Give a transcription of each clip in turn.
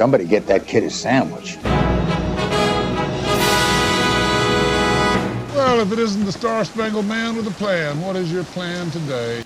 Somebody get that kid a sandwich. Well, if it isn't the Star Spangled Man with a plan, what is your plan today?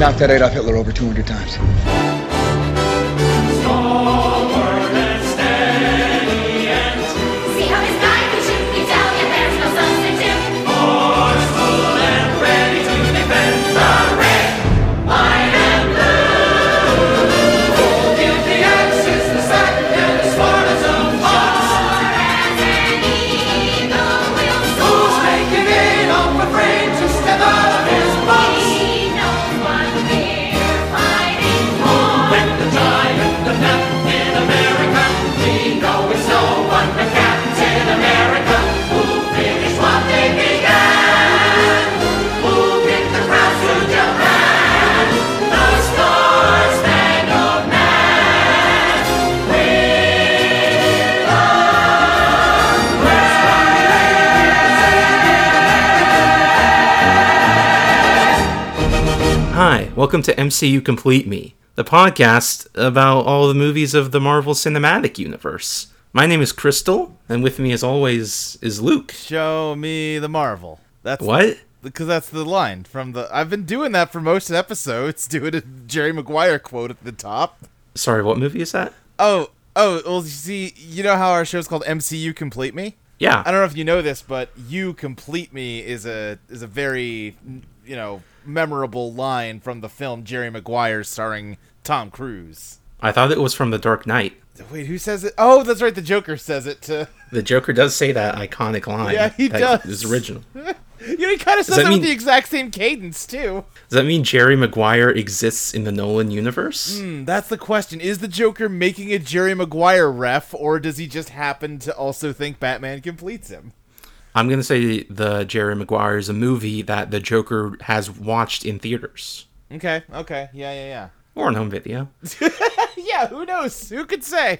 Knocked that Adolf Hitler over 200 times. Welcome to MCU Complete Me, the podcast about all the movies of the Marvel Cinematic Universe. My name is Crystal, and with me, as always, is Luke. Show me the Marvel. That's What? Because that's the line from the. I've been doing that for most episodes. Doing a Jerry Maguire quote at the top. Sorry, what movie is that? Oh, oh. Well, you see, you know how our show's called MCU Complete Me. Yeah. I don't know if you know this, but "You Complete Me" is a is a very you know memorable line from the film Jerry Maguire starring Tom Cruise. I thought it was from The Dark Knight. Wait, who says it? Oh, that's right. The Joker says it to. The Joker does say that iconic line. Yeah, he does. is original. You know, he kind of says that it mean- with the exact same cadence too. Does that mean Jerry Maguire exists in the Nolan universe? Hmm, that's the question. Is the Joker making a Jerry Maguire ref, or does he just happen to also think Batman completes him? I'm going to say the Jerry Maguire is a movie that the Joker has watched in theaters Okay, okay, yeah, yeah, yeah. or on home video. yeah. yeah, who knows? Who could say?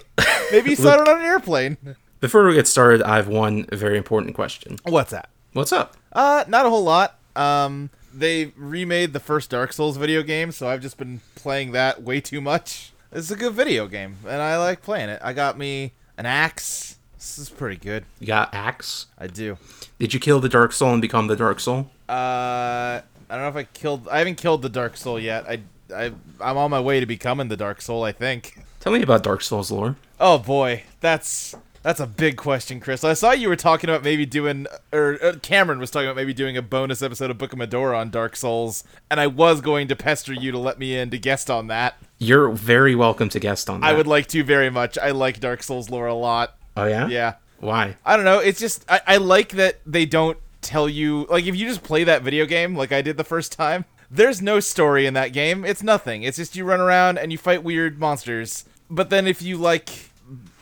Maybe he saw it on an airplane. Before we get started, I have one very important question. What's that? What's up? Uh, not a whole lot. Um, they remade the first Dark Souls video game, so I've just been playing that way too much. It's a good video game, and I like playing it. I got me an axe. This is pretty good. You got Axe? I do. Did you kill the Dark Soul and become the Dark Soul? Uh, I don't know if I killed. I haven't killed the Dark Soul yet. I, I, I'm on my way to becoming the Dark Soul. I think. Tell me about Dark Souls lore. Oh boy, that's that's a big question, Chris. I saw you were talking about maybe doing, or uh, Cameron was talking about maybe doing a bonus episode of Book of Medora on Dark Souls, and I was going to pester you to let me in to guest on that. You're very welcome to guest on that. I would like to very much. I like Dark Souls lore a lot. Oh yeah. Yeah. Why? I don't know. It's just I, I like that they don't tell you like if you just play that video game like I did the first time. There's no story in that game. It's nothing. It's just you run around and you fight weird monsters. But then if you like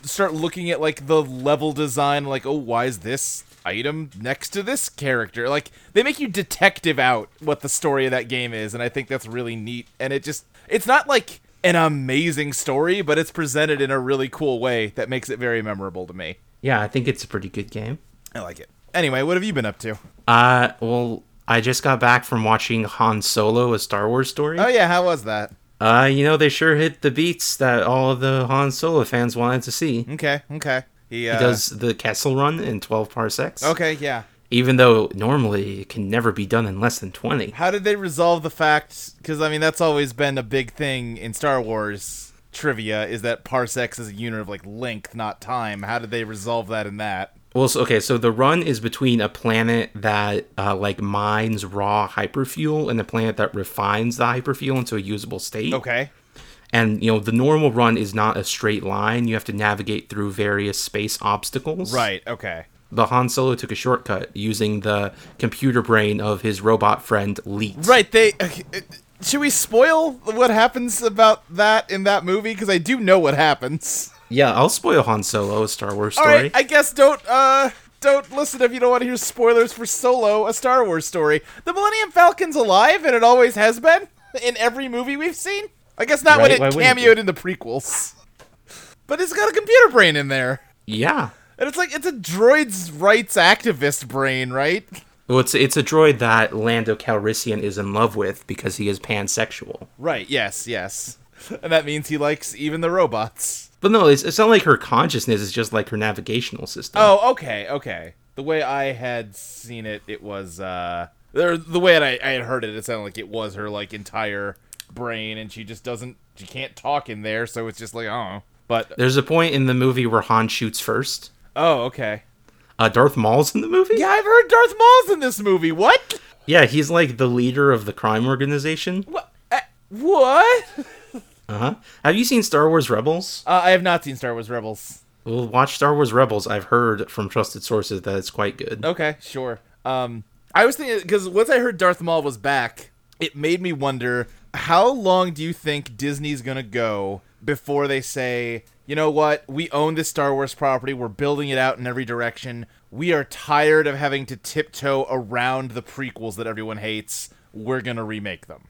start looking at like the level design, like oh why is this item next to this character? Like they make you detective out what the story of that game is, and I think that's really neat. And it just it's not like an amazing story, but it's presented in a really cool way that makes it very memorable to me. Yeah, I think it's a pretty good game. I like it. Anyway, what have you been up to? Uh, well, I just got back from watching Han Solo: A Star Wars Story. Oh yeah, how was that? Uh, you know they sure hit the beats that all of the Han Solo fans wanted to see. Okay, okay. He, uh, He does the Kessel Run in 12 parsecs. Okay, yeah. Even though normally it can never be done in less than 20. How did they resolve the fact? Because I mean, that's always been a big thing in Star Wars trivia is that parsecs is a unit of like length, not time. How did they resolve that in that? Well, so, okay, so the run is between a planet that uh, like mines raw hyperfuel and a planet that refines the hyperfuel into a usable state. Okay. And you know the normal run is not a straight line. You have to navigate through various space obstacles. Right. Okay. But Han Solo took a shortcut using the computer brain of his robot friend Leet. Right. They. okay, uh, Should we spoil what happens about that in that movie? Because I do know what happens. Yeah, I'll spoil Han Solo, a Star Wars story. right. I guess don't uh don't listen if you don't want to hear spoilers for Solo, a Star Wars story. The Millennium Falcon's alive, and it always has been in every movie we've seen. I guess not when Right, why it wouldn't cameoed in the prequels, but it's got a computer brain in there, yeah. And it's like it's a droid's rights activist brain, right? Well, it's it's a droid that Lando Calrissian is in love with because he is pansexual. Right. Yes. Yes. And that means he likes even the robots. But no, it's, it's not like her consciousness is just like her navigational system. Oh, okay, okay. The way I had seen it, it was uh, or the way I, I had heard it, it sounded like it was her like entire brain, and she just doesn't, she can't talk in there, so it's just like oh. But There's a point in the movie where Han shoots first. Oh, okay. Uh, Darth Maul's in the movie. Yeah, I've heard Darth Maul's in this movie. What? Yeah, he's like the leader of the crime organization. What? Uh, what? Uh huh. Have you seen Star Wars Rebels? Uh, I have not seen Star Wars Rebels. Well, watch Star Wars Rebels. I've heard from trusted sources that it's quite good. Okay, sure. Um, I was thinking because once I heard Darth Maul was back, it made me wonder how long do you think Disney's gonna go before they say, you know what, we own this Star Wars property, we're building it out in every direction. We are tired of having to tiptoe around the prequels that everyone hates. We're gonna remake them.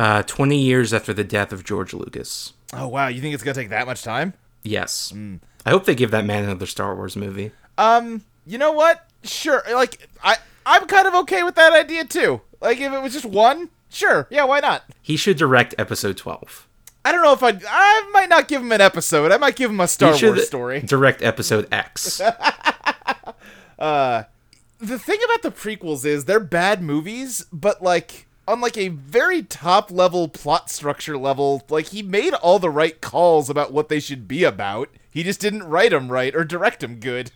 Uh, 20 years after the death of George Lucas. Oh wow, you think it's gonna take that much time? Yes. Hmm. I hope they give that man another Star Wars movie. Um, you know what? Sure. Like I, I'm kind of okay with that idea too. Like if it was just one, sure, yeah, why not? He should direct episode 12. I don't know if I I might not give him an episode. I might give him a Star Wars story. direct episode X. Uh, the thing about the prequels is they're bad movies, but like on like a very top level plot structure level, like he made all the right calls about what they should be about. He just didn't write them right or direct them good.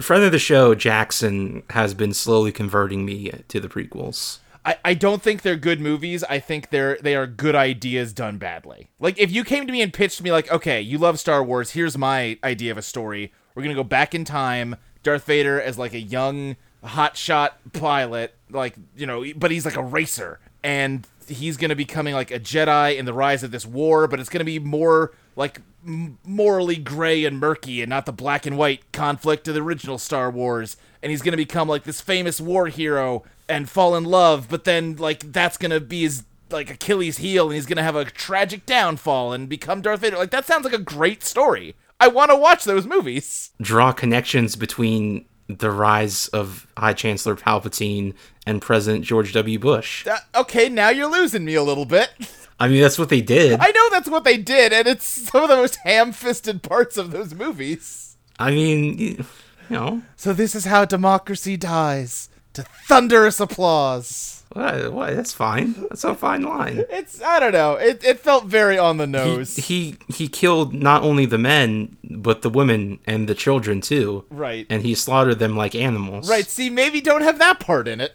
Friend of the show, Jackson, has been slowly converting me to the prequels. I, I don't think they're good movies. I think they're they are good ideas done badly. Like if you came to me and pitched me like, okay, you love Star Wars, here's my idea of a story. We're gonna go back in time. Darth Vader as like a young hotshot pilot, like you know, but he's like a racer, and he's gonna be coming like a Jedi in the rise of this war. But it's gonna be more like morally gray and murky, and not the black and white conflict of the original Star Wars. And he's gonna become like this famous war hero and fall in love, but then like that's gonna be his like Achilles heel, and he's gonna have a tragic downfall and become Darth Vader. Like that sounds like a great story. I want to watch those movies. Draw connections between the rise of High Chancellor Palpatine and President George W. Bush. Uh, okay, now you're losing me a little bit. I mean, that's what they did. I know that's what they did, and it's some of the most ham-fisted parts of those movies. I mean, you know, So this is how democracy dies. To thunderous applause. what, what, that's fine. That's a fine line. It's I don't know. It it felt very on the He, nose. he he killed not only the men but the women and the children too. Right. And he slaughtered them like animals. right. See, maybe don't have that part in it.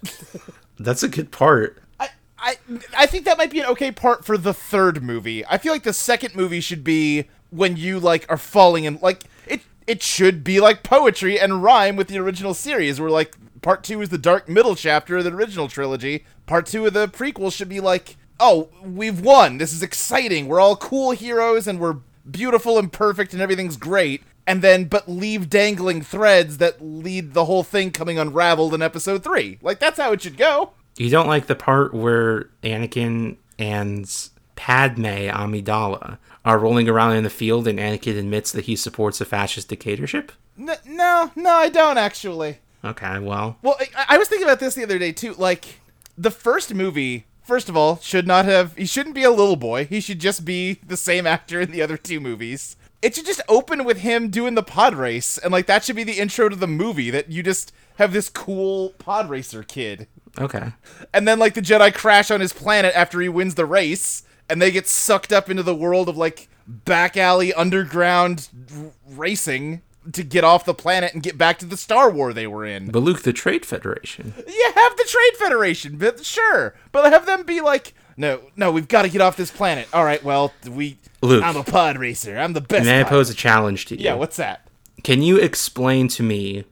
That's a good part. I, I I think that might be an okay part for the third movie. I feel like the second movie should be when you like are falling in like it it should be like poetry and rhyme with the original series where like part 2 is the dark middle chapter of the original trilogy. Part 2 of the prequel should be like, "Oh, we've won. This is exciting. We're all cool heroes and we're beautiful and perfect and everything's great." And then but leave dangling threads that lead the whole thing coming unraveled in episode 3. Like that's how it should go. You don't like the part where Anakin and Padme Amidala are rolling around in the field and Anakin admits that he supports a fascist dictatorship? N- no, no, I don't actually. Okay, well, Well, I, I was thinking about this the other day too. Like the first movie, first of all, should not have. He shouldn't be a little boy. He should just be the same actor in the other two movies. It should just open with him doing the pod race, and like that should be the intro to the movie. That you just have this cool pod racer kid, okay. and then like the Jedi crash on his planet after he wins the race, and they get sucked up into the world of like back alley underground r- racing to get off the planet and get back to the Star War they were in. But Luke, the Trade Federation. Yeah, have the Trade Federation, but sure, but have them be like, no, no, we've got to get off this planet. All right, well, we. Luke. I'm a pod racer. I'm the best. May I pose a challenge to you? Yeah, what's that? Can you explain to me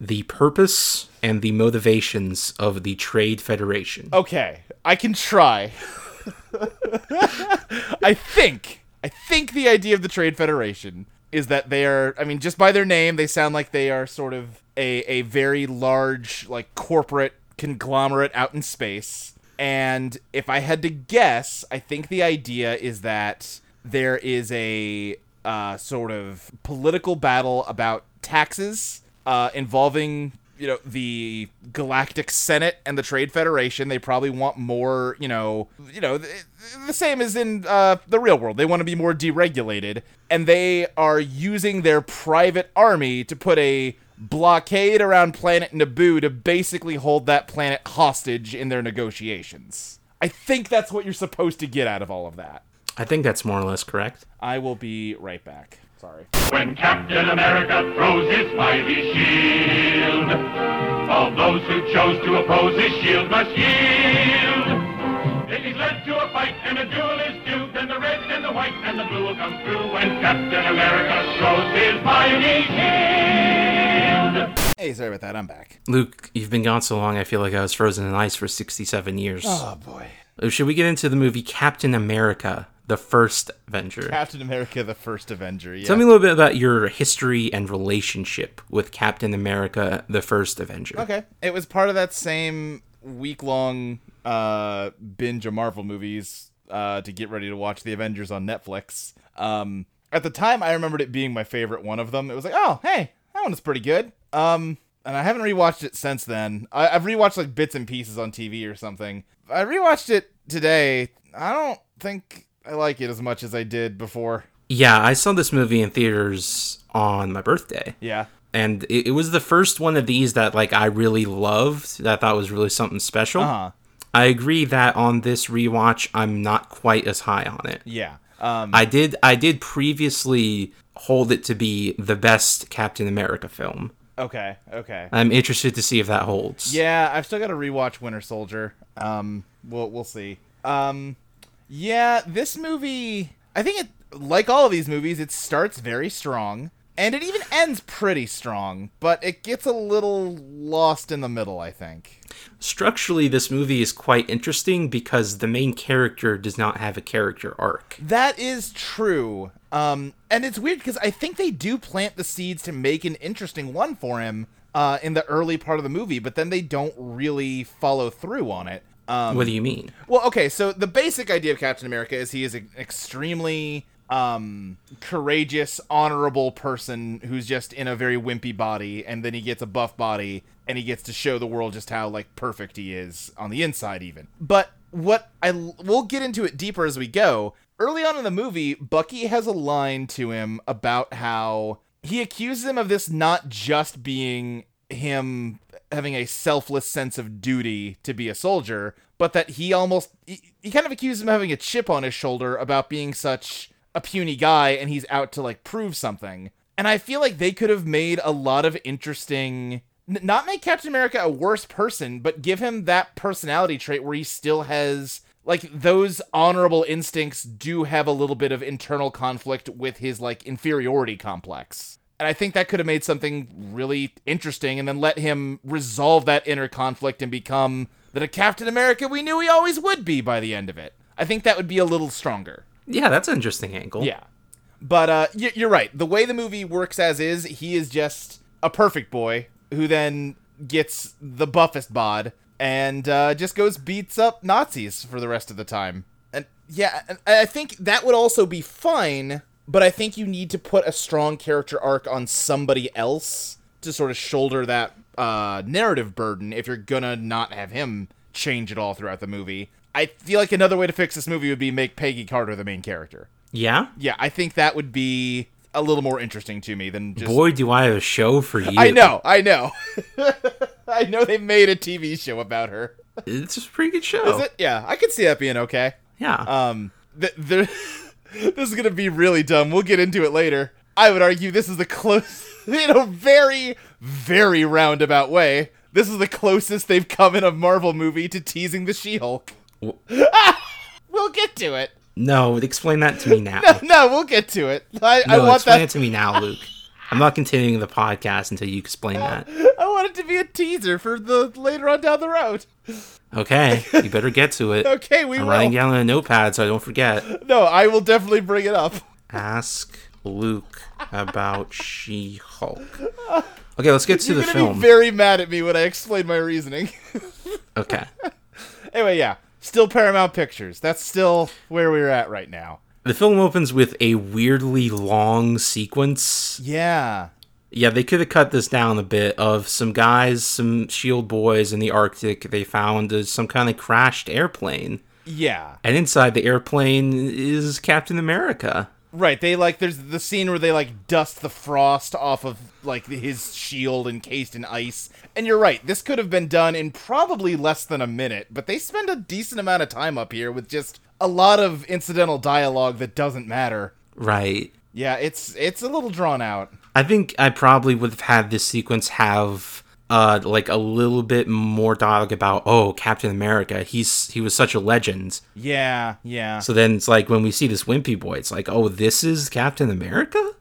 the purpose and the motivations of the Trade Federation? Okay, I can try. I think, I think the idea of the Trade Federation is that they are. I mean, just by their name, they sound like they are sort of a a very large, like corporate conglomerate out in space. And if I had to guess, I think the idea is that there is a uh, sort of political battle about taxes uh, involving you know the galactic senate and the trade federation they probably want more you know you know th- the same as in uh, the real world. They want to be more deregulated and they are using their private army to put a blockade around planet naboo to basically hold that planet hostage in their negotiations. I think that's what you're supposed to get out of all of that. I think that's more or less correct. i will be right back sorry When Captain America throws his mighty shield, all those who chose to oppose his shield must yield. If he's led to a fight and a duel is due, then the red and the white and the blue will come through when Captain America throws his mighty shield. hey sorry about that i'm back Luke, you've been gone so long, I feel like I was frozen in ice for 67 years. oh boy Uh, Should we get into the movie Captain America, the first Avenger? captain america the first avenger yeah Tell me a little bit about your history and relationship with Captain America, the first Avenger. Okay. It was part of that same week long uh, binge of Marvel movies uh, to get ready to watch the Avengers on Netflix. Um, at the time, I remembered it being my favorite one of them. It was like, oh, hey, that one was pretty good. Um, and I haven't rewatched it since then. I- I've rewatched like bits and pieces on TV or something. I rewatched it today. I don't think I like it as much as I did before. Yeah, I saw this movie in theaters on my birthday. Yeah. And it, it was the first one of these that like I really loved, that I thought was really something special. Uh huh. I agree that on this rewatch I'm not quite as high on it. Yeah. Um, I did I did previously hold it to be the best Captain America film. okay. Okay. I'm interested to see if that holds. Yeah, I've still got to rewatch Winter Soldier. Um, we'll we'll see. Um, yeah, this movie, I think it like all of these movies, it starts very strong and it even ends pretty strong, but it gets a little lost in the middle, I think. Structurally this movie is quite interesting because the main character does not have a character arc. That is true. Um, and it's weird because I think they do plant the seeds to make an interesting one for him uh, in the early part of the movie, but then they don't really follow through on it. Um, what do you mean? Well, okay, so the basic idea of Captain America is he is an extremely um courageous, honorable person who's just in a very wimpy body and then he gets a buff body and he gets to show the world just how like perfect he is on the inside even. But what I we'll get into it deeper as we go. Early on in the movie, Bucky has a line to him about how he accuses him of this not just being him having a selfless sense of duty to be a soldier, but that he almost he, he kind of accuses him of having a chip on his shoulder about being such a puny guy and he's out to like prove something. And I feel like they could have made a lot of interesting not make Captain America a worse person, but give him that personality trait where he still has like those honorable instincts do have a little bit of internal conflict with his like inferiority complex. And I think that could have made something really interesting and then let him resolve that inner conflict and become the Captain America we knew he always would be by the end of it. I think that would be a little stronger. Yeah, that's an interesting angle. Yeah. But uh, y- you're right. The way the movie works as is, he is just a perfect boy who then gets the buffest bod and uh, just goes beats up Nazis for the rest of the time. And yeah, and I think that would also be fine, but I think you need to put a strong character arc on somebody else to sort of shoulder that uh, narrative burden if you're gonna not have him change it all throughout the movie. I feel like another way to fix this movie would be make Peggy Carter the main character. Yeah? Yeah, I think that would be a little more interesting to me than just. Boy, do I have a show for you. I know, I know. I know they made a TV show about her. It's a pretty good show. Is it? Yeah, I could see that being okay. Yeah. Um, th- there, this is gonna be really dumb. We'll get into it later. I would argue this is the close, in a very, very roundabout way. This is the closest they've come in a Marvel movie to teasing the She-Hulk. we'll get to it. no, explain that to me now. No, no, we'll get to it. I, I No, want explain that. it to me now, Luke. I'm not continuing the podcast until you explain that. I want it to be a teaser for the later on down the road. Okay, you better get to it. Okay, we I'm will. writing down on a notepad so I don't forget. No, I will definitely bring it up. Ask Luke about She-Hulk. Okay, let's get to You're the film. be very mad at me when I explain my reasoning. okay. anyway, yeah, still Paramount Pictures. That's still where we're at right now. The film opens with a weirdly long sequence. Yeah, Yeah, they could have cut this down a bit of some guys, some shield boys in the Arctic. They found uh, some kind of crashed airplane. yeah. And inside the airplane is Captain America. Right, they like there's the scene where they like dust the frost off of like his shield encased in ice. And you're right, this could have been done in probably less than a minute, but they spend a decent amount of time up here with just a lot of incidental dialogue that doesn't matter. Right. Yeah, it's it's a little drawn out. I think I probably would have had this sequence have uh like a little bit more dialogue about oh Captain America he's he was such a legend. Yeah, yeah. So then it's like when we see this wimpy boy it's like oh this is Captain America?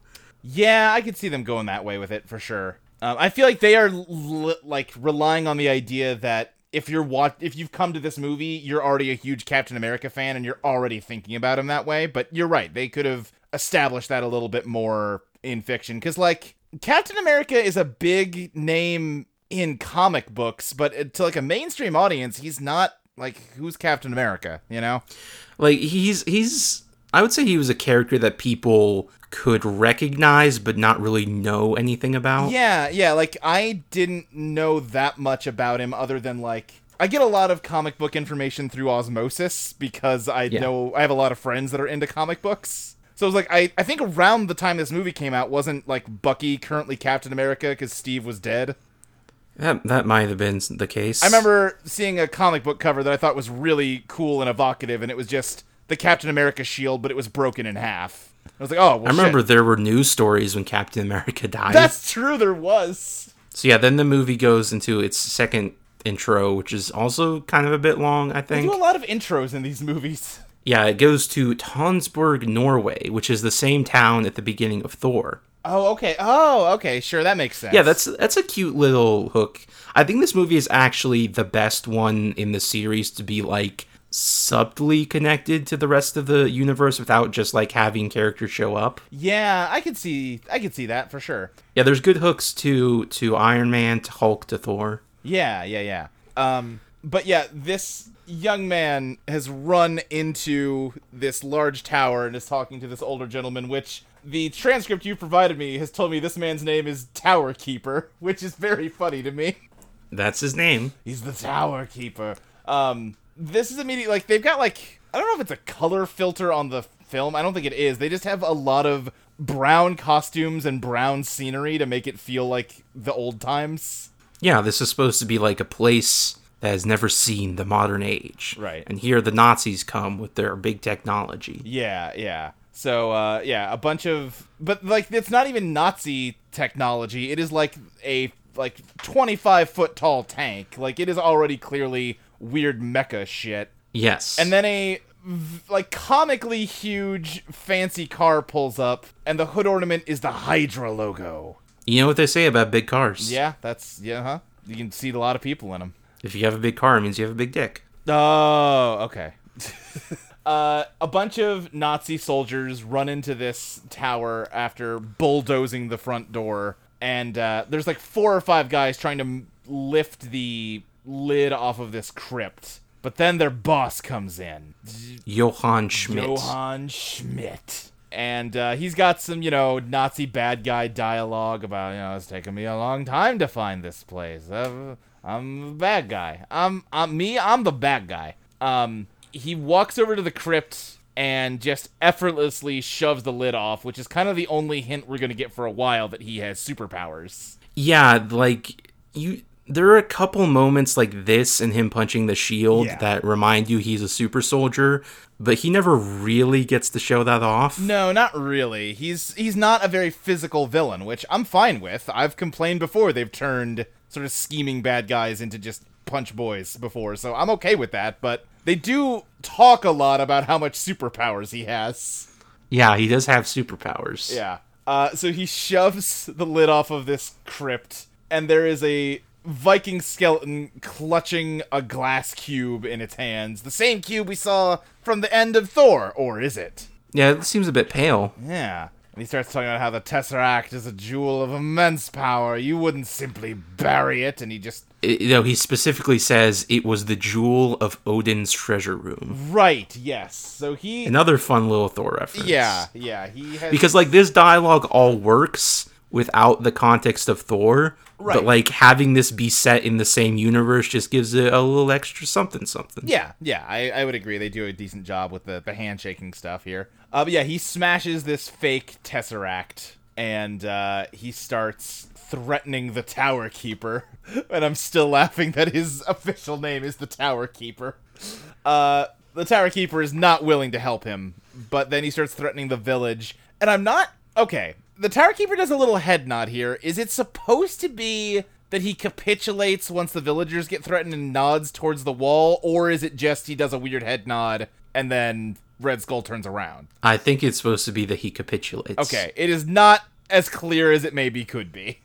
Yeah, I could see them going that way with it for sure. Um, I feel like they are l- like relying on the idea that if you're wat- if you've come to this movie, you're already a huge Captain America fan and you're already thinking about him that way. But you're right; they could have established that a little bit more in fiction because, like, Captain America is a big name in comic books, but uh, to like a mainstream audience, he's not like who's Captain America, you know? Like he's he's I would say he was a character that people could recognize but not really know anything about. Yeah, yeah, like I didn't know that much about him other than like I get a lot of comic book information through osmosis because I Yeah. know I have a lot of friends that are into comic books. So it was like I, I think around the time this movie came out wasn't like Bucky currently Captain America because Steve was dead. That that might have been the case. I remember seeing a comic book cover that I thought was really cool and evocative, and it was just the Captain America shield, but it was broken in half. I was like, oh, well, I remember shit. there were news stories when Captain America died. That's true. There was. So yeah, then the movie goes into its second intro, which is also kind of a bit long, I They think. do a lot of intros in these movies. Yeah, it goes to Tonsberg, Norway, which is the same town at the beginning of Thor. Oh, okay. Oh, okay. Sure, that makes sense. Yeah, that's that's a cute little hook. I think this movie is actually the best one in the series to be like subtly connected to the rest of the universe without just like having characters show up. Yeah, I could see I could see that for sure. Yeah, there's good hooks to to Iron Man, to Hulk, to Thor. Yeah, yeah, yeah. Um but yeah, this young man has run into this large tower and is talking to this older gentleman which the transcript you provided me has told me this man's name is Tower Keeper, which is very funny to me. That's his name. He's the Tower Keeper. Um, this is immediately like they've got like I don't know if it's a color filter on the film. I don't think it is. They just have a lot of brown costumes and brown scenery to make it feel like the old times. Yeah, this is supposed to be like a place that has never seen the modern age. Right. And here the Nazis come with their big technology. Yeah, yeah. So uh, yeah, a bunch of but like it's not even Nazi technology. It is like a like 25 foot tall tank. Like it is already clearly weird mecha shit. Yes. And then a like comically huge fancy car pulls up, and the hood ornament is the Hydra logo. you know what they say about big cars. Yeah, that's yeah, huh? You can see a lot of people in them. If you have a big car, it means you have a big dick. Oh, okay. uh, a bunch of Nazi soldiers run into this tower after bulldozing the front door, and uh, there's like four or five guys trying to m- lift the lid off of this crypt. But then their boss comes in, Johann Schmidt. Johann Schmidt. And uh, he's got some, you know, Nazi bad guy dialogue about, you know, it's taken me a long time to find this place. Uh, I'm the bad guy. I'm, I'm me. I'm the bad guy. Um, he walks over to the crypt and just effortlessly shoves the lid off, which is kind of the only hint we're gonna get for a while that he has superpowers. Yeah, like you there are a couple moments like this and him punching the shield Yeah. that remind you he's a super soldier, but he never really gets to show that off. No, not really. He's he's not a very physical villain, which I'm fine with. I've complained before they've turned sort of scheming bad guys into just punch boys before, so I'm okay with that, but they do talk a lot about how much superpowers he has. Yeah, he does have superpowers. Yeah. Uh, so he shoves the lid off of this crypt, and there is a Viking skeleton clutching a glass cube in its hands. The same cube we saw from the end of Thor, or is it? Yeah, it seems a bit pale. Yeah. And he starts talking about how the Tesseract is a jewel of immense power. You wouldn't simply bury it, and he just. It, you know, he specifically says it was the jewel of Odin's treasure room. Right, yes. So he. Another fun little Thor reference. Yeah, yeah. He has. Because like this dialogue all works without the context of Thor, Right. but like having this be set in the same universe just gives it a little extra something something. Yeah, yeah, I, I would agree. They do a decent job with the, the handshaking stuff here. Uh, but yeah, he smashes this fake Tesseract, and uh, he starts threatening the Tower Keeper. And I'm still laughing that his official name is the Tower Keeper. Uh, the Tower Keeper is not willing to help him, but then he starts threatening the village. And I'm not. Okay, the Tower Keeper does a little head nod here. Is it supposed to be that he capitulates once the villagers get threatened and nods towards the wall, or is it just he does a weird head nod and then Red Skull turns around? I think it's supposed to be that he capitulates. Okay, it is not as clear as it maybe could be.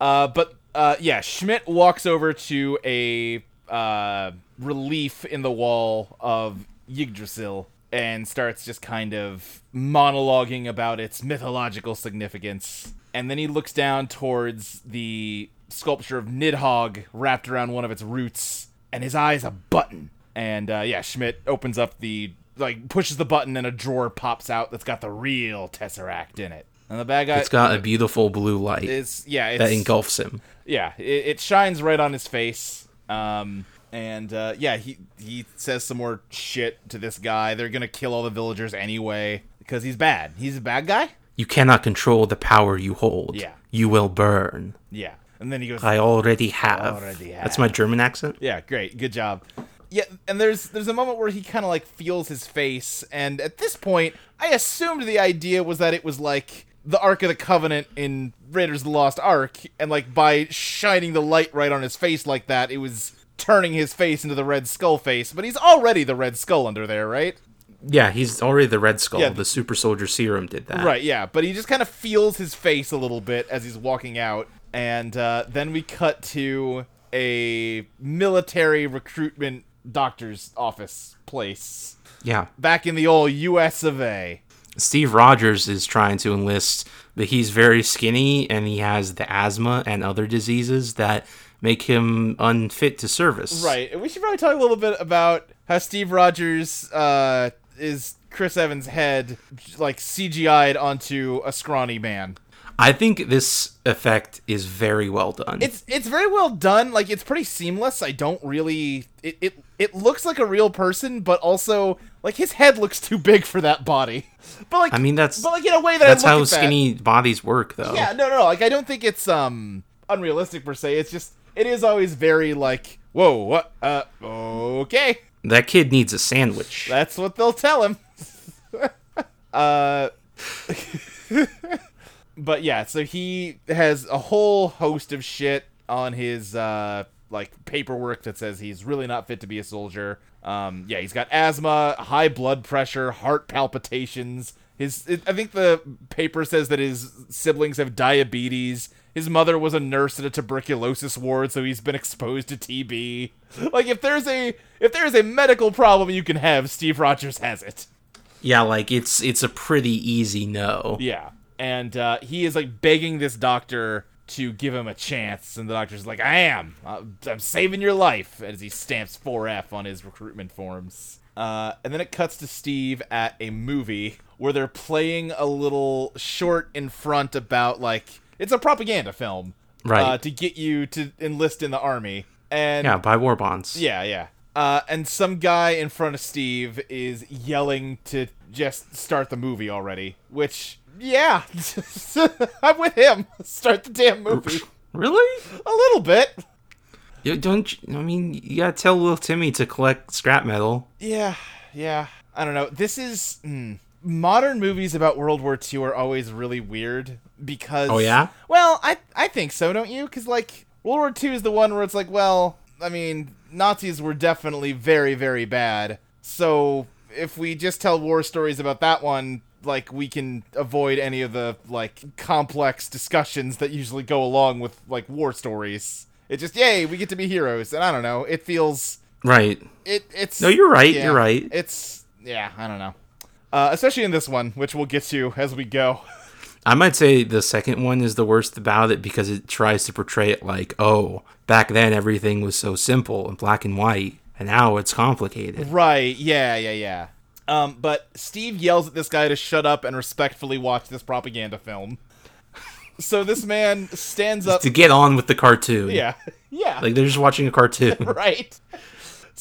Uh, but uh, yeah, Schmidt walks over to a uh, relief in the wall of Yggdrasil and starts just kind of monologuing about its mythological significance. And then he looks down towards the sculpture of Nidhogg wrapped around one of its roots, and his eye's a button. And uh, yeah, Schmidt opens up the like pushes the button, and a drawer pops out that's got the real Tesseract in it. And the bad guy It's got a beautiful blue light It's, yeah, it's, that engulfs him. yeah, it, it shines right on his face. Um, and uh, yeah, he he says some more shit to this guy. They're gonna kill all the villagers anyway because he's bad. He's a bad guy. You cannot control the power you hold. Yeah. You will burn. Yeah, and then he goes, I already have. Already have. That's my German accent. Yeah, great, good job. Yeah, and there's there's a moment where he kind of like feels his face, and at this point, I assumed the idea was that it was like the Ark of the Covenant in Raiders of the Lost Ark, and like by shining the light right on his face like that, it was turning his face into the Red Skull face. But he's already the Red Skull under there, right? Yeah, he's already the Red Skull. Yeah. The Super Soldier Serum did that. Right, yeah, but he just kind of feels his face a little bit as he's walking out, and uh, then we cut to a military recruitment doctor's office place Yeah. back in the old U.S. of A. Steve Rogers is trying to enlist, but he's very skinny and he has the asthma and other diseases that make him unfit to service. Right, and we should probably talk a little bit about how Steve Rogers uh, is Chris Evans' head, like CGI'd onto a scrawny man. I think this effect is very well done. It's it's very well done. Like it's pretty seamless. I don't really it it it looks like a real person, but also like his head looks too big for that body. But like I mean, that's but like in a way that that's I how at that- skinny bodies work, though. Yeah, no, no, no. Like I don't think it's um unrealistic per se. It's just it is always very like whoa what uh okay That kid needs a sandwich. that's what they'll tell him. uh. but yeah, so he has a whole host of shit on his uh like paperwork that says he's really not fit to be a soldier. Um yeah, he's got asthma, high blood pressure, heart palpitations. His it, I think the paper says that his siblings have diabetes. His mother was a nurse at a tuberculosis ward, so he's been exposed to TB. Like if there's a if there's a medical problem you can have, Steve Rogers has it. Yeah, like it's it's a pretty easy no. Yeah. And uh, he is like begging this doctor to give him a chance, and the doctor's like, "I am. I'm I'm saving your life," as he stamps 4F on his recruitment forms. Uh, and then it cuts to Steve at a movie where they're playing a little short in front about like it's a propaganda film, Right. Uh, to get you to enlist in the army, and Yeah, buy war bonds. yeah, yeah. Uh, and some guy in front of Steve is yelling to just start the movie already. Which, yeah, I'm with him. Start the damn movie. Really? A little bit. You don't. you- I mean, you gotta tell little Timmy to collect scrap metal. Yeah, yeah. I don't know. This is mm, modern movies about World War II are always really weird because. Oh, yeah? Well, I I think so, don't you? Because like World War II is the one where it's like, well, I mean, Nazis were definitely very very bad. So if we just tell war stories about that one. Like we can avoid any of the like complex discussions that usually go along with like war stories. It just yay, we get to be heroes, and I don't know. It feels Right. it it's No, you're right, yeah, you're right. It's yeah, I don't know. Uh, especially in this one, which we'll get to as we go. I might say the second one is the worst about it because it tries to portray it like, oh, back then everything was so simple and black and white, and now it's complicated. Right? Yeah, yeah, yeah. Um, but Steve yells at this guy to shut up and respectfully watch this propaganda film. So this man stands up. To get on with the cartoon. Yeah, yeah. Like they're just watching a cartoon. right.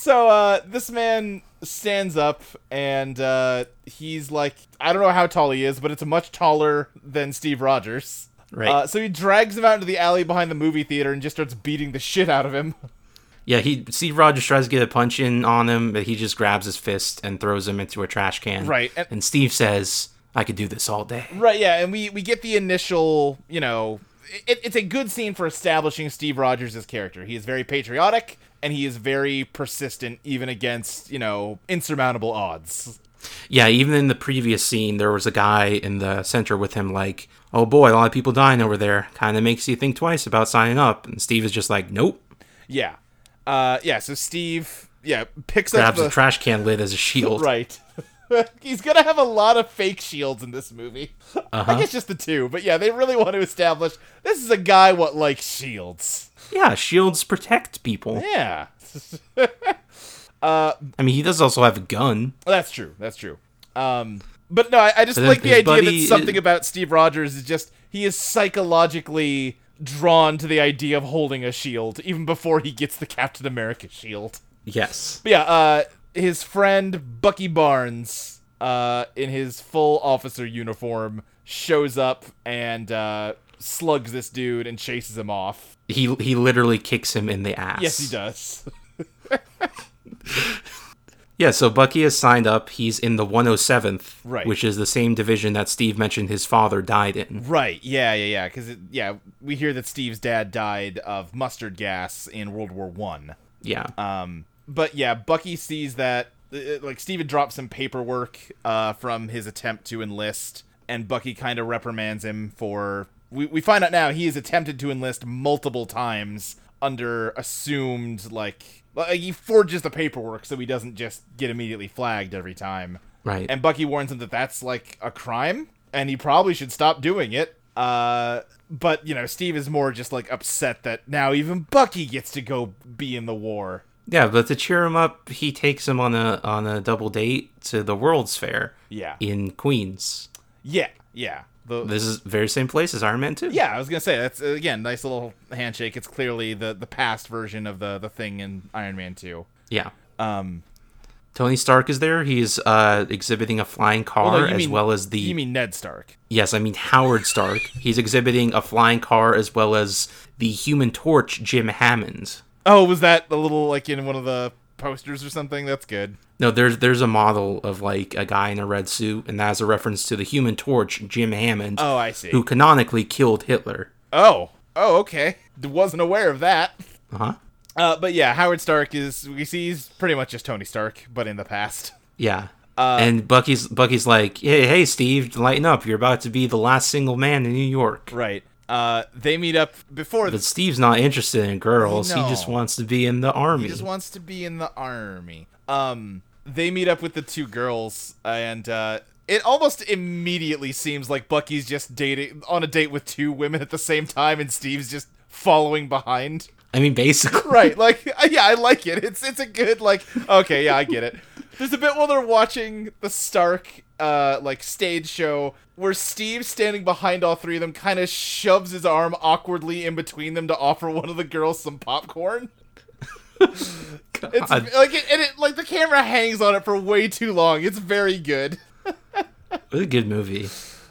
So uh, this man stands up and uh, he's like, I don't know how tall he is, but it's much taller than Steve Rogers. Right. Uh, so he drags him out into the alley behind the movie theater and just starts beating the shit out of him. Yeah, he Steve Rogers tries to get a punch in on him, but he just grabs his fist and throws him into a trash can. Right, and- And, Steve says, "I could do this all day." Right, yeah, and we we get the initial, you know, it, it's a good scene for establishing Steve Rogers' character. He is very patriotic and he is very persistent even against, you know, insurmountable odds. Yeah, even in the previous scene, there was a guy in the center with him, like, "Oh boy, a lot of people dying over there." Kind of makes you think twice about signing up. And Steve is just like, "Nope." Yeah. Uh yeah, so Steve yeah, picks Grabs up the the trash can lid as a shield. Right. He's gonna have a lot of fake shields in this movie. Uh-huh. I guess just the two, but yeah, they really want to establish this is a guy what likes shields. Yeah, shields protect people. Yeah, I mean, he does also have a gun. that's true. That's true. Um, but no, I, I just But like the idea that something is- about Steve Rogers is just he is psychologically drawn to the idea of holding a shield even before he gets the Captain America shield. Yes. But yeah, uh, his friend Bucky Barnes, uh, in his full officer uniform, shows up and uh, slugs this dude and chases him off. He he literally kicks him in the ass. Yes, he does. Yeah, so Bucky has signed up. He's in the 107th, Right. which is the same division that Steve mentioned his father died in. right? Yeah, yeah, yeah. Because yeah, we hear that Steve's dad died of mustard gas in World War One. Yeah. Um, but yeah, Bucky sees that uh, like Steven drops some paperwork uh, from his attempt to enlist, and Bucky kind of reprimands him for. We, we find out now he has attempted to enlist multiple times under assumed like, like he forges the paperwork so he doesn't just get immediately flagged every time. right. And Bucky warns him that that's like a crime, and he probably should stop doing it. Uh, but you know, Steve is more just like upset that now even Bucky gets to go be in the war. yeah, but to cheer him up, he takes him on a on a double date to the World's Fair Yeah. in Queens. Yeah, yeah. The, This is very same place as Iron Man 2. yeah, I was gonna say that's again nice little handshake. It's clearly the the past version of the the thing in Iron Man Two. Yeah. Um, Tony Stark is there. He's uh, exhibiting a flying car well, no, as mean- well as the. you mean Ned Stark? Yes, I mean Howard Stark. He's exhibiting a flying car as well as the Human Torch, Jim Hammond. Oh, was that a little like in one of the posters or something? That's good. No, there's there's a model of like a guy in a red suit, and that's a reference to the Human Torch, Jim Hammond, Oh, I see. who canonically killed Hitler. Oh, oh, okay. Wasn't aware of that. Uh huh. Uh, but yeah, Howard Stark is we see he's pretty much just Tony Stark, but in the past. Yeah. Uh, and Bucky's Bucky's like, hey, hey, Steve, lighten up. You're about to be the last single man in New York. Right. Uh, they meet up before. But Steve's not interested in girls. He just wants to be in the army. He just wants to be in the army. Um, they meet up with the two girls, and uh, it almost immediately seems like Bucky's just dating on a date with two women at the same time, and Steve's just following behind. I mean, basically, Right, like yeah, I like it. It's it's a good like okay, yeah, I get it. There's a bit while they're watching the Stark uh like stage show where Steve standing behind all three of them kind of shoves his arm awkwardly in between them to offer one of the girls some popcorn. It's like it, and it like the camera hangs on it for way too long. It's very good. It was a good movie.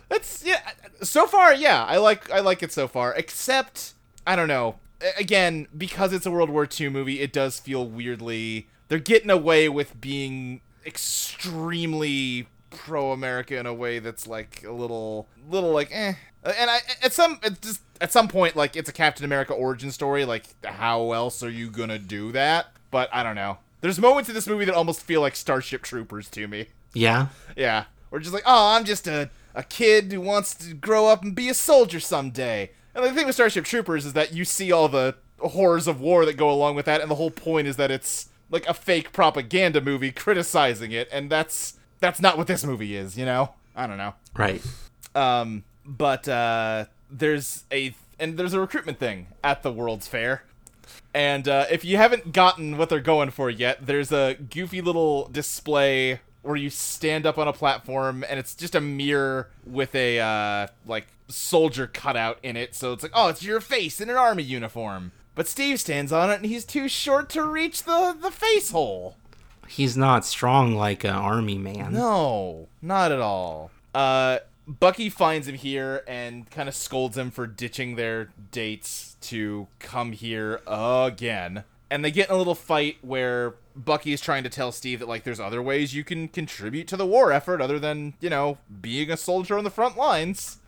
That's yeah. So far, yeah, I like I like it so far. Except I don't know. Again, because it's a World War II movie, it does feel weirdly. They're getting away with being extremely pro-America in a way that's like a little, little like eh. And I at some at just at some point like it's a Captain America origin story. Like how else are you gonna do that? But I don't know. There's moments in this movie that almost feel like Starship Troopers to me. Yeah, Yeah. Or just like, oh, I'm just a, a kid who wants to grow up and be a soldier someday. And the thing with Starship Troopers is that you see all the horrors of war that go along with that, and the whole point is that it's like a fake propaganda movie criticizing it, and that's that's not what this movie is, you know? I don't know. right. Um, but uh, there's a and there's a recruitment thing at the World's Fair. And uh, if you haven't gotten what they're going for yet, there's a goofy little display where you stand up on a platform and it's just a mirror with a uh, like soldier cutout in it. So it's like, oh, it's your face in an army uniform. But Steve stands on it and he's too short to reach the the face hole. He's not strong like an army man. No, not at all. Uh, Bucky finds him here and kind of scolds him for ditching their dates to come here again. And they get in a little fight where Bucky is trying to tell Steve that like there's other ways you can contribute to the war effort other than, you know, being a soldier on the front lines.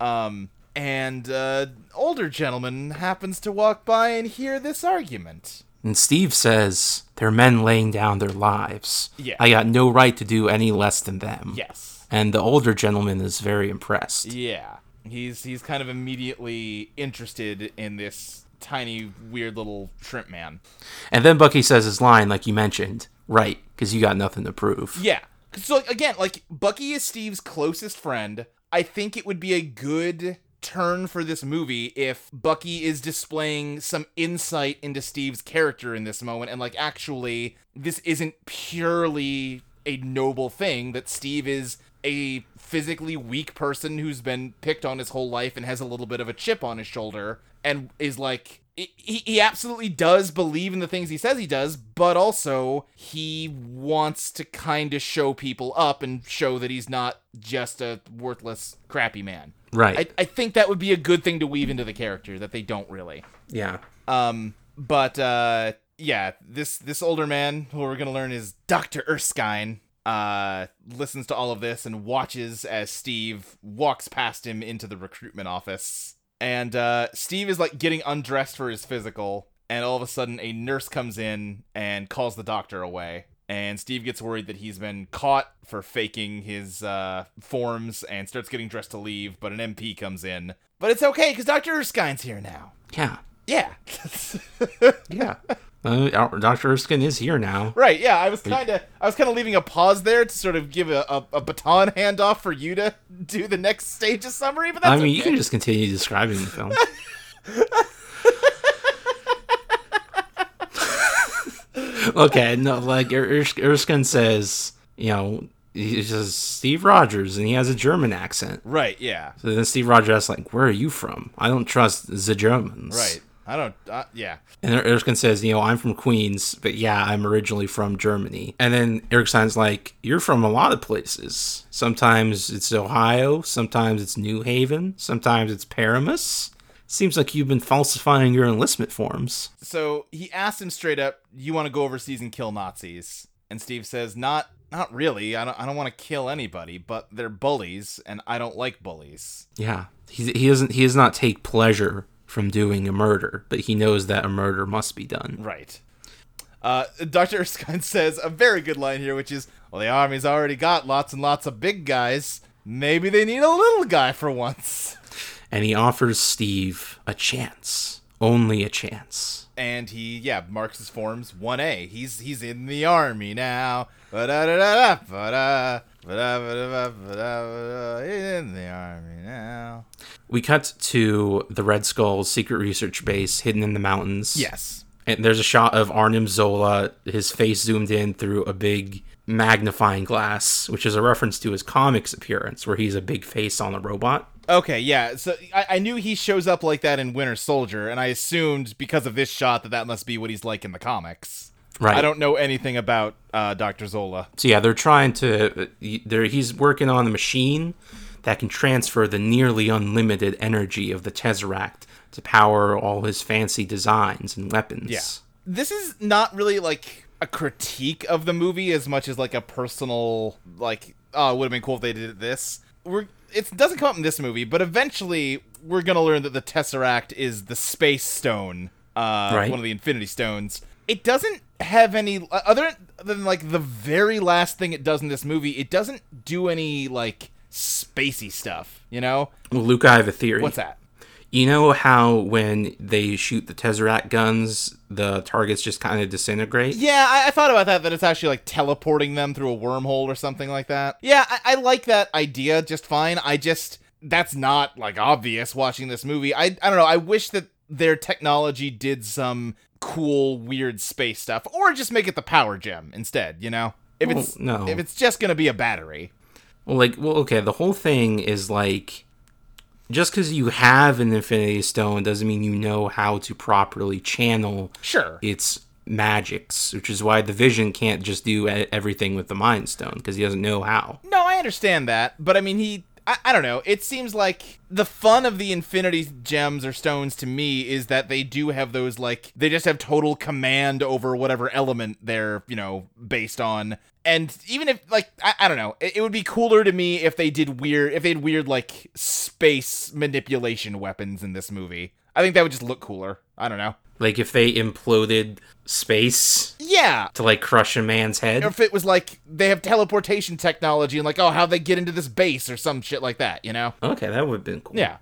Um and uh older gentleman happens to walk by and hear this argument. And Steve says, they're men laying down their lives. Yeah. I got no right to do any less than them. Yes. And the older gentleman is very impressed. Yeah. He's he's kind of immediately interested in this tiny weird little shrimp man. And then Bucky says his line, like you mentioned, right, because you got nothing to prove. Yeah. So again, like Bucky is Steve's closest friend. I think it would be a good turn for this movie if Bucky is displaying some insight into Steve's character in this moment and like actually this isn't purely a noble thing that Steve is a physically weak person who's been picked on his whole life and has a little bit of a chip on his shoulder and is like he, he absolutely does believe in the things he says he does, but also he wants to kind of show people up and show that he's not just a worthless, crappy man. Right. I, I think that would be a good thing to weave into the character that they don't really. yeah. Um, but uh, yeah, this this older man who we're gonna learn is Doctor Erskine. Uh, listens to all of this and watches as Steve walks past him into the recruitment office. And uh, Steve is like getting undressed for his physical, and all of a sudden a nurse comes in and calls the doctor away. And Steve gets worried that he's been caught for faking his uh, forms and starts getting dressed to leave. But an MP comes in. But it's okay because Dr. Erskine's here now. Yeah. Yeah. Yeah. Uh, Dr. Erskine is here now. right. Yeah. I was kind of I was kind of leaving a pause there to sort of give a, a, a baton handoff for you to do the next stage of summary. But that's I mean, you can just continue describing the film. okay, no, like Er- Ers- Erskine says, you know, he says Steve Rogers, and he has a German accent. right. Yeah. So then Steve Rogers asks, like, where are you from? I don't trust the Germans. Right. I don't. Uh, yeah. And Er- Erskine says, you know, I'm from Queens, but yeah, I'm originally from Germany. And then Erskine's like, you're from a lot of places. Sometimes it's Ohio, sometimes it's New Haven, sometimes it's Paramus. Seems like you've been falsifying your enlistment forms. So he asked him straight up, "You want to go overseas and kill Nazis?" And Steve says, "Not, not really. I don't. I don't want to kill anybody, but they're bullies, and I don't like bullies." Yeah, he, he doesn't. He does not take pleasure from doing a murder, but he knows that a murder must be done. Right. Uh, Dr. Erskine says a very good line here, which is, Well, the Army's already got lots and lots of big guys. Maybe they need a little guy for once. And he offers Steve a chance, only a chance. And he, yeah, marks his forms 1A. He's he's in the Army now. Ba-da-da-da-da, ba-da, in the army now. We cut to the Red Skull's secret research base hidden in the mountains. Yes. And there's a shot of Arnim Zola, his face zoomed in through a big magnifying glass, which is a reference to his comics appearance, where he's a big face on a robot. Okay, yeah. So I, I knew he shows up like that in Winter Soldier, and I assumed because of this shot that that must be what he's like in the comics. Right. I don't know anything about uh, Dr. Zola. So yeah, they're trying to. They're, he's working on a machine that can transfer the nearly unlimited energy of the Tesseract to power all his fancy designs and weapons. Yeah. This is not really like a critique of the movie as much as like a personal like oh it would have been cool if they did this. We're it doesn't come up in this movie, but eventually we're gonna learn that the Tesseract is the Space Stone, uh, Right. one of the Infinity Stones. It doesn't have any other than like the very last thing it does in this movie. It doesn't do any like spacey stuff, you know? Luke, I have a theory. What's that? You know how when they shoot the Tesseract guns, the targets just kind of disintegrate? Yeah, I, I thought about that. That it's actually like teleporting them through a wormhole or something like that. Yeah, I, I like that idea just fine. I just that's not like obvious watching this movie. I I don't know. I wish that their technology did some cool, weird space stuff, or just make it the power gem instead. You know, if Well, it's no. if it's just gonna be a battery. Well, like, well, okay, the whole thing is like, just because you have an Infinity Stone doesn't mean you know how to properly channel Sure. its magics, which is why the Vision can't just do everything with the Mind Stone because he doesn't know how. No, I understand that, but I mean, he. I, I don't know. It seems like the fun of the Infinity Gems or Stones to me is that they do have those, like, they just have total command over whatever element they're, you know, based on. And even if, like, I, I don't know, it, it would be cooler to me if they did weird, if they had weird, like, space manipulation weapons in this movie. I think that would just look cooler. I don't know. Like if they imploded space Yeah, to like crush a man's head or if it was like they have teleportation technology and like, oh, how they get into this base or some shit like that, you know? Okay, that would have been cool. Yeah.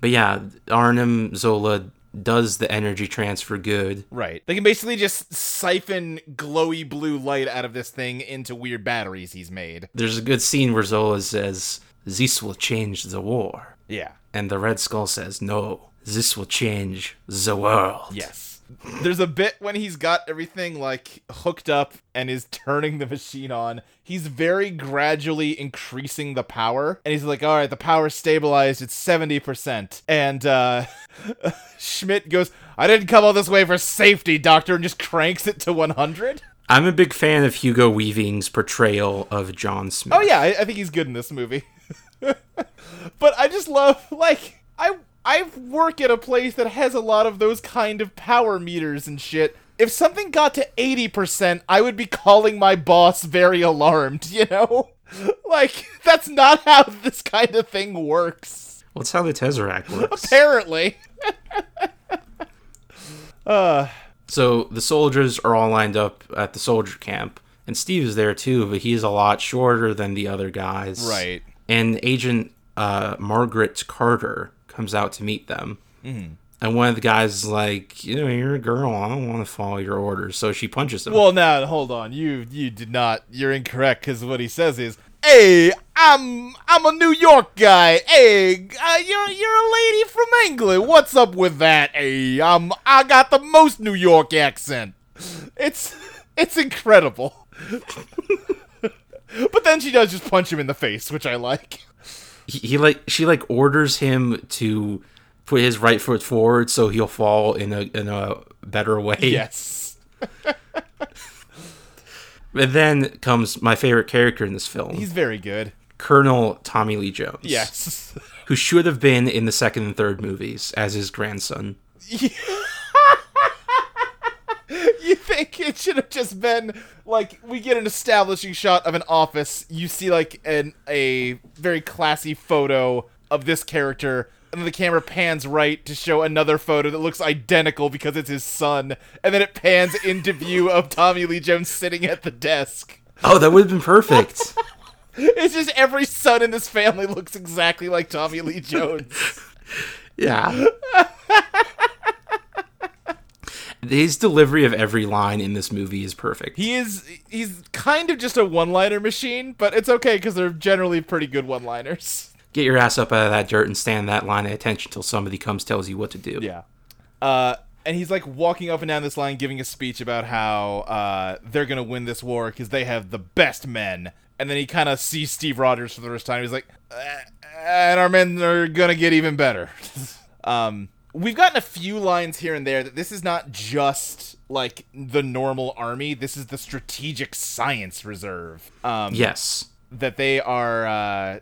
But yeah, Arnim Zola does the energy transfer good. Right. They can basically just siphon glowy blue light out of this thing into weird batteries he's made. There's a good scene where Zola says, This will change the war. Yeah. And the Red Skull says, No, this will change the world. Yes. There's a bit when he's got everything like hooked up and is turning the machine on. He's very gradually increasing the power. And he's like, all right, the power's stabilized. It's 70%. And uh, Schmidt goes, I didn't come all this way for safety, doctor, and just cranks it to 100. I'm a big fan of Hugo Weaving's portrayal of John Smith. Oh yeah, I, I think he's good in this movie. but I just love like I I work at a place that has a lot of those kind of power meters and shit. If something got to 80%, I would be calling my boss very alarmed, you know? Like that's not how this kind of thing works. Well, it's how the Tesseract works. Apparently. so the soldiers are all lined up at the soldier camp, and Steve is there too, but he's a lot shorter than the other guys. Right. And Agent uh, Margaret Carter comes out to meet them. Mm-hmm. And one of the guys is like, you know, you're a girl. I don't want to follow your orders. So she punches him. Well, now hold on. You you did not. You're incorrect because what he says is, "Hey, I'm I'm a New York guy. Hey, uh, you're you're a lady from England. What's up with that? Hey, I'm I got the most New York accent. It's it's incredible." but then she does just punch him in the face, which I like. He, he like she like orders him to put his right foot forward so he'll fall in a in a better way. Yes. And then comes my favorite character in this film, He's very good. Colonel Tommy Lee Jones. Yes. Who should have been in the second and third movies as his grandson. You think it should have just been like we get an establishing shot of an office. You see like an a very classy photo of this character, and then the camera pans right to show another photo that looks identical because it's his son, and then it pans into view of Tommy Lee Jones sitting at the desk. Oh, that would have been perfect. It's just every son in this family looks exactly like Tommy Lee Jones. yeah. His delivery of every line in this movie is perfect. He is he's kind of just a one-liner machine, but it's okay because they're generally pretty good one-liners. Get your ass up out of that dirt and stand that line of attention till somebody comes tells you what to do. Yeah. Uh, and he's like walking up and down this line, giving a speech about how uh, they're gonna win this war because they have the best men. And then he kind of sees Steve Rogers for the first time. He's like, "Uh, and our men are gonna get even better. um, we've gotten a few lines here and there that this is not just like the normal army. This is the strategic science reserve. Um, Yes. that they are uh,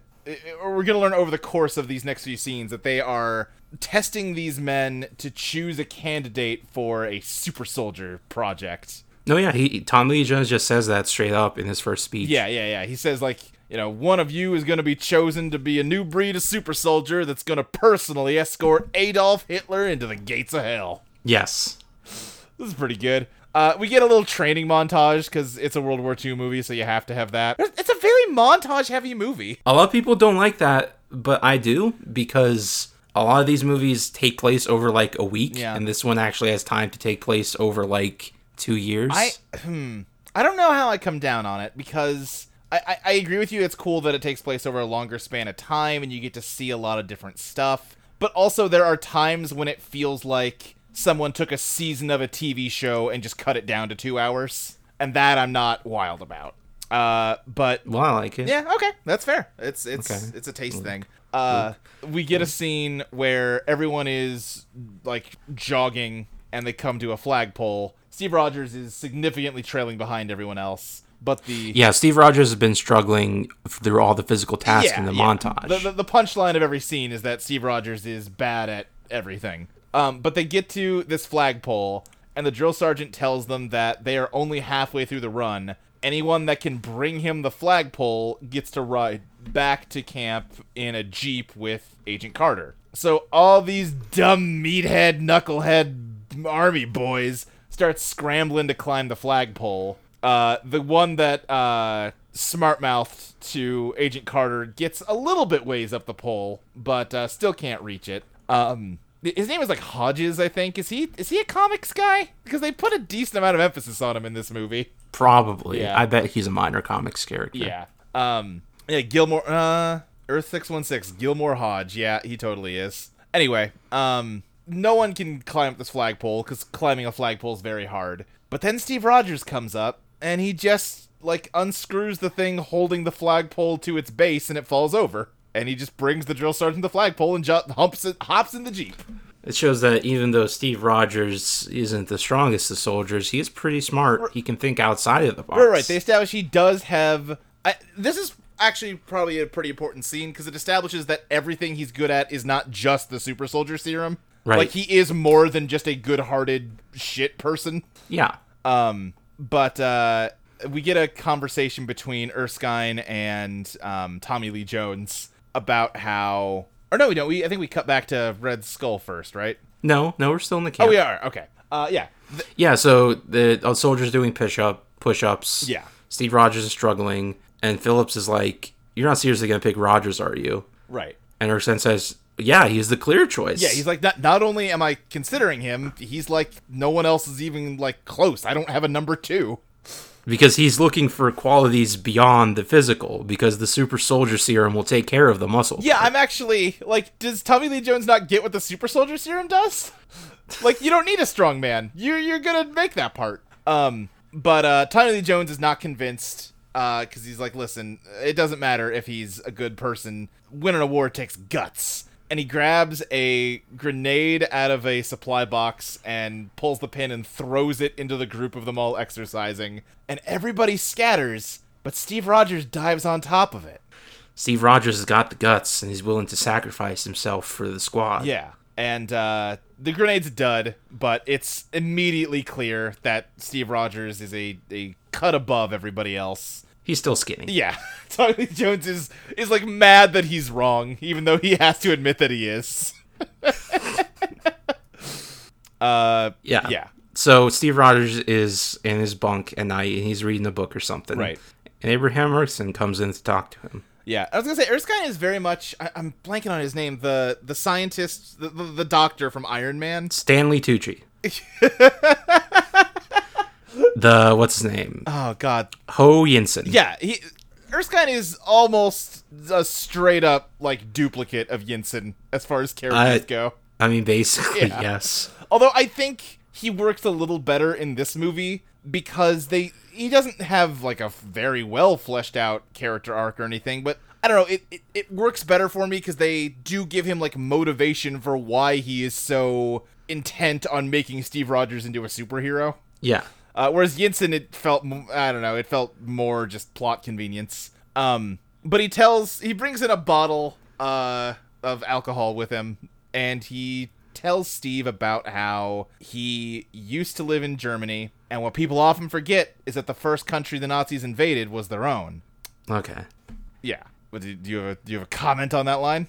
we're going to learn over the course of these next few scenes that they are testing these men to choose a candidate for a super soldier project No, yeah. He Tom Lee Jones just says that straight up in his first speech. yeah yeah yeah he says like you know one of you is going to be chosen to be a new breed of super soldier that's going to personally escort adolf hitler into the gates of hell Yes. this is pretty good uh, we get a little training montage because it's a World War II movie, so you have to have that. It's a very montage-heavy movie. A lot of people don't like that, but I do because a lot of these movies take place over like a week, Yeah. and this one actually has time to take place over like two years. I hmm, I don't know how I come down on it because I, I, I agree with you. It's cool that it takes place over a longer span of time and you get to see a lot of different stuff. But also, there are times when it feels like someone took a season of a TV show and just cut it down to two hours, and that I'm not wild about. Uh, but well, I like it. yeah, okay, that's fair. It's it's Okay. it's a taste thing. Uh, we get a scene where everyone is like jogging and they come to a flagpole. Steve Rogers is significantly trailing behind everyone else, but the Yeah, Steve Rogers has been struggling through all the physical tasks in the montage. The, the, the punchline of every scene is that Steve Rogers is bad at everything. Um, but they get to this flagpole, and the drill sergeant tells them that they are only halfway through the run. Anyone that can bring him the flagpole gets to ride back to camp in a jeep with Agent Carter. So all these dumb meathead, knucklehead army boys start scrambling to climb the flagpole. Uh, the one that uh, smart mouthed to Agent Carter gets a little bit ways up the pole, but uh, still can't reach it. Um, his name is like Hodges, I think. Is he is he a comics guy? Because they put a decent amount of emphasis on him in this movie. Probably. Yeah. I bet he's a minor comics character. Yeah. Um. Yeah. Gilmore. Uh. Earth six one six. Gilmore Hodge. Yeah, he totally is. Anyway. Um. No one can climb up this flagpole because climbing a flagpole is very hard. But then Steve Rogers comes up and he just like unscrews the thing holding the flagpole to its base and it falls over. And he just brings the drill sergeant to the flagpole and ju- humps it, hops in the jeep. It shows that even though Steve Rogers isn't the strongest of soldiers, he is pretty smart. He can think outside of the box. Right, right. They establish he does have. I, this is actually probably a pretty important scene because it establishes that everything he's good at is not just the super soldier serum. Right. Like he is more than just a good-hearted shit person. yeah. Um, but uh, we get a conversation between Erskine and um, Tommy Lee Jones about how. Or no, we don't. We I think we cut back to Red Skull first, right? No, no, we're still in the camp. Oh, we are. Okay. Uh, yeah. Th- Yeah, so the uh, soldiers doing push up push ups. Yeah. Steve Rogers is struggling, and Phillips is like, "You're not seriously gonna pick Rogers, are you?" right. And Erskine says, "Yeah, he's the clear choice." Yeah, he's like not not only am I considering him, he's like no one else is even like close. I don't have a number 2. because he's looking for qualities beyond the physical. Because the super soldier serum will take care of the muscle. Yeah, I'm actually like does Tommy Lee Jones not get what the super soldier serum does? like you don't need a strong man. You're you're going to make that part. Um but uh Tommy Lee Jones is not convinced uh cuz he's like, "Listen, it doesn't matter if he's a good person. Winning a war takes guts." And he grabs a grenade out of a supply box and pulls the pin and throws it into the group of them all exercising. And everybody scatters, but Steve Rogers dives on top of it. Steve Rogers has got the guts, and he's willing to sacrifice himself for the squad. Yeah. And uh, the grenade's a dud, but it's immediately clear that Steve Rogers is a, a cut above everybody else. He's still skinny. Yeah. Tommy Lee Jones is, is like mad that he's wrong, even though he has to admit that he is. uh, Yeah. Yeah. So Steve Rogers is in his bunk at night, and he's reading a book or something. Right. And Abraham Erskine comes in to talk to him. Yeah, I was gonna say Erskine is very much. I, I'm blanking on his name. The the scientist, the, the, the doctor from Iron Man. Stanley Tucci. the what's his name? Oh God, Ho Yinsen. yeah. He Erskine is almost a straight up like duplicate of Yinsen as far as characters I- go. I mean, basically, Yeah. yes. Although I think he works a little better in this movie because they he doesn't have like a very well fleshed out character arc or anything, but I don't know, it, it, it works better for me because they do give him like motivation for why he is so intent on making Steve Rogers into a superhero. Yeah. Uh, whereas Yinsen, it felt I don't know, it felt more just plot convenience. Um, but he tells he brings in a bottle uh, of alcohol with him, and he tells Steve about how he used to live in Germany, and what people often forget is that the first country the Nazis invaded was their own. Okay. Yeah. But do do you have a do you have a comment on that line?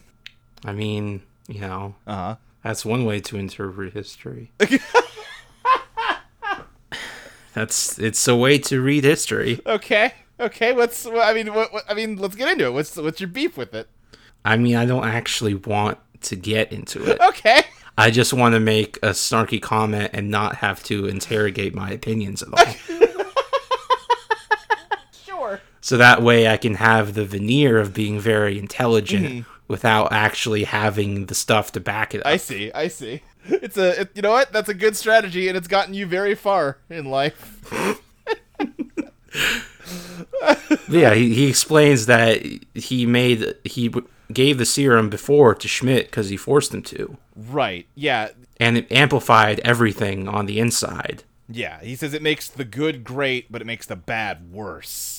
I mean, you know, Uh huh. that's one way to interpret history. that's it's a way to read history. Okay. Okay. What's I mean? What, what I mean? Let's get into it. What's what's your beef with it? I mean, I don't actually want to get into it. Okay. I just want to make a snarky comment and not have to interrogate my opinions at all. Sure. so that way I can have the veneer of being very intelligent mm-hmm. without actually having the stuff to back it up. I see. I see. It's a. It, you know what? That's a good strategy, and it's gotten you very far in life. yeah, he, he explains that he made he gave the serum before to Schmidt because he forced him to, Right. Yeah. and it amplified everything on the inside. Yeah. He says it makes the good great, but it makes the bad worse.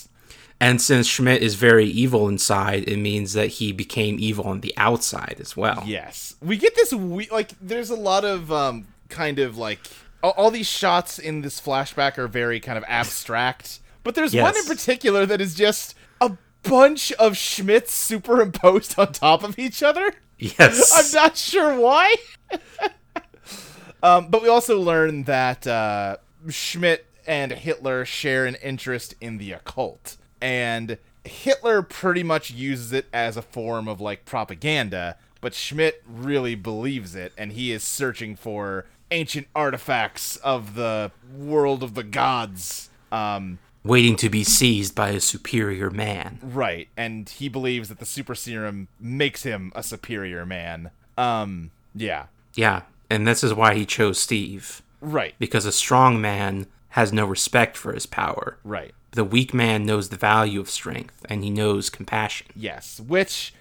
And since Schmidt is very evil inside, it means that he became evil on the outside as well. Yes. We get this. We like. There's a lot of um kind of like all, all these shots in this flashback are very kind of abstract, but there's one in particular that is just a bunch of Schmidts superimposed on top of each other. Yes. I'm not sure why. um, but we also learn that uh, Schmidt and Hitler share an interest in the occult, and Hitler pretty much uses it as a form of like propaganda. But Schmidt really believes it, and he is searching for ancient artifacts of the world of the gods. Um, Waiting to be seized by a superior man. Right, and he believes that the super serum makes him a superior man. Um, yeah, Yeah, and this is why he chose Steve. right, Because a strong man has no respect for his power. right. The weak man knows the value of strength, and he knows compassion. Yes, which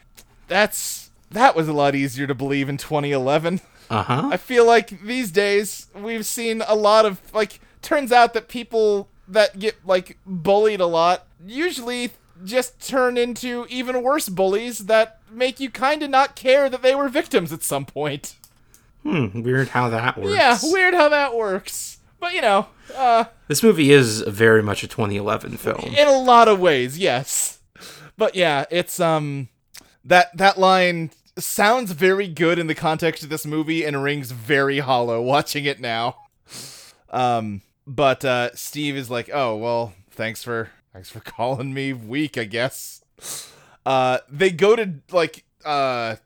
that's that was a lot easier to believe in 2011. Uh huh. I feel like these days we've seen a lot of like turns out that people that get like bullied a lot usually just turn into even worse bullies that make you kind of not care that they were victims at some point. Hmm, weird how that works. Yeah, weird how that works. But you know, uh This movie is very much a 2011 film. in a lot of ways, yes. But yeah, it's um that that line sounds very good in the context of this movie and rings very hollow watching it now. Um but uh Steve is like, "Oh, well, thanks for thanks for calling me weak, I guess." Uh they go to like uh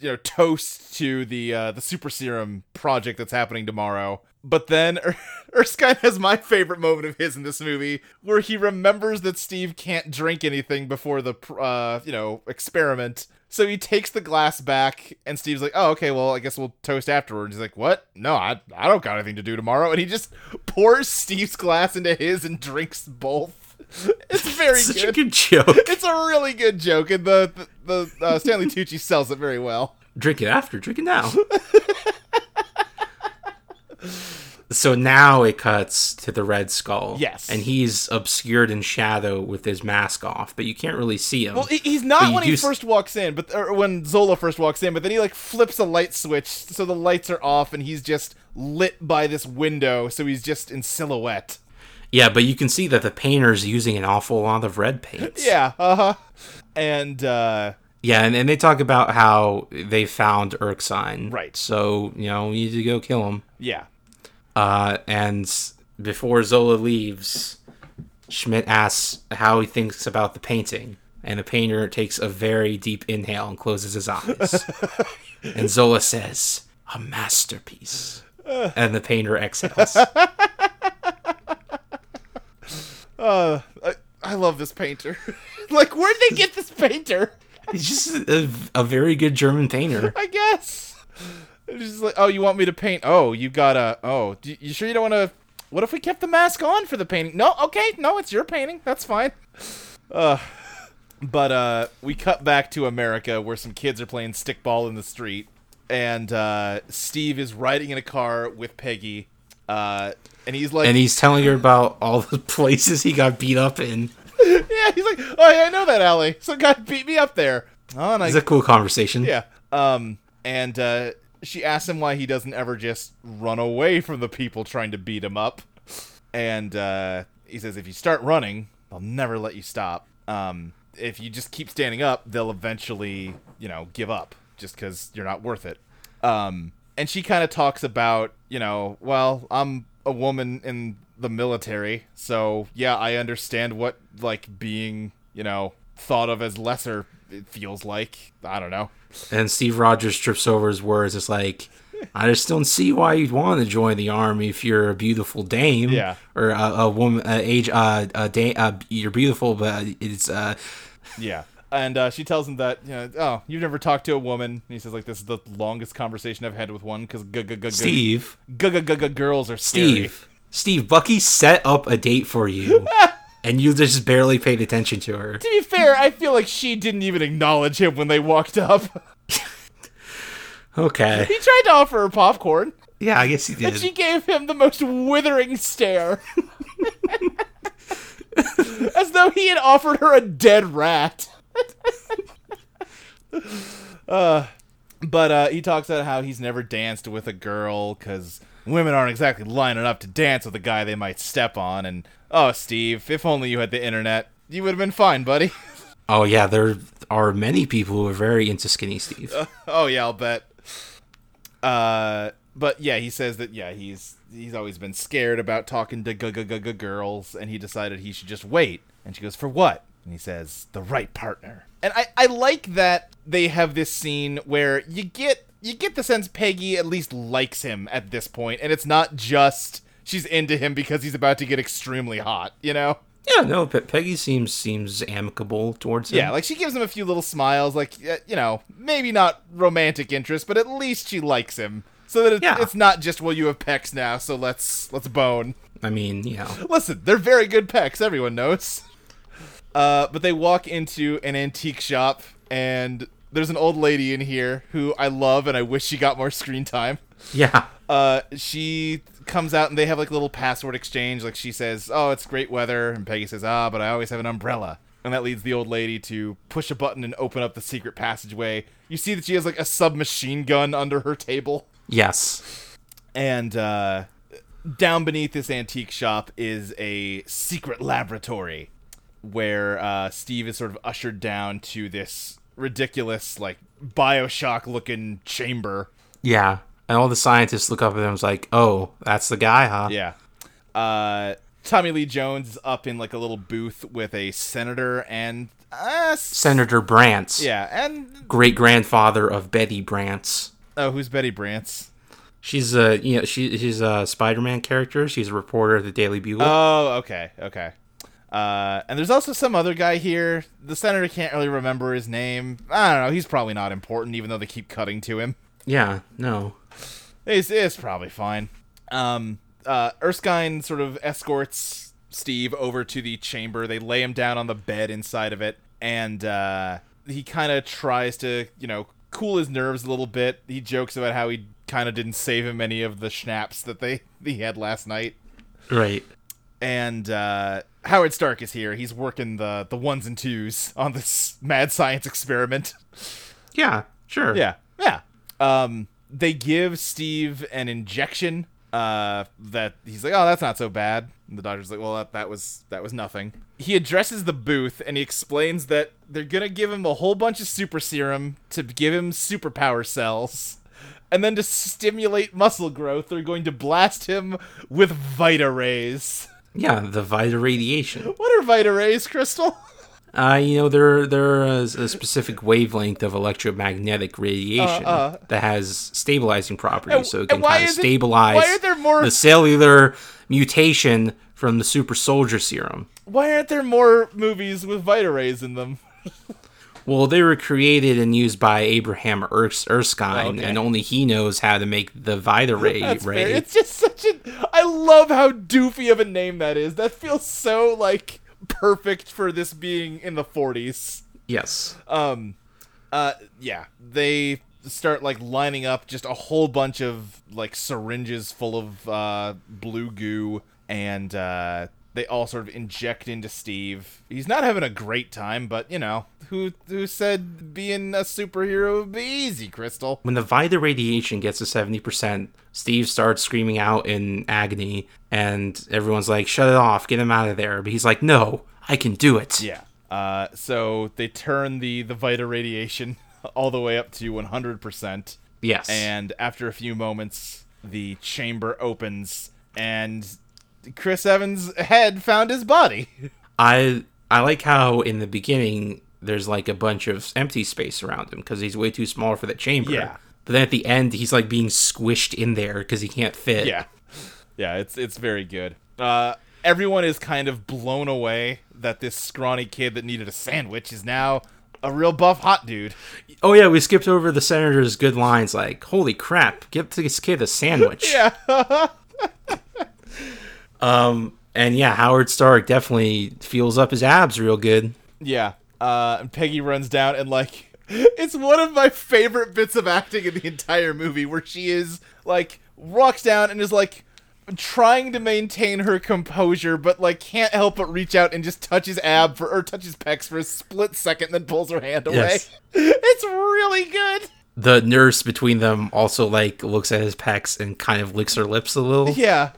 you know toast to the uh the super serum project that's happening tomorrow. But then er- Erskine has my favorite moment of his in this movie where he remembers that Steve can't drink anything before the uh you know experiment. So he takes the glass back and Steve's like, "Oh, okay, well, I guess we'll toast afterwards." He's like, "What? No, I I don't got anything to do tomorrow." And he just pours Steve's glass into his and drinks both. It's very Such good. a good joke. It's a really good joke, and the the, the uh, Stanley Tucci sells it very well. drink it after, drink it now. so now it cuts to the Red Skull. Yes. And he's obscured in shadow with his mask off, but you can't really see him. Well, he's not when he s- first walks in, but or when Zola first walks in. But then he like flips a light switch, so the lights are off, and he's just lit by this window, so he's just in silhouette. yeah, but you can see that the painter's using an awful lot of red paint. Yeah, uh huh. And uh, Yeah, and, and they talk about how they found Erskine. Right. So, you know, you need to go kill him. yeah, Uh, and before Zola leaves, Schmidt asks how he thinks about the painting. And the painter takes a very deep inhale and closes his eyes. and Zola says, A masterpiece. and the painter exhales. Uh, I, I love this painter. like, where'd they get this painter? He's just a, a very good German painter. I guess. It's just like, oh, you want me to paint? Oh, you gotta. Oh, do, you sure you don't want to? What if we kept the mask on for the painting? No, okay, no, it's your painting. That's fine. Uh, but uh, we cut back to America where some kids are playing stickball in the street, and uh, Steve is riding in a car with Peggy, uh, and he's like, And he's telling her about all the places he got beat up in. yeah, he's like, oh yeah, I know that alley. Some guy beat me up there. Oh, and I It's a cool conversation. Yeah. Um, and uh, she asks him why he doesn't ever just run away from the people trying to beat him up. And uh, he says, if you start running, they'll never let you stop. Um, if you just keep standing up, they'll eventually, you know, give up just because you're not worth it. Um, and she kind of talks about, you know, well, I'm a woman in the military, so yeah, I understand what like being, you know, thought of as lesser it feels like. I don't know. And Steve Rogers trips over his words. It's like, I just don't see why you'd want to join the army if you're a beautiful dame. Yeah. Or a, a woman, uh, age, uh, a dame, uh, you're beautiful, but it's, uh, Yeah. And uh, she tells him that, you know, oh, you've never talked to a woman. And he says, like, this is the longest conversation I've had with one because Steve. girls are. Steve. Steve, Bucky set up a date for you. and you just barely paid attention to her. To be fair, I feel like she didn't even acknowledge him when they walked up. Okay. he tried to offer her popcorn, Yeah, I guess he did. and she gave him the most withering stare. As though he had offered her a dead rat. uh, but uh, he talks about how he's never danced with a girl because women aren't exactly lining up to dance with a guy they might step on. And oh, Steve, if only you had the internet, you would have been fine, buddy. Oh yeah, there are many people who are very into Skinny Steve. oh yeah, I'll bet. Uh, but yeah, he says that yeah, he's he's always been scared about talking to g- g- g- g- girls, and he decided he should just wait. And she goes, "For what?" And he says, "The right partner." And I I like that they have this scene where you get you get the sense Peggy at least likes him at this point, and it's not just she's into him because he's about to get extremely hot, you know. yeah, no, Pe- Peggy seems seems amicable towards him. Yeah, like she gives him a few little smiles, like you know, maybe not romantic interest, but at least she likes him, so that it's, Yeah. it's not just well, you have pecs now, so let's let's bone. I mean, you know, Listen, they're very good pecs, everyone knows. Uh, but they walk into an antique shop, and there's an old lady in here who I love, and I wish she got more screen time. Yeah, Uh, she comes out and they have like a little password exchange. Like she says, "Oh, it's great weather," and Peggy says, "Ah, but I always have an umbrella." And that leads the old lady to push a button and open up the secret passageway. You see that she has like a submachine gun under her table, yes, and uh, down beneath this antique shop is a secret laboratory where uh, Steve is sort of ushered down to this ridiculous, like Bioshock looking chamber. yeah. And all the scientists look up at him and was like, "Oh, that's the guy, huh?" Yeah. Uh, Tommy Lee Jones is up in like a little booth with a senator and uh, Senator Brantz, yeah, and great grandfather of Betty Brantz. oh, who's Betty Brantz? She's a you know she she's a Spider-Man character. She's a reporter at the Daily Bugle. Oh, okay, okay. Uh, and there's also some other guy here. The senator can't really remember his name. I don't know. He's probably not important, even though they keep cutting to him. yeah, no, It's, it's probably fine. Um, uh, Erskine sort of escorts Steve over to the chamber. They lay him down on the bed inside of it, and uh, he kind of tries to, you know, cool his nerves a little bit. He jokes about how he kind of didn't save him any of the schnapps that they he had last night. right. And uh, Howard Stark is here. He's working the the ones and twos on this mad science experiment. Yeah, sure. Yeah, yeah. Um, they give Steve an injection. Uh, that he's like, oh, that's not so bad. And the doctor's like, well, that, that was that was nothing. He addresses the booth and he explains that they're gonna give him a whole bunch of super serum to give him superpower cells. And then to stimulate muscle growth, they're going to blast him with Vita rays. Yeah, the Vita radiation. What are Vita rays, Crystal? Uh, you know, there there is a specific wavelength of electromagnetic radiation that has stabilizing properties, Uh, And- so it can kind of it- stabilize there more- the cellular mutation from the super soldier serum. Why aren't there more movies with Vita rays in them? Well, they were created and used by Abraham Ers- Erskine, Oh, okay. and only he knows how to make the Vita ray. That's ray. fair. It's just such a. I love how doofy of a name that is. That feels so like perfect for this being in the 40s. yes. Um, uh, yeah, they start like lining up just a whole bunch of like syringes full of uh blue goo, and uh, they all sort of inject into Steve. He's not having a great time, but you know, who who said being a superhero would be easy, Crystal? When the Vita radiation gets to 70%, Steve starts screaming out in agony, and everyone's like, shut it off, get him out of there. But he's like, no, I can do it. Yeah. Uh, so they turn the the Vita radiation all the way up to 100%. Yes. And after a few moments, the chamber opens and Chris Evans' head found his body. I I like how in the beginning there's like a bunch of empty space around him because he's way too small for the chamber. Yeah. But then at the end, he's like being squished in there because he can't fit. yeah. Yeah, it's it's very good. Uh, everyone is kind of blown away that this scrawny kid that needed a sandwich is now a real buff hot dude. Oh yeah, we skipped over the senator's good lines like, "Holy crap, give this kid a sandwich." Yeah. And yeah, Howard Stark definitely feels up his abs real good. Yeah. Uh, and Peggy runs down and like it's one of my favorite bits of acting in the entire movie where she is like walks down and is like trying to maintain her composure but like can't help but reach out and just touch his ab for or touch his pecs for a split second then pulls her hand away. Yes. It's really good. The nurse between them also like looks at his pecs and kind of licks her lips a little. Yeah.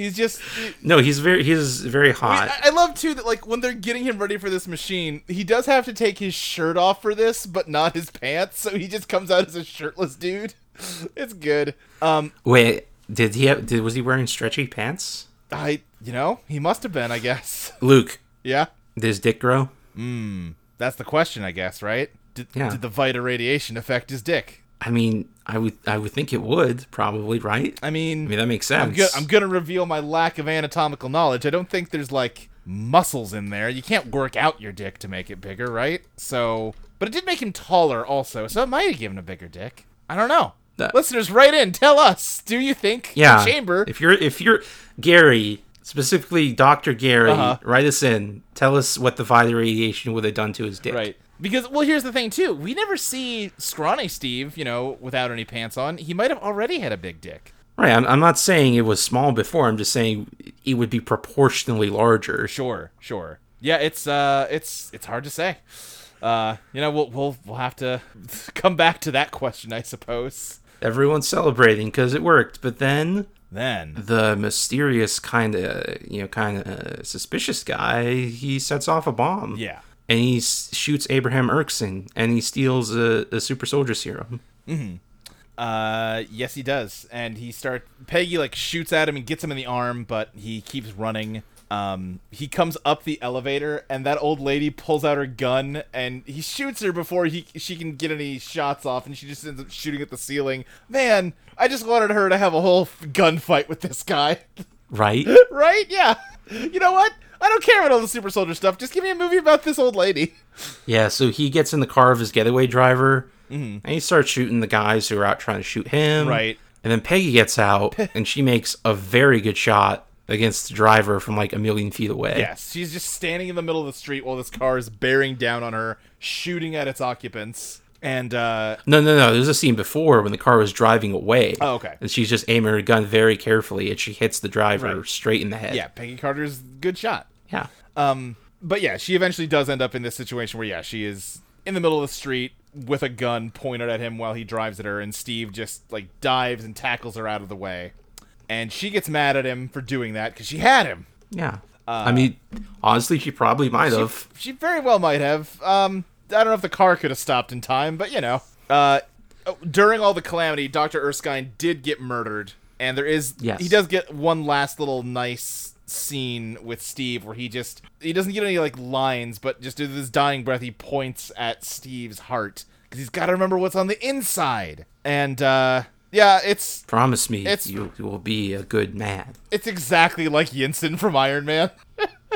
He's just No, he's very he's very hot. I, I love too that like when they're getting him ready for this machine, he does have to take his shirt off for this, but not his pants. So he just comes out as a shirtless dude. It's good. Um, Wait, did he have, did was he wearing stretchy pants? I you know he must have been. I guess. Luke, Yeah, Does dick grow? Hmm. That's the question. I guess right. Did, Yeah. did the Vita radiation affect his dick? I mean, I would I would think it would probably, right? I mean, I mean that makes sense. I'm, go- I'm gonna reveal my lack of anatomical knowledge. I don't think there's like muscles in there. You can't work out your dick to make it bigger, right? So, but it did make him taller also, so it might have given a bigger dick. I don't know. That- Listeners, write in. Tell us. Do you think yeah. the chamber? If you're if you're Gary, specifically Doctor Gary, Uh-huh. write us in. Tell us what the Vita radiation would have done to his dick. Right. Because well, here's the thing too. We never see scrawny Steve, you know, without any pants on. He might have already had a big dick. Right. I'm, I'm not saying it was small before. I'm just saying it would be proportionally larger. Sure, sure. Yeah, it's uh, it's it's hard to say. Uh, you know, we'll we'll we'll have to come back to that question, I suppose. Everyone's celebrating because it worked, but then Then the mysterious kind of you know kind of suspicious guy he sets off a bomb. Yeah. And he s- shoots Abraham Erskine, and he steals a, a super soldier serum. Uh, yes, he does, and he start Peggy like shoots at him and gets him in the arm, but he keeps running. Um, he comes up the elevator, and that old lady pulls out her gun, and he shoots her before he she can get any shots off, and she just ends up shooting at the ceiling. Man, I just wanted her to have a whole gunfight with this guy, Right? right? Yeah. You know what? I don't care about all the super soldier stuff. Just give me a movie about this old lady. yeah. So he gets in the car of his getaway driver, Mm-hmm. and he starts shooting the guys who are out trying to shoot him. Right. And then Peggy gets out, and she makes a very good shot against the driver from like a million feet away. Yes, she's just standing in the middle of the street while this car is bearing down on her, shooting at its occupants. And uh No, no, no. There's a scene before when the car was driving away. Oh, okay. And she's just aiming her gun very carefully, and she hits the driver Right. straight in the head. yeah, Peggy Carter's good shot. Yeah. Um but yeah, she eventually does end up in this situation where yeah, she is in the middle of the street with a gun pointed at him while he drives at her and Steve just like dives and tackles her out of the way. And she gets mad at him for doing that cuz she had him. Yeah. I mean, honestly, she probably might have. She very well might have. Um, I don't know if the car could have stopped in time, but you know. Uh, oh, during all the calamity, Doctor Erskine did get murdered, and there is Yes. he does get one last little nice scene with Steve where he just he doesn't get any like lines, but just with his dying breath, he points at Steve's heart because he's got to remember what's on the inside. And uh, yeah, it's Promise me It's- you, you will be a good man. it's exactly like Yinsen from Iron Man.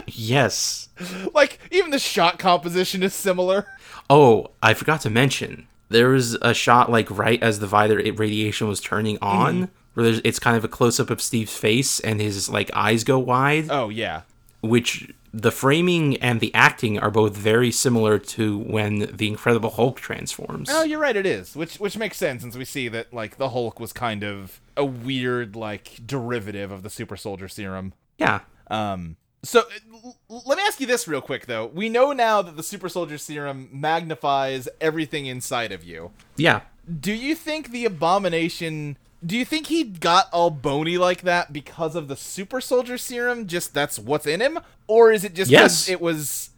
Yes. like even the shot composition is similar. Oh, I forgot to mention there was a shot like right as the Vita radiation was turning on, Mm-hmm. Where there's, it's kind of a close up of Steve's face and his like eyes go wide, Oh yeah, which the framing and the acting are both very similar to when the Incredible Hulk transforms. Oh, you're right. It is, which which makes sense since we see that like the Hulk was kind of a weird like derivative of the super soldier serum. Yeah. Um, so l- let me ask you this real quick though. We know now that the super soldier serum magnifies everything inside of you. Yeah. Do you think the abomination? Do you think he got all bony like that because of the super soldier serum? Just that's what's in him, or is it just Yes. it was?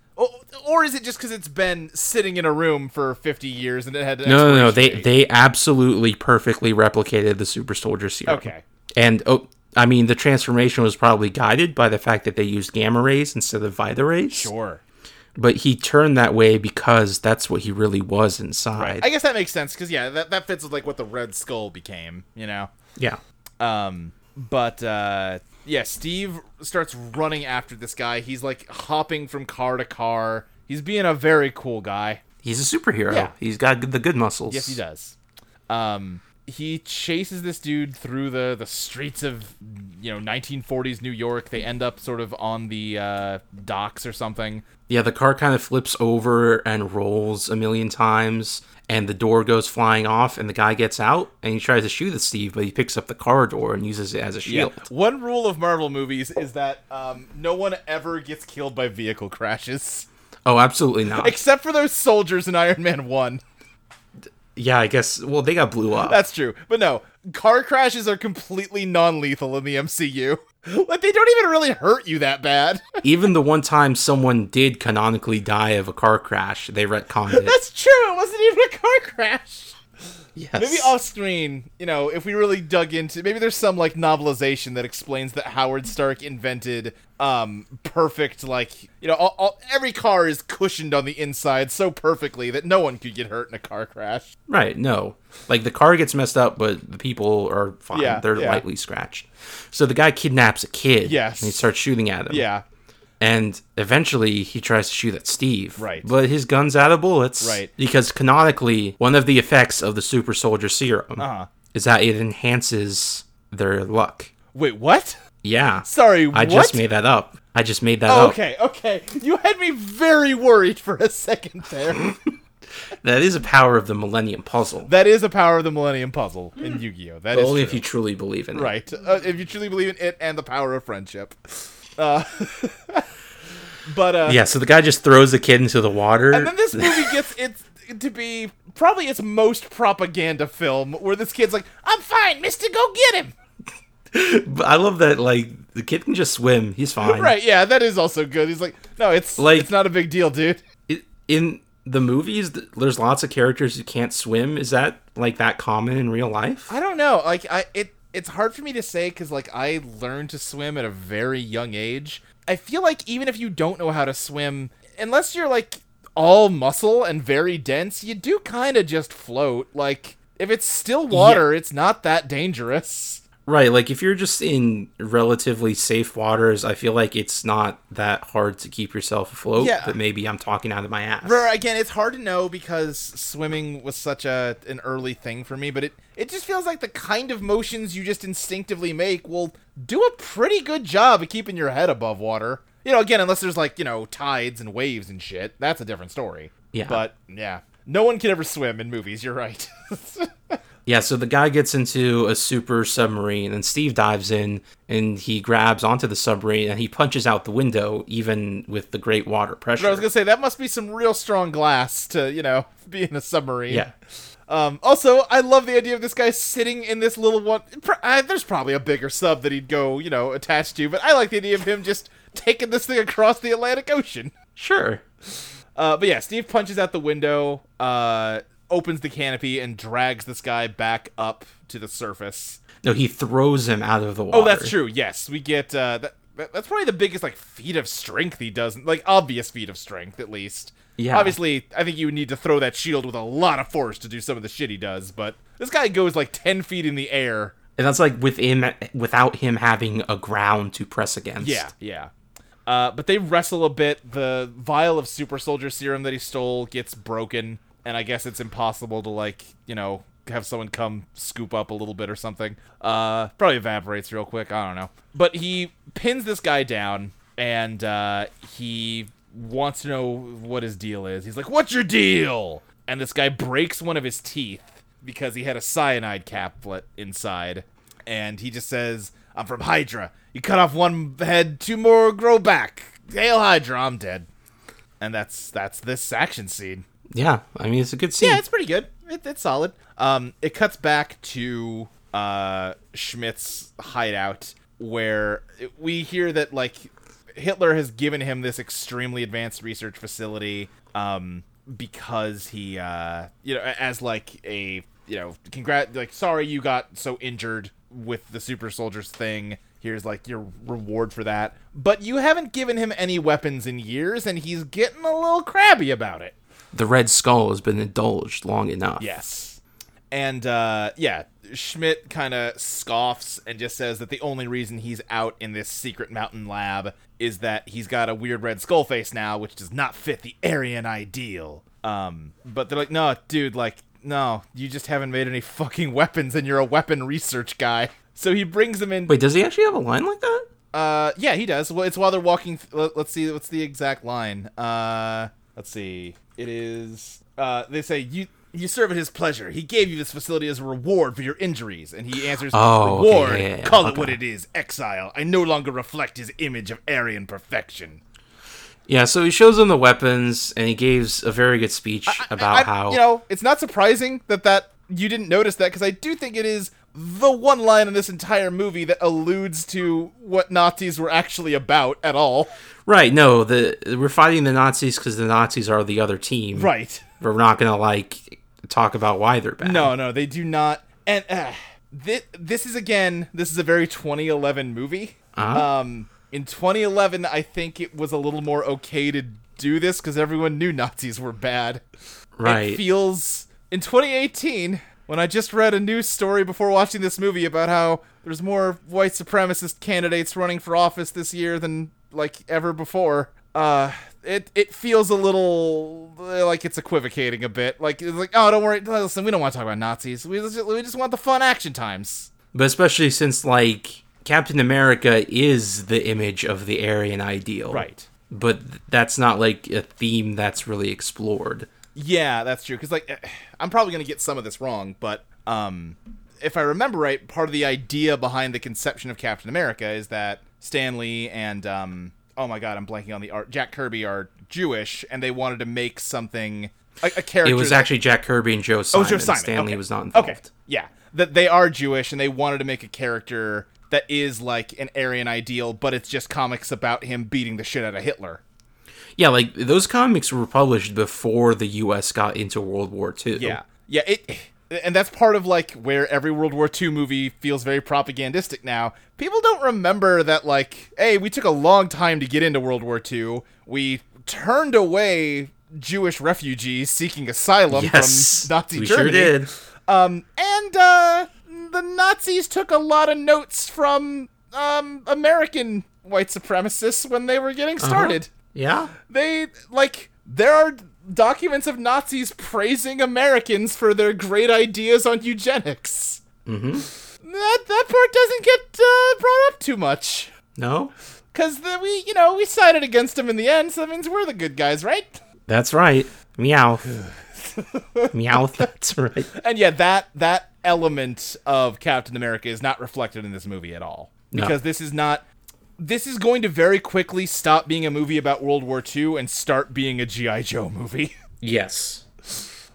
Or is it just because it's been sitting in a room for 50 years and it had an No, no, no. They date? they absolutely perfectly replicated the super soldier serum. Okay. And oh, I mean, the transformation was probably guided by the fact that they used gamma rays instead of Vita rays. Sure. But he turned that way because that's what he really was inside. I guess that makes sense because yeah, that that fits with like what the Red Skull became, you know. yeah. Um, but uh, yeah, Steve starts running after this guy. He's like hopping from car to car. He's being a very cool guy. He's a superhero. Yeah. He's got the good muscles. Yes, he does. Um, he chases this dude through the the streets of you know 1940s New York. They end up sort of on the uh, docks or something. Yeah, the car kind of flips over and rolls a million times, and the door goes flying off, and the guy gets out, and he tries to shoot at Steve, but he picks up the car door and uses it as a shield. One rule of Marvel movies is that um, no one ever gets killed by vehicle crashes. Oh, absolutely not. Except for those soldiers in Iron Man 1. Yeah, I guess. Well, they got blew up. That's true. But no, car crashes are completely non lethal in the MCU. Like, they don't even really hurt you that bad. Even the one time someone did canonically die of a car crash, they retconned it. That's true. It wasn't even a car crash. Yes. Maybe off screen, you know, if we really dug into maybe there's some like novelization that explains that Howard Stark invented um perfect like you know all, all, every car is cushioned on the inside so perfectly that no one could get hurt in a car crash. Right, no. Like the car gets messed up, but the people are fine. Yeah, They're yeah. lightly scratched. So the guy kidnaps a kid. Yes. And he starts shooting at him. Yeah. And eventually he tries to shoot at Steve. Right. But his gun's out of bullets. Right. Because canonically, one of the effects of the super soldier serum Uh-huh. is that it enhances their luck. Wait, what? Yeah. Sorry, I what? just made that up. I just made that Oh, up. okay, okay. You had me very worried for a second there. That is a power of the Millennium Puzzle. that is a power of the Millennium Puzzle in Yu-Gi-Oh. That only true. if you truly believe in it. right. Uh, if you truly believe in it and the power of friendship. Uh, but uh, Yeah, so the guy just throws the kid into the water. And then this movie gets it to be probably its most propaganda film, where this kid's like, "I'm fine, Mister, go get him." But I love that like the kid can just swim. He's fine. Right? Yeah, that is also good. He's like, "No, it's Like- it's not a big deal, dude." It, in the movies, there's lots of characters who can't swim. Is that like that common in real life? I don't know. Like, I it it's hard for me to say because like I learned to swim at a very young age. I feel like even if you don't know how to swim, unless you're like all muscle and very dense, you do kind of just float. Like, if it's still water, it's not that dangerous. Right. Like if you're just in relatively safe waters, I feel like it's not that hard to keep yourself afloat. Yeah. But maybe I'm talking out of my ass. Rur, again, it's hard to know because swimming was such a an early thing for me, but it it just feels like the kind of motions you just instinctively make will do a pretty good job of keeping your head above water. You know, again, unless there's like, you know, tides and waves and shit. That's a different story. Yeah. But yeah. No one can ever swim in movies, you're right. Yeah, so the guy gets into a super submarine and Steve dives in and he grabs onto the submarine and he punches out the window even with the great water pressure. But I was gonna say that must be some real strong glass to, you know, be in a submarine. yeah. Um, also, I love the idea of this guy sitting in this little one. Uh, there's probably a bigger sub that he'd go, you know, attached to, but I like the idea of him just taking this thing across the Atlantic Ocean. Sure. Uh, but yeah, Steve punches out the window, uh, opens the canopy, and drags this guy back up to the surface. No, he throws him out of the water. Oh, that's true. Yes, we get uh, that. that- that's probably the biggest like feat of strength he does, like obvious feat of strength at least. Yeah. Obviously, I think you need to throw that shield with a lot of force to do some of the shit he does, but this guy goes like ten feet in the air. And that's like with him without him having a ground to press against. Yeah, yeah. Uh, but they wrestle a bit. The vial of super soldier serum that he stole gets broken, and I guess it's impossible to like, you know, have someone come scoop up a little bit or something. Uh, probably evaporates real quick. I don't know. But he pins this guy down, and uh, he wants to know what his deal is. He's like, "What's your deal?" And this guy breaks one of his teeth because he had a cyanide caplet inside, and he just says, "I'm from Hydra. You cut off one head, two more grow back. Hail Hydra, I'm dead." And that's that's this action scene. Yeah. I mean, it's a good scene. Yeah, it's pretty good. It, it's solid. Um, it cuts back to uh Schmidt's hideout where we hear that like Hitler has given him this extremely advanced research facility um because he uh you know as like a you know congrat like sorry you got so injured with the super soldiers thing here's like your reward for that but you haven't given him any weapons in years and he's getting a little crabby about it the Red Skull has been indulged long enough. Yes. And uh, yeah, Schmidt kind of scoffs and just says that the only reason he's out in this secret mountain lab is that he's got a weird red skull face now, which does not fit the Aryan ideal. Um, but they're like, no, dude, like, no, you just haven't made any fucking weapons, and you're a weapon research guy. So he brings him in. Wait, does he actually have a line like that? Uh, yeah, he does. Well, it's while they're walking. Th- let's see. What's the exact line? Uh, let's see. It is. Uh, they say you. You serve at his pleasure. He gave you this facility as a reward for your injuries, and he answers, Oh, okay, yeah, yeah, Call it what it is. Exile. I no longer reflect his image of Aryan perfection." Yeah, so he shows them the weapons and he gives a very good speech about I- how you know it's not surprising that that you didn't notice that because I do think it is the one line in this entire movie that alludes to what Nazis were actually about at all. Right, no, the we're fighting the Nazis cuz the Nazis are the other team. Right. We're not going to like talk about why they're bad. No, no, they do not. And uh, this, this is again, this is a very 2011 movie. Uh-huh. Um, in 2011, I think it was a little more okay to do this because everyone knew Nazis were bad. Right. It feels in 2018 when I just read a news story before watching this movie about how there's more white supremacist candidates running for office this year than like ever before. Uh, it it feels a little like it's equivocating a bit. Like it's like, oh, don't worry, listen, we don't want to talk about Nazis. We just we just want the fun action times. But especially since like Captain America is the image of the Aryan ideal. Right. But that's not like a theme that's really explored. Yeah, that's true. Because like, I'm probably gonna get some of this wrong, but um, if I remember right, part of the idea behind the conception of Captain America is that Stan Lee and um, oh my god, I'm blanking on the art. Jack Kirby are Jewish, and they wanted to make something a, a character. It was that- actually Jack Kirby and Joe Simon. oh, Joe Simon. Stan Lee okay. was not involved. Okay, yeah, that they are Jewish, and they wanted to make a character that is like an Aryan ideal, but it's just comics about him beating the shit out of Hitler. Yeah, like those comics were published before the US got into World War II. Yeah, yeah. It, and that's part of like where every World War II movie feels very propagandistic now. People don't remember that like, hey, we took a long time to get into World War II. We turned away Jewish refugees seeking asylum Yes. from Nazi we Germany. sure did. Um, and uh, the Nazis took a lot of notes from um American white supremacists when they were getting started Yeah. they like there are documents of Nazis praising Americans for their great ideas on eugenics. Mm-hmm. That that part doesn't get uh, brought up too much No? because we you know we sided against them in the end, so that means we're the good guys, right? That's right. Meow. Meow, that's right. And yeah, that that element of Captain America is not reflected in this movie at all No. because this is not. This is going to very quickly stop being a movie about World War II and start being a GI Joe movie. Yes.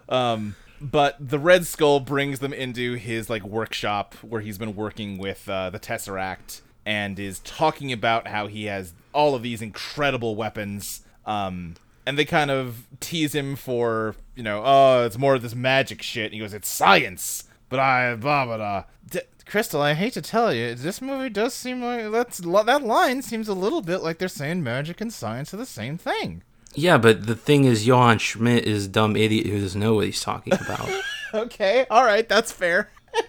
Um, but the Red Skull brings them into his like workshop where he's been working with uh, the Tesseract and is talking about how he has all of these incredible weapons. Um, and they kind of tease him for you know, oh, it's more of this magic shit. And he goes, it's science, but I blah blah blah. D- Crystal, I hate to tell you, this movie does seem like that's that line seems a little bit like they're saying magic and science are the same thing. Yeah, but the thing is, Johann Schmidt is a dumb idiot who doesn't know what he's talking about. Okay, all right, that's fair.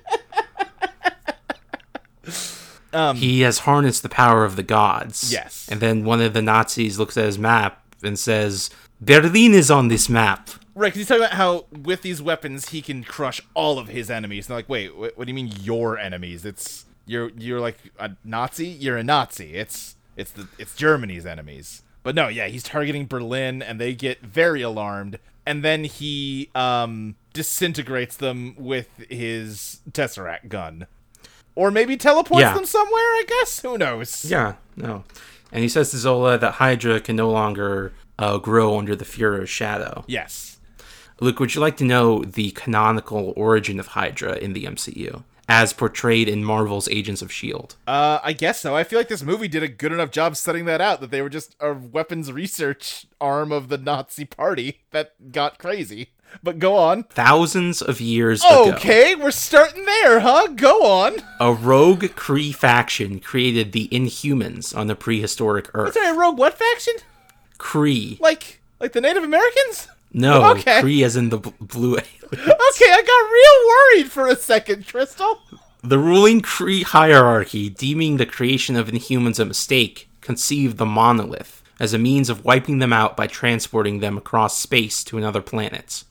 Um, he has harnessed the power of the gods. Yes. And then one of the Nazis looks at his map and says, Berlin is on this map. Right, because he's talking about how with these weapons he can crush all of his enemies. And like, wait, what, what do you mean your enemies? It's you're you're like a Nazi. You're a Nazi. It's it's the it's Germany's enemies. But no, yeah, he's targeting Berlin, and they get very alarmed. And then he um disintegrates them with his tesseract gun, or maybe teleports Yeah. them somewhere. I guess who knows? Yeah, no. And he says to Zola that Hydra can no longer uh, grow under the Fuhrer's shadow. Yes. Luke, would you like to know the canonical origin of Hydra in the MCU, as portrayed in Marvel's Agents of S.H.I.E.L.D.? Uh, I guess so. I feel like this movie did a good enough job setting that out that they were just a weapons research arm of the Nazi party that got crazy. But go on. Thousands of years ago, Okay, we're starting there, huh? Go on. a rogue Kree faction created the Inhumans on the prehistoric Earth. Sorry, Rogue what faction? Kree. Like, like the Native Americans? No, Okay. Kree as in the bl- blue alien. Okay, I got real worried for a second, Crystal. The ruling Kree hierarchy, deeming the creation of Inhumans a mistake, conceived the monolith as a means of wiping them out by transporting them across space to another planet.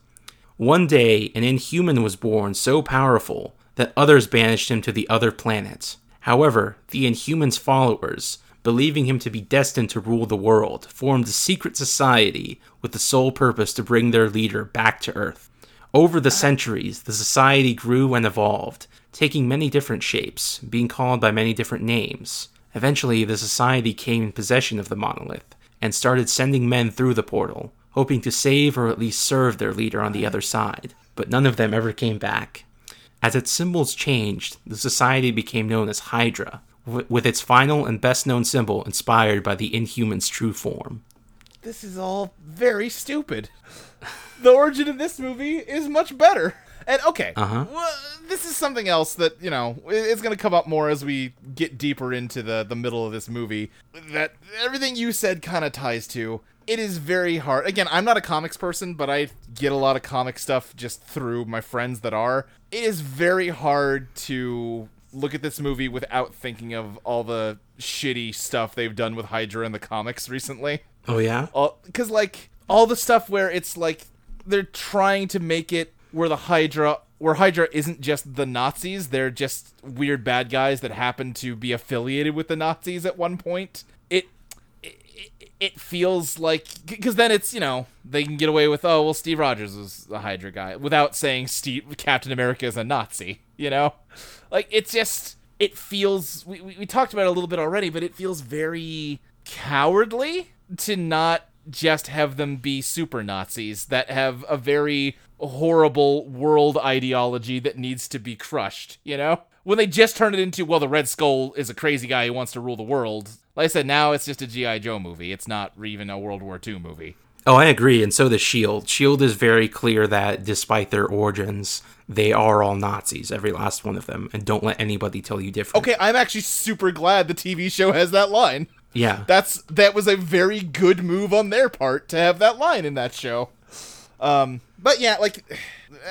One day, an Inhuman was born so powerful that others banished him to the other planet. However, the Inhuman's followers, believing him to be destined to rule the world, formed a secret society with the sole purpose to bring their leader back to Earth. Over the centuries, the society grew and evolved, taking many different shapes, being called by many different names. Eventually, the society came in possession of the monolith and started sending men through the portal, hoping to save or at least serve their leader on the other side. But none of them ever came back. As its symbols changed, the society became known as Hydra, wi- with its final and best known symbol inspired by the Inhuman's true form. This is all very stupid. The origin of this movie is much better. And okay, Uh-huh. well, this is something else that you know it's going to come up more as we get deeper into the the middle of this movie. That everything you said kind of ties to. It is very hard. Again, I'm not a comics person, but I get a lot of comic stuff just through my friends that are. It is very hard to look at this movie without thinking of all the shitty stuff they've done with Hydra in the comics recently Oh, yeah? because like all the stuff where it's like they're trying to make it where the Hydra where Hydra isn't just the Nazis, they're just weird bad guys that happen to be affiliated with the Nazis at one point. It feels like because then it's you know they can get away with oh well Steve Rogers was a Hydra guy without saying Steve Captain America is a Nazi, you know, like it's just it feels we, we, we talked about it a little bit already, but it feels very cowardly to not just have them be super Nazis that have a very horrible world ideology that needs to be crushed, you know? When they just turn it into, well, the Red Skull is a crazy guy who wants to rule the world. Like I said, now it's just a G.I. Joe movie. It's not even a World War II movie. Oh, I agree, and so does Shield. Shield is very clear that despite their origins, they are all Nazis, every last one of them, and don't let anybody tell you different. Okay, I'm actually super glad the TV show has that line. Yeah. That's that was a very good move on their part to have that line in that show. Um, but yeah, like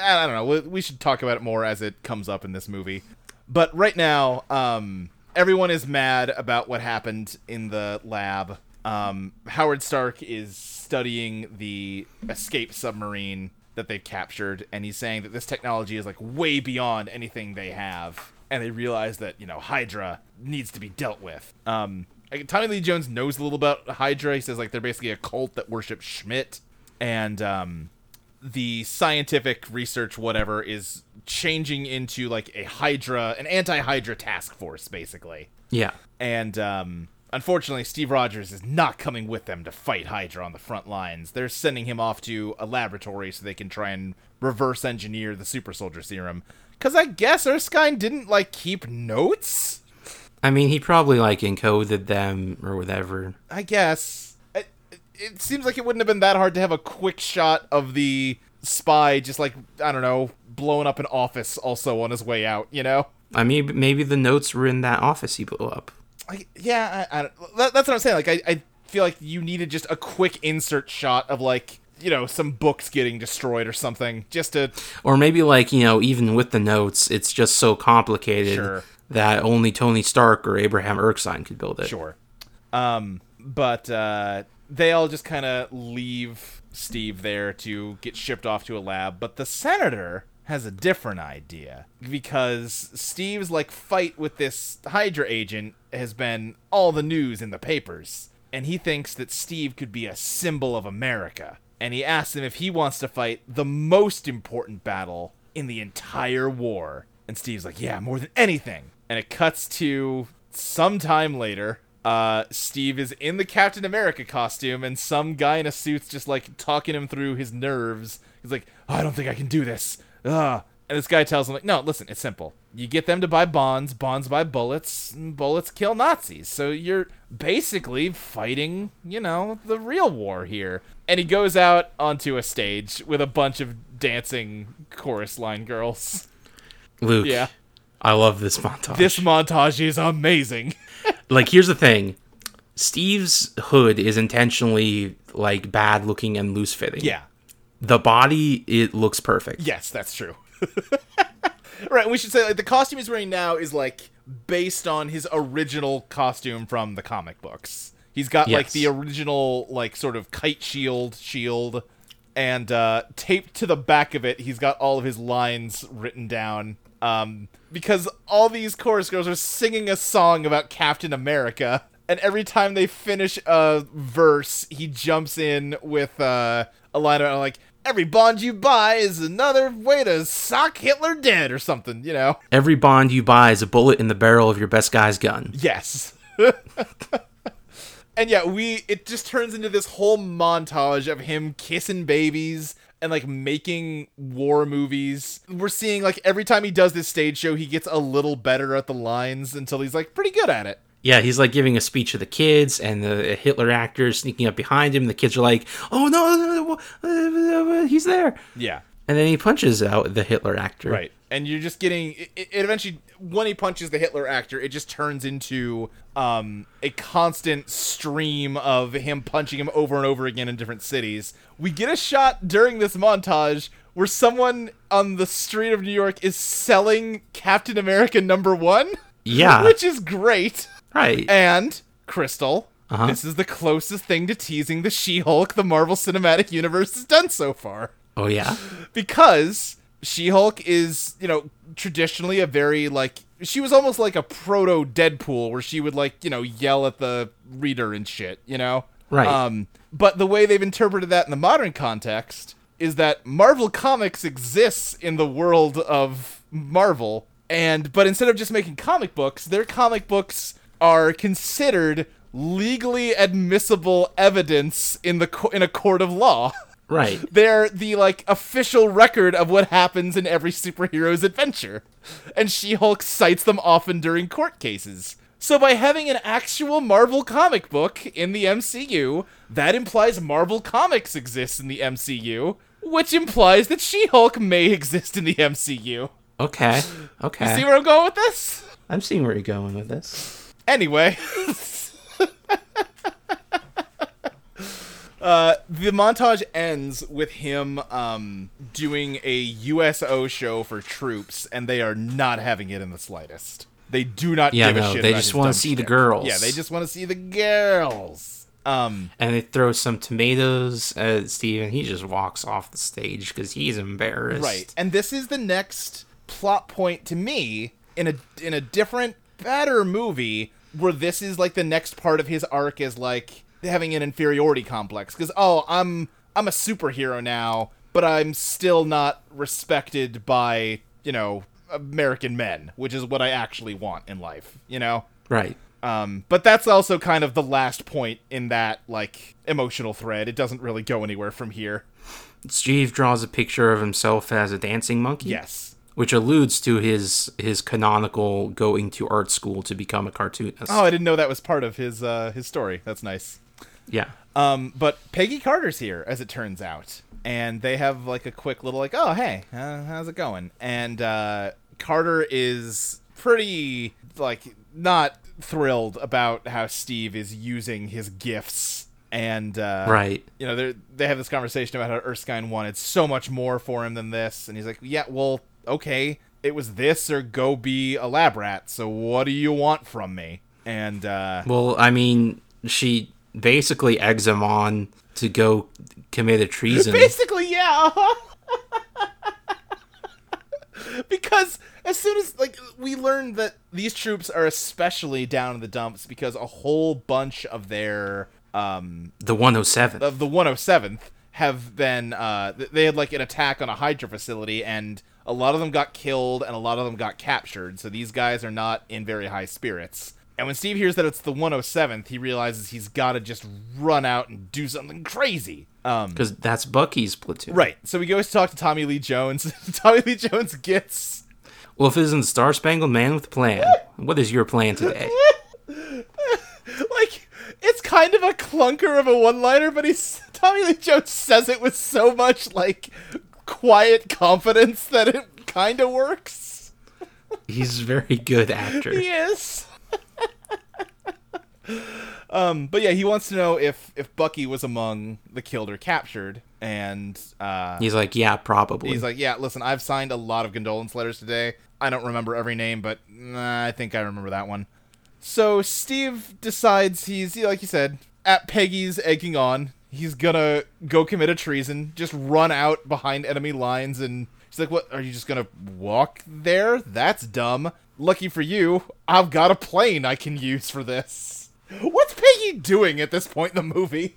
I don't know. We, we should talk about it more as it comes up in this movie. But right now, um, everyone is mad about what happened in the lab. Um, Howard Stark is studying the escape submarine that they've captured, and he's saying that this technology is like way beyond anything they have, and they realize that you know Hydra needs to be dealt with. Um, Tommy Lee Jones knows a little about Hydra. He says like they're basically a cult that worships Schmidt, and um, the scientific research whatever is changing into like a Hydra, an anti-Hydra task force, basically. Yeah. And um, unfortunately, Steve Rogers is not coming with them to fight Hydra on the front lines. They're sending him off to a laboratory so they can try and reverse engineer the super soldier serum. Because I guess Erskine didn't like keep notes. I mean, he probably like encoded them or whatever. I guess it, it seems like it wouldn't have been that hard to have a quick shot of the spy just like I don't know blowing up an office also on his way out. You know. I mean, maybe the notes were in that office he blew up. Like, yeah, I, I, that, that's what I'm saying. Like, I, I feel like you needed just a quick insert shot of like, you know, some books getting destroyed or something, just to Or maybe like, you know, even with the notes, it's just so complicated Sure. that only Tony Stark or Abraham Erskine could build it. Sure. Um, but uh, they all just kind of leave Steve there to get shipped off to a lab. But the senator has a different idea because Steve's like fight with this Hydra agent has been all the news in the papers, and he thinks that Steve could be a symbol of America. And he asks him if he wants to fight the most important battle in the entire war. And Steve's like, "Yeah, more than anything." And it cuts to sometime later. Uh, Steve is in the Captain America costume, and some guy in a suit's just like talking him through his nerves. He's like, oh, "I don't think I can do this." And this guy tells him like, "No, listen, it's simple. You get them to buy bonds, bonds buy bullets, and bullets kill Nazis. So you're basically fighting, you know, the real war here." And he goes out onto a stage with a bunch of dancing chorus line girls. Luke, Yeah. I love this montage. This montage is amazing. like, here's the thing Steve's hood is intentionally like bad looking and loose fitting. yeah. The body, it looks perfect. Yes, that's true. right, we should say like the costume he's wearing now is like based on his original costume from the comic books. He's got like the original like sort of kite shield shield and uh taped to the back of it he's got all of his lines written down um because all these chorus girls are singing a song about Captain America and every time they finish a verse he jumps in with uh a line about like every bond you buy is another way to sock Hitler dead or something, you know. Every bond you buy is a bullet in the barrel of your best guy's gun. Yes. and yeah, we it just turns into this whole montage of him kissing babies and like making war movies. We're seeing like every time he does this stage show, he gets a little better at the lines until he's like pretty good at it. Yeah, he's like giving a speech to the kids, and the Hitler actor is sneaking up behind him. The kids are like, "Oh no, no, no, he's there!" Yeah. And then he punches out the Hitler actor. Right. And you're just getting it, it eventually when he punches the Hitler actor, it just turns into um, a constant stream of him punching him over and over again in different cities. We get a shot during this montage where someone on the street of New York is selling Captain America number 1, Yeah. which is great. Right. And Crystal, Uh-huh. this is the closest thing to teasing the She-Hulk the Marvel Cinematic Universe has done so far oh yeah. because She-Hulk is, you know, traditionally a very like she was almost like a proto Deadpool where she would like, you know, yell at the reader and shit, you know? Right. Um but the way they've interpreted that in the modern context is that Marvel Comics exists in the world of Marvel and but instead of just making comic books, their comic books are considered legally admissible evidence in the co- in a court of law. Right. They're the like official record of what happens in every superhero's adventure. And She-Hulk cites them often during court cases. So by having an actual Marvel comic book in the MCU, that implies Marvel Comics exists in the MCU, which implies that She-Hulk may exist in the MCU. Okay. Okay. You See where I'm going with this? I'm seeing where you're going with this. Anyway. uh, the montage ends with him um, doing a USO show for troops, and they are not having it in the slightest. They do not Yeah, give a shit. they just wanna dumb see the girls. Yeah, they just want to see the girls. Um, And they throw some tomatoes at Steve, and he just walks off the stage because he's embarrassed. Right. And this is the next plot point to me in a in a different better movie where this is like the next part of his arc is like having an inferiority complex cuz oh, I'm I'm a superhero now, but I'm still not respected by, you know, American men, which is what I actually want in life, you know? Right. Um, but that's also kind of the last point in that like emotional thread. It doesn't really go anywhere from here. Steve draws a picture of himself as a dancing monkey. Yes. Which alludes to his his canonical going to art school to become a cartoonist. Oh, I didn't know that was part of his uh, his story. That's nice. yeah. Um, but Peggy Carter's here, as it turns out, and they have like a quick little like, oh hey, uh, how's it going? And uh, Carter is pretty like not thrilled about how Steve is using his gifts and uh, Right. you know they they have this conversation about how Erskine wanted so much more for him than this, and he's like, yeah, well, okay, it was this or go be a lab rat. So what do you want from me? And uh, Well, I mean, she basically eggs him on to go commit a treason. Basically, yeah. because as soon as like we learned that these troops are especially down in the dumps because a whole bunch of their um the 107. of the 107th have been uh they had like an attack on a hydra facility and a lot of them got killed and a lot of them got captured so these guys are not in very high spirits and when steve hears that it's the 107th he realizes he's got to just run out and do something crazy um Because that's Bucky's platoon. Right. So he goes to talk to Tommy Lee Jones. Tommy Lee Jones gets Well, if isn't Star Spangled Man with a plan, what is your plan today? like it's kind of a clunker of a one-liner, but he's Tommy Lee Jones says it with so much like quiet confidence that it kind of works. He's a very good actor. He is. um, but yeah, he wants to know if if Bucky was among the killed or captured, and uh, He's like, yeah, probably. He's like, yeah, listen, I've signed a lot of condolence letters today. I don't remember every name, but nah, I think I remember that one. So Steve decides he's, like you said, at Peggy's egging on. He's gonna go commit a treason, just run out behind enemy lines, and she's like, "What? Are you just gonna walk there? That's dumb. Lucky for you, I've got a plane I can use for this." What's Peggy doing at this point in the movie?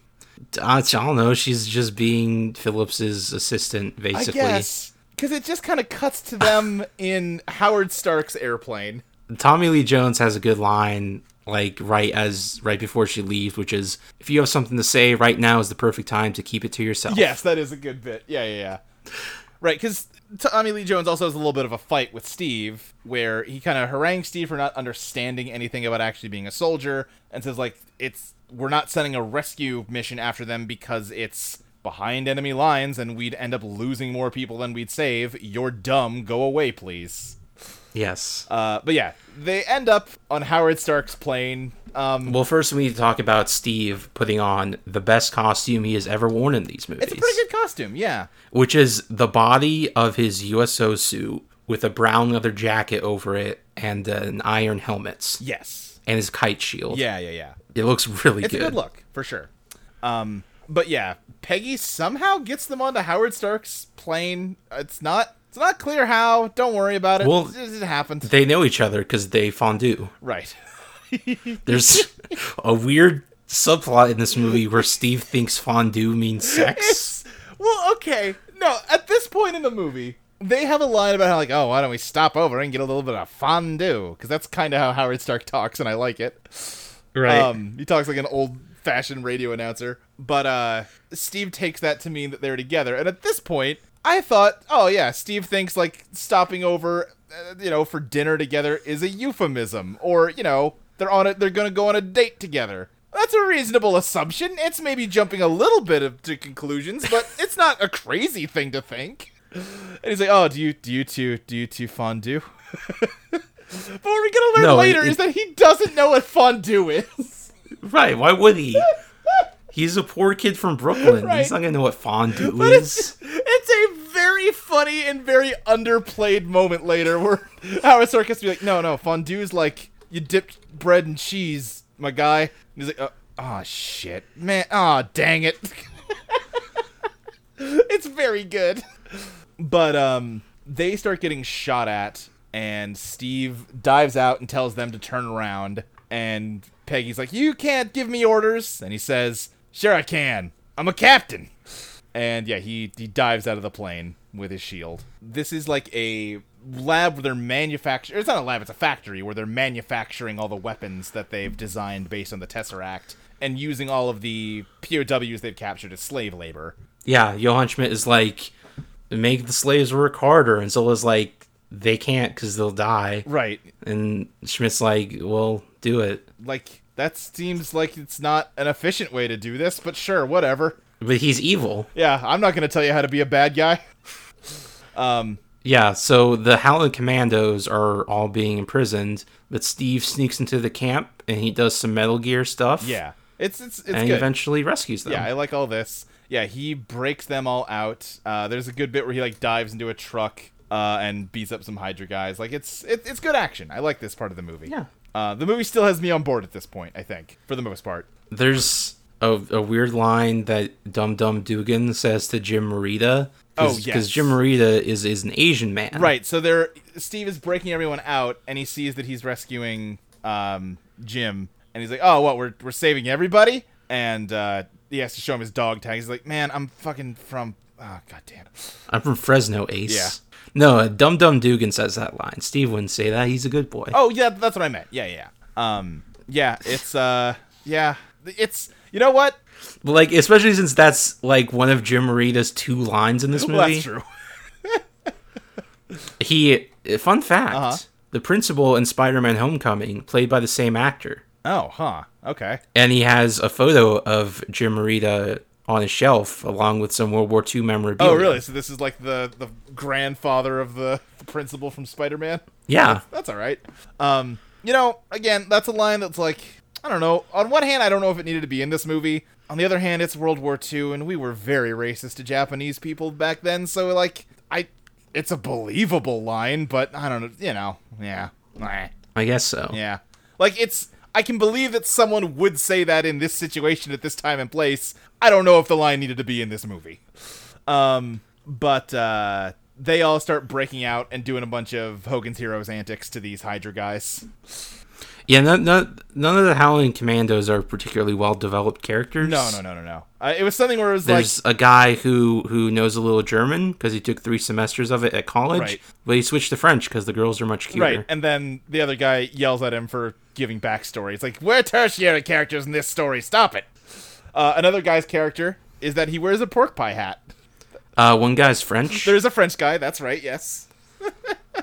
Uh, I don't know. She's just being Phillips's assistant, I basically. guess because it just kind of cuts to them in Howard Stark's airplane. Tommy Lee Jones has a good line, like right as right before she leaves, which is, "If you have something to say, right now is the perfect time to keep it to yourself." Yes, that is a good bit. Yeah, yeah, yeah. Right, because Tommy Lee Jones also has a little bit of a fight with Steve, where he kind of harangues Steve for not understanding anything about actually being a soldier, and says like, "It's we're not sending a rescue mission after them because it's behind enemy lines, and we'd end up losing more people than we'd save. You're dumb. Go away, please." Yes. Uh, but yeah, they end up on Howard Stark's plane. Um, well, first we need to talk about Steve putting on the best costume he has ever worn in these movies, it's a pretty good costume, yeah. which is the body of his USO suit with a brown leather jacket over it and an iron helmet Yes. and his kite shield. Yeah, yeah, yeah. It looks really It's good. It's a good look for sure. Um, but yeah, Peggy somehow gets them onto Howard Stark's plane. It's not. It's not clear how. Don't worry about it. Well, it, it happened. They know each other because they fondue. right. There's a weird subplot in this movie where Steve thinks fondue means sex. Well, okay. No, at this point in the movie, they have a line about how like, oh, why don't we stop over and get a little bit of fondue? Because that's kind of how Howard Stark talks, and I like it. Right. Um, he talks like an old fashioned radio announcer. But uh, Steve takes that to mean that they're together. And at this point, I thought, oh yeah, Steve thinks like stopping over, uh, you know, for dinner together is a euphemism, or you know, they're on it, they're gonna go on a date together. That's a reasonable assumption. It's maybe jumping a little bit of, to conclusions, but it's not a crazy thing to think. And he's like, "Oh, do you do you two do you two fondue?" but what we're gonna learn No, later it- is that he doesn't know what fondue is. right. Why would he? He's a poor kid from Brooklyn. Right. He's not gonna know what fondue But is. it's, it's a very funny and very underplayed moment later where Howard Circus be like, no, no, fondue's like you dip bread and cheese, my guy. And he's like, oh, oh shit, man, oh dang it. it's very good. But um, they start getting shot at, and Steve dives out and tells them to turn around. And Peggy's like, "You can't give me orders," and he says, "Sure I can. I'm a captain." And yeah, he he dives out of the plane with his shield. This is like a lab where they're manufacturing. It's not a lab; it's a factory where they're manufacturing all the weapons that they've designed based on the Tesseract and using all of the POWs they've captured as slave labor. yeah, Johann Schmidt is like, make the slaves work harder, and Zola's like, they can't because they'll die. Right. And Schmidt's like, well, do it. Like that seems like it's not an efficient way to do this, but sure, whatever. But he's evil. Yeah, I'm not going to tell you how to be a bad guy. um Yeah, so the Howling Commandos are all being imprisoned, but Steve sneaks into the camp and he does some Metal Gear stuff. Yeah, it's it's it's and eventually rescues them. Yeah, I like all this. Yeah, he breaks them all out. Uh, there's a good bit where he like dives into a truck uh, and beats up some Hydra guys. Like it's it, it's good action. I like this part of the movie. Yeah. Uh, the movie still has me on board at this point. I think for the most part. There's a, a weird line that Dum Dum Dugan says to Jim Morita. Oh, Because yes. Jim Morita is, is an Asian man. Right. So there, Steve is breaking everyone out, and he sees that he's rescuing um, Jim, and he's like, "Oh, what? We're we're saving everybody?" And uh, he has to show him his dog tag. He's like, "Man, I'm fucking from. Oh, god damn it." I'm from Fresno, Ace. Yeah. No, Dum Dum Dugan says that line. Steve wouldn't say that. He's a good boy. Oh yeah, that's what I meant. Yeah, yeah. Um, yeah. It's uh, yeah. It's you know what? Like, especially since that's like one of Jim Morita's two lines in this movie. Well, that's true. He, fun fact, Uh-huh. the principal in Spider-Man: Homecoming played by the same actor, Oh, huh. Okay. and he has a photo of Jim Morita on his shelf along with some World War II memorabilia. Oh, really? So this is like the the grandfather of the, the principal from Spider-Man. Yeah. That's all right. Um, you know, again, that's a line that's like, I don't know. On one hand, I don't know if it needed to be in this movie. On the other hand, it's World War II, and we were very racist to Japanese people back then. So, like, I, it's a believable line, but I don't know. You know, yeah, I guess so. yeah. Like, it's. I can believe that someone would say that in this situation at this time and place. I don't know if the line needed to be in this movie. Um, but uh, they all start breaking out and doing a bunch of Hogan's Heroes antics to these Hydra guys. Yeah, none, none, none of the Howling Commandos are particularly well developed characters. No, no, no, no, no. Uh, it was something where it was like There's like, a guy who who knows a little German because he took three semesters of it at college, Right. but he switched to French because the girls are much cuter. right, and then the other guy yells at him for giving backstory. It's like, we're tertiary characters in this story. Stop it. Uh, another guy's character is that he wears a pork pie hat. Uh, one guy's French. There's a French guy. That's right. Yes.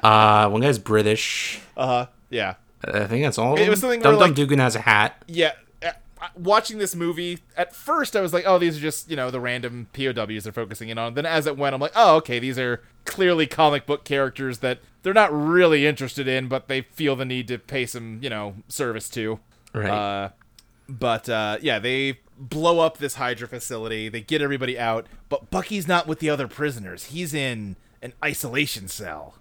Uh, one guy's British. Uh huh. Yeah. I think that's all. It was something Dum Dum like- Dugan has a hat. yeah uh, watching this movie at first i was like oh these are just you know the random pows they're focusing in on then as it went i'm like oh okay these are clearly comic book characters that they're not really interested in but they feel the need to pay some you know service to Right. uh, but uh, yeah they blow up this hydra facility they get everybody out but bucky's not with the other prisoners he's in an isolation cell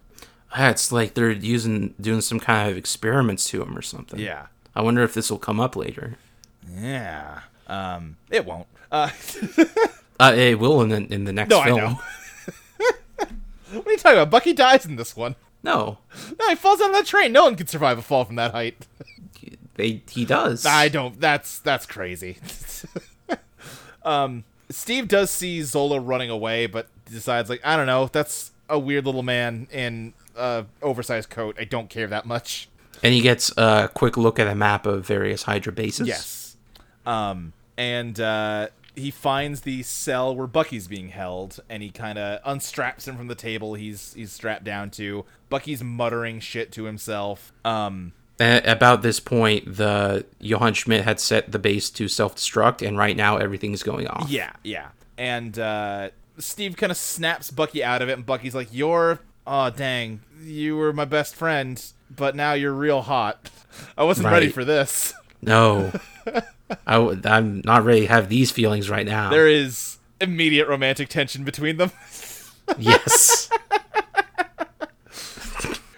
it's like they're using doing some kind of experiments to him or something. yeah I wonder if this will come up later. yeah um it won't uh Uh, it will in the in the next No, I film. know. what are you talking about? Bucky dies in this one. No, No, he falls on that train. No one can survive a fall from that height. they he does. I don't. That's that's crazy. um, Steve does see Zola running away, but decides like I don't know. That's a weird little man in a oversized coat. I don't care that much. and he gets a quick look at a map of various Hydra bases. Yes. Um, and uh, he finds the cell where Bucky's being held, and he kind of unstraps him from the table he's he's strapped down to. Bucky's muttering shit to himself. Um, A- about this point, the Johann Schmidt had set the base to self-destruct, and right now everything's going off. yeah, yeah. And uh, Steve kind of snaps Bucky out of it, and Bucky's like, "You're, oh dang, you were my best friend, but now you're real hot. I wasn't ready for this." No, I w- I'm not ready to have these feelings right now. There is immediate romantic tension between them. Yes.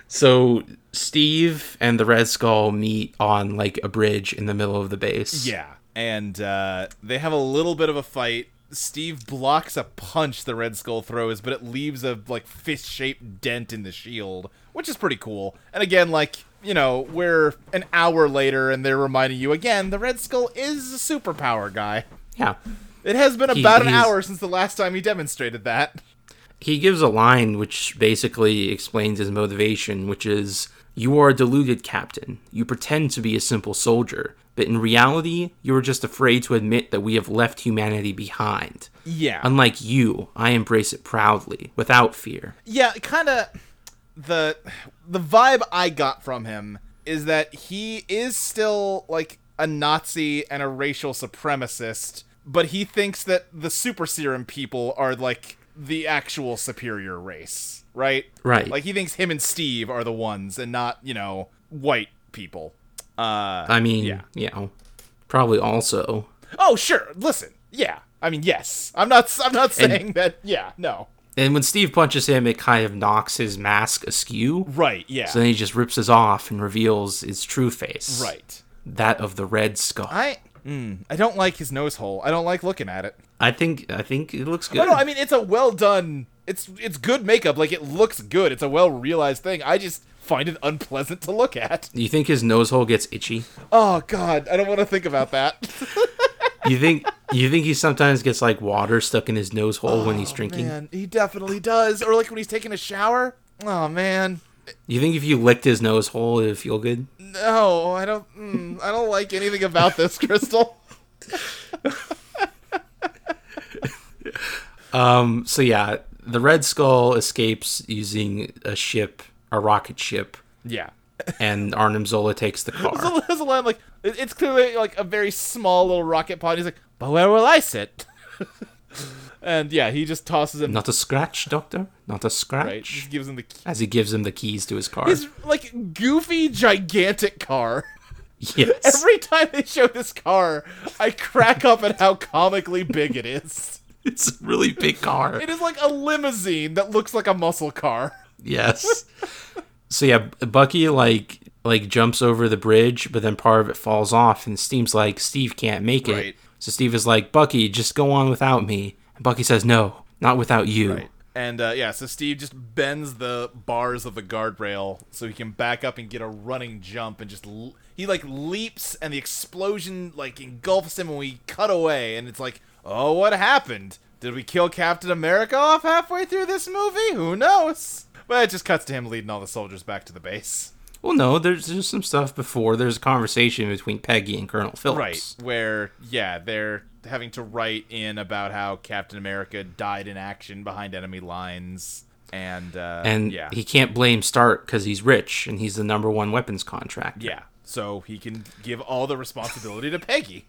so Steve and the Red Skull meet on like a bridge in the middle of the base. Yeah, and uh, they have a little bit of a fight. Steve blocks a punch the Red Skull throws, but it leaves a like fist-shaped dent in the shield, which is pretty cool. And again, like you know, we're an hour later, and they're reminding you again, the Red Skull is a superpower guy. Yeah. It has been He- about an hour since the last time he demonstrated that. He gives a line which basically explains his motivation, which is You are a deluded captain. You pretend to be a simple soldier, but in reality, you are just afraid to admit that we have left humanity behind. Yeah, Unlike you, I embrace it proudly, without fear. yeah, kind of the the vibe I got from him is that he is still like a Nazi and a racial supremacist, but he thinks that the super serum people are like the actual superior race, right? Right. Like he thinks him and Steve are the ones, and not you know white people. Uh, I mean, Yeah. you know, probably also. oh sure. Listen, yeah. I mean, yes. I'm not. I'm not And- saying that. Yeah. No. And when Steve punches him, it kind of knocks his mask askew. Right. Yeah. So then he just rips his off and reveals his true face. right. That of the Red Skull. I, I. Mm, I don't like his nose hole. I don't like looking at it. I think I think it looks No, good. no. I mean, it's a well done. It's it's good makeup. Like it looks good. It's a well realized thing. I just find it unpleasant to look at. you think his nose hole gets itchy? Oh God, I don't want to think about that. You think you think he sometimes gets like water stuck in his nose hole when he's drinking? Oh, Man, he definitely does. Or like when he's taking a shower. Oh man, You think if you licked his nose hole, it'd feel good? no, I don't. Mm, I don't like anything about this, Crystal. Um. So yeah, the Red Skull escapes using a ship, a rocket ship, Yeah. and Arnim Zola takes the car. There's a line like it's clearly like a very small little rocket pod. He's like, but where will I sit? and yeah, he just tosses him. Not a scratch, Doctor. Not a scratch. right, just gives him the key. As he gives him the keys to his car. His like goofy, gigantic car. yes. Every time they show this car, I crack up at how comically big it is. it's a really big car. It is like a limousine that looks like a muscle car. Yes. so yeah, Bucky like like jumps over the bridge, but then part of it falls off, and Steve's like, Steve can't make it. Right. So Steve is like, Bucky, just go on without me. And Bucky says, No, not without you. And uh, yeah, so Steve just bends the bars of the guardrail so he can back up and get a running jump and just l- he like leaps and the explosion like engulfs him and we cut away and it's like, "Oh, what happened? Did we kill Captain America off halfway through this movie? Who knows?" But it just cuts to him leading all the soldiers back to the base. Well, no, there's just some stuff before. There's a conversation between Peggy and Colonel Phillips. Right, where yeah, they're having to write in about how Captain America died in action behind enemy lines and uh And yeah. he can't blame Stark because he's rich and he's the number one weapons contractor. Yeah. So he can give all the responsibility to Peggy.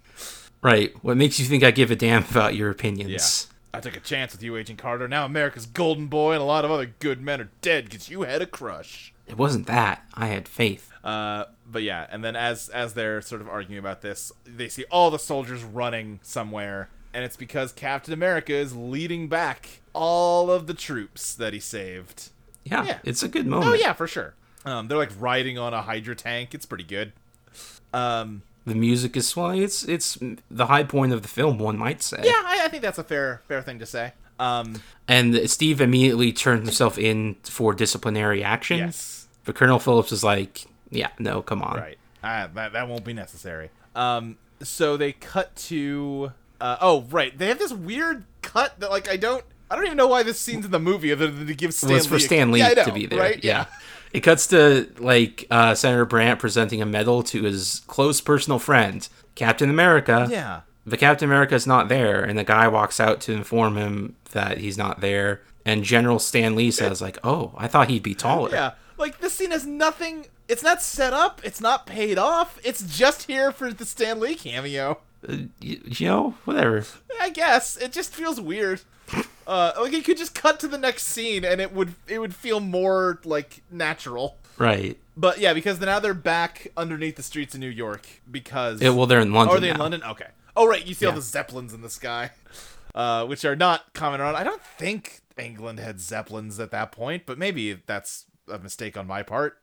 Right. What makes you think I give a damn about your opinions? Yeah. I took a chance with you, Agent Carter. Now America's golden boy and a lot of other good men are dead because you had a crush. It wasn't that. I had faith. Uh, but yeah, and then as as they're sort of arguing about this, they see all the soldiers running somewhere, and it's because Captain America is leading back all of the troops that he saved. Yeah, Yeah. it's a good moment. Oh yeah, for sure. Um, they're like riding on a Hydra tank. It's pretty good. Um, The music is well, it's it's the high point of the film, one might say. yeah, I, I think that's a fair fair thing to say. Um, And Steve immediately turns himself in for disciplinary action. yes. But Colonel Phillips is like, yeah, no, come on. Right. Ah, that that won't be necessary. Um. So they cut to. Uh, oh, right. They have this weird cut that, like, I don't. I don't even know why this scene's in the movie other than to give Stan Well, it's for Lee a- Stan Lee Yeah, know, to be there. Right? Yeah. It cuts to like uh, Senator Brandt presenting a medal to his close personal friend, Captain America. Yeah. But Captain America is not there, and the guy walks out to inform him that he's not there. And General Stan Lee says, like, "Oh, I thought he'd be taller." Yeah. Like this scene has nothing. It's not set up. It's not paid off. It's just here for the Stan Lee cameo. Y- you know, whatever. I guess it just feels weird. Uh, like it could just cut to the next scene and it would it would feel more like natural. Right. But yeah, because now they're back underneath the streets of New York because Yeah, well, they're in London. are they in. London? Okay. Oh right, you see all the zeppelins in the sky, uh, which are not common around. I don't think England had zeppelins at that point, but maybe that's a mistake on my part.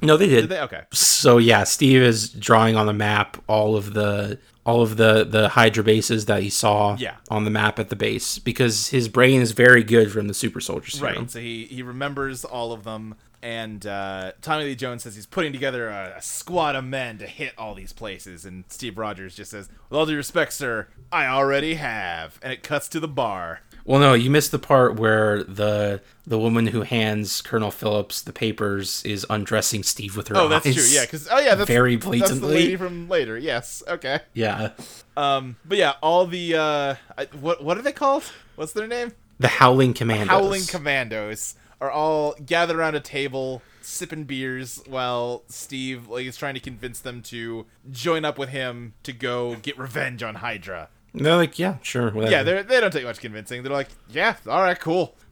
No, they did. Did they? Okay. So yeah, Steve is drawing on the map all of the all of the the Hydra bases that he saw Yeah. on the map at the base because his brain is very good from the super soldier serum. Right. So he he remembers all of them, and uh, Tommy Lee Jones says he's putting together a, a squad of men to hit all these places, and Steve Rogers just says, "With all due respect, sir, I already have." And it cuts to the bar. Well, no, you missed the part where the the woman who hands Colonel Phillips the papers is undressing Steve with her Oh, that's true. Yeah, because oh yeah, that's Very blatantly That's the lady from later. Yes. Okay. yeah, Um. But yeah, all the uh, I- what what are they called? What's their name? the Howling Commandos. Howling Commandos are all gathered around a table sipping beers while Steve like is trying to convince them to join up with him to go get revenge on Hydra. They're like, yeah, sure, whatever. Yeah, they they don't take much convincing. They're like, yeah, all right, cool.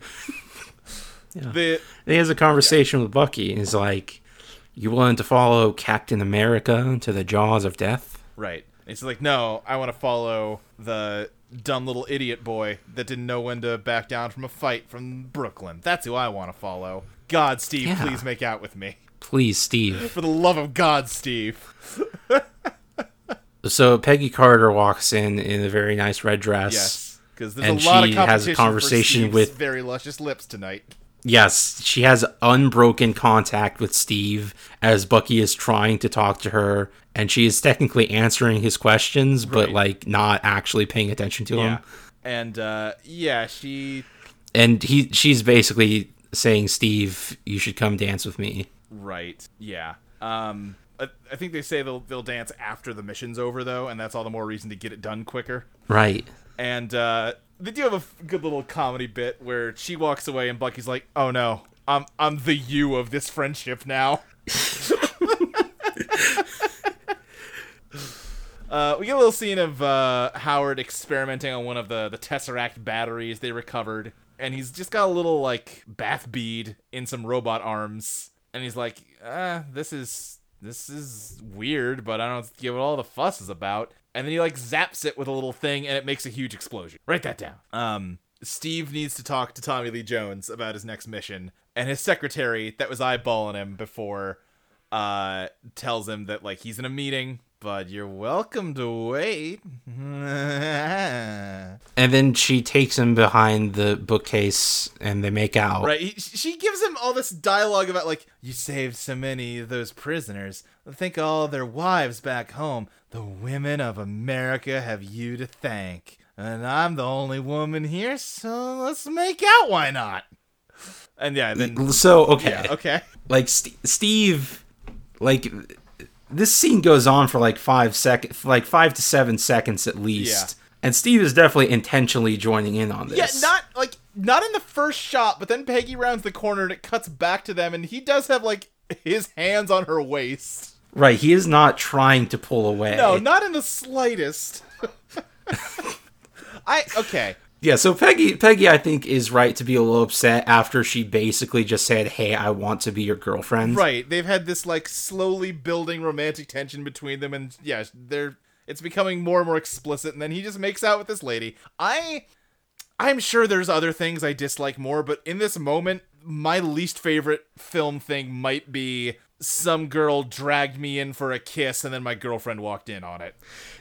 Yeah. The he has a conversation with Bucky, and he's like, "You willing to follow Captain America to the jaws of death?" right. It's like, no, I want to follow the dumb little idiot boy that didn't know when to back down from a fight from Brooklyn. That's who I want to follow. God, Steve, Yeah. please make out with me. Please, Steve. For the love of God, Steve. So Peggy Carter walks in in a very nice red dress. Yes, because there's And a lot of she competition has a conversation with- very luscious lips tonight. Yes, she has unbroken contact with Steve as Bucky is trying to talk to her, and she is technically answering his questions, but like not actually paying attention to Yeah, him. and uh, yeah, she And he, she's basically saying, "Steve, you should come dance with me." Right. Yeah. Um. I, I think they say they'll they'll dance after the mission's over though, and that's all the more reason to get it done quicker. Right. And uh, they do have a f- good little comedy bit where she walks away and Bucky's like, "Oh no, I'm I'm the you of this friendship now." Uh, we get a little scene of uh, Howard experimenting on one of the, the Tesseract batteries they recovered, and he's just got a little like bath bead in some robot arms, and he's like, uh, "This is this is weird, but I don't get what all the fuss is about." And then he like zaps it with a little thing, and it makes a huge explosion. Write that down. Um, Steve needs to talk to Tommy Lee Jones about his next mission, and his secretary that was eyeballing him before uh tells him that like he's in a meeting but you're welcome to wait. And then she takes him behind the bookcase, and they make out. he, she gives him all this dialogue about like you saved so many of those prisoners. Think all their wives back home. The women of america have you to thank. And i'm the only woman here so let's make out why not? And yeah then So okay, yeah okay. Like St- Steve, like this scene goes on for like five seconds, like five to seven seconds at least. And Steve is definitely intentionally joining in on this. Yeah, not like not in the first shot, but then Peggy rounds the corner and it cuts back to them, and he does have like his hands on her waist. right. He is not trying to pull away. No, not in the slightest. I okay. Yeah, so Peggy, Peggy, I think is right to be a little upset after she basically just said, "Hey, I want to be your girlfriend." Right, they've had this like slowly building romantic tension between them, and yeah, they're it's becoming more and more explicit. And then he just makes out with this lady. I, I'm sure there's other things I dislike more, but in this moment, my least favorite film thing might be some girl dragged me in for a kiss, and then my girlfriend walked in on it.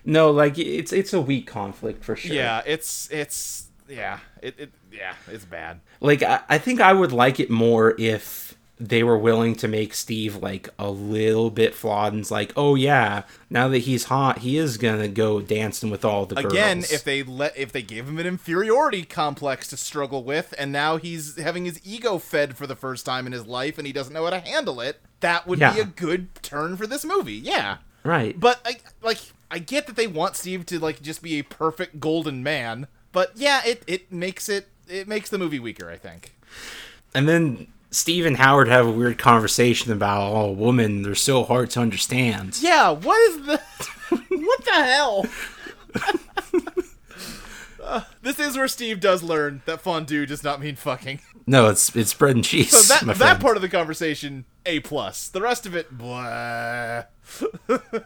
No, like it's it's a weak conflict for sure. Yeah, it's it's yeah, it, it yeah, it's bad. Like I, I think I would like it more if they were willing to make Steve like a little bit flawed and it's like, oh yeah, now that he's hot, he is gonna go dancing with all the girls. Again, if they let if they gave him an inferiority complex to struggle with, and now he's having his ego fed for the first time in his life, and he doesn't know how to handle it, that would be a good turn for this movie. Yeah, right, but I like I get that they want Steve to like just be a perfect golden man, but yeah, it it makes it it makes the movie weaker. I think. and then Steve and Howard have a weird conversation about, oh, women, they're so hard to understand. Yeah, what is the what the hell? Uh, this is where Steve does learn that fondue does not mean fucking. No, it's it's bread and cheese. So that that friend. part of the conversation, a plus. The rest of it, blah.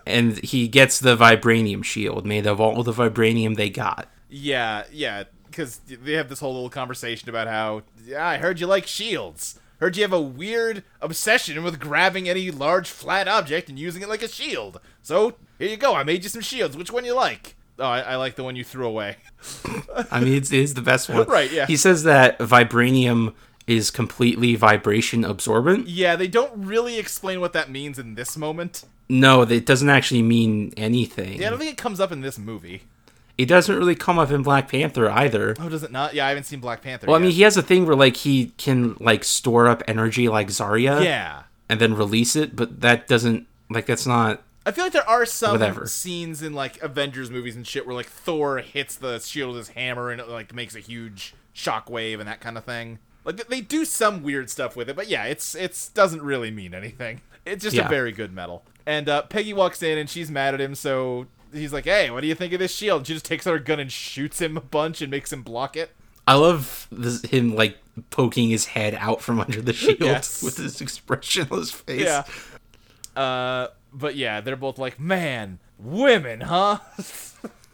and he gets the vibranium shield made of all the vibranium they got. Yeah, yeah, because they have this whole little conversation about how yeah, I heard you like shields. Heard you have a weird obsession with grabbing any large flat object and using it like a shield. So here you go. I made you some shields. Which one you like? Oh, I, I like the one you threw away. I mean, it's, it's the best one. Right, yeah. He says that vibranium is completely vibration absorbent. Yeah, they don't really explain what that means in this moment. No, it doesn't actually mean anything. Yeah, I don't think it comes up in this movie. It doesn't really come up in Black Panther either. Oh, does it not? Yeah, I haven't seen Black Panther. Well, I mean, he has a thing where like he can like store up energy like Zarya, yeah. and then release it, but that doesn't like that's not. I feel like there are some Whatever. scenes in like Avengers movies and shit where like Thor hits the shield with his hammer and it like makes a huge shockwave and that kind of thing. Like they do some weird stuff with it, but yeah, it's it's doesn't really mean anything. It's just Yeah. a very good metal. And uh, Peggy walks in and she's mad at him, so he's like, "Hey, what do you think of this shield?" And she just takes out her gun and shoots him a bunch and makes him block it. I love this, him like poking his head out from under the shield Yes. with his expressionless face. Yeah. Uh, but yeah, they're both like, "Man, women, huh?"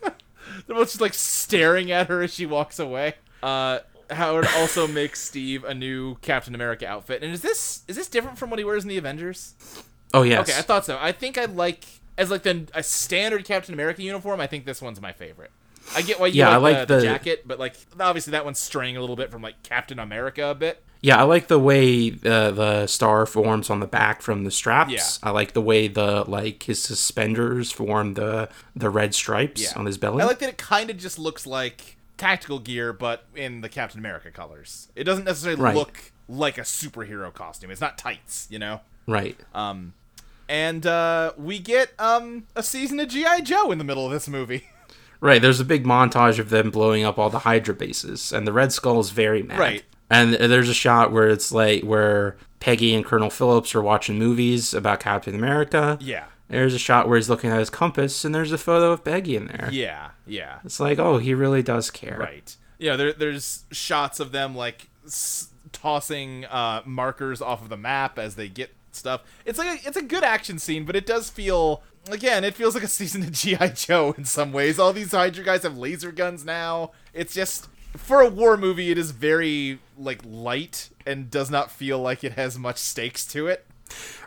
they're both just like staring at her as she walks away. Uh, Howard also makes Steve a new Captain America outfit, and is this is this different from what he wears in the Avengers? Oh yes. Okay, I thought so. I think I like as like the a standard Captain America uniform. I think this one's my favorite. I get why you Yeah, I like, like the, the the- jacket, but like obviously that one's straying a little bit from like Captain America a bit. Yeah, I like the way uh, the star forms on the back from the straps. Yeah. I like the way the like his suspenders form the the red stripes Yeah. on his belly. I like that it kind of just looks like tactical gear, but in the Captain America colors. It doesn't necessarily Right. look like a superhero costume. It's not tights, you know. right. Um, and uh, we get um a season of GI Joe in the middle of this movie. Right. There's a big montage of them blowing up all the Hydra bases, and the Red Skull is very mad. Right. And there's a shot where it's like where Peggy and Colonel Phillips are watching movies about Captain America. yeah, There's a shot where he's looking at his compass, and there's a photo of Peggy in there. yeah, yeah. It's like, oh, he really does care. Right. Yeah, there, there's shots of them like s- tossing uh, markers off of the map as they get stuff. It's like a, it's a good action scene, but it does feel again, it feels like a season of GI Joe in some ways. All these Hydra guys have laser guns now. It's just for a war movie, it is very like light and does not feel like it has much stakes to it.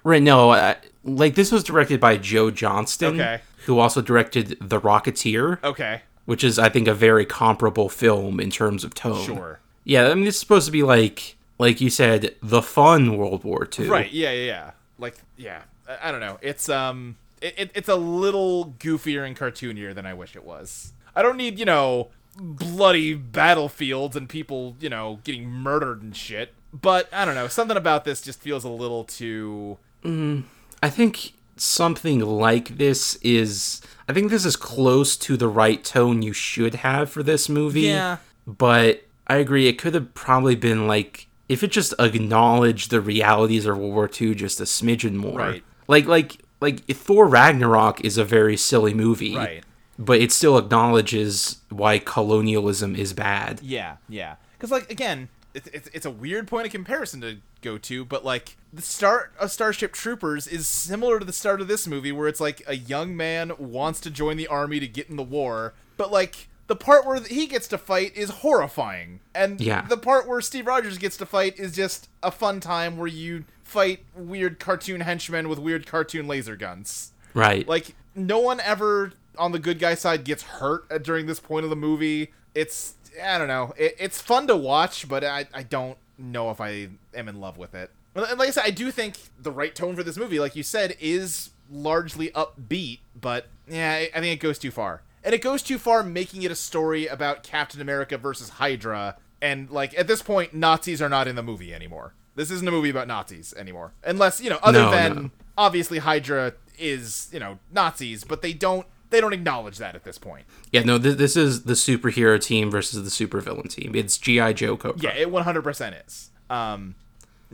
Right. No, uh, like this was directed by Joe Johnston, Okay. who also directed The Rocketeer, Okay, which is, I think, a very comparable film in terms of tone. sure. Yeah, I mean, it's supposed to be like, like you said, the fun World War II. Right. Yeah. Yeah. Yeah. Like. Yeah. I, I don't know. It's um. It, it, it's a little goofier and cartoonier than I wish it was. I don't need you know bloody battlefields and people you know getting murdered and shit. But I don't know. Something about this just feels a little too. I think something like this is. I think this is close to the right tone you should have for this movie. Yeah. But I agree, it could have probably been like if it just acknowledged the realities of World War II just a smidgen more. Right. Like like like Thor Ragnarok is a very silly movie. Right. But it still acknowledges why colonialism is bad. Yeah. Yeah. Because like again. It's, it's, it's a weird point of comparison to go to, but like the start of Starship Troopers is similar to the start of this movie, where it's like a young man wants to join the army to get in the war, but like the part where he gets to fight is horrifying, and Yeah. the part where Steve Rogers gets to fight is just a fun time where you fight weird cartoon henchmen with weird cartoon laser guns. Right. Like no one ever on the good guy side gets hurt during this point of the movie. It's I don't know. It, it's fun to watch, but I I don't know if I am in love with it. And like I said, I do think the right tone for this movie, like you said, is largely upbeat. But yeah, I, I think it goes too far, and it goes too far making it a story about Captain America versus Hydra. And like at this point, Nazis are not in the movie anymore. This isn't a movie about Nazis anymore, unless you know, other No, than no. obviously Hydra is you know Nazis, but they don't they don't acknowledge that at this point. yeah, no, th- this is the superhero team versus the supervillain team. It's G.I. Joe Cobra. Yeah, it 100% is. Um,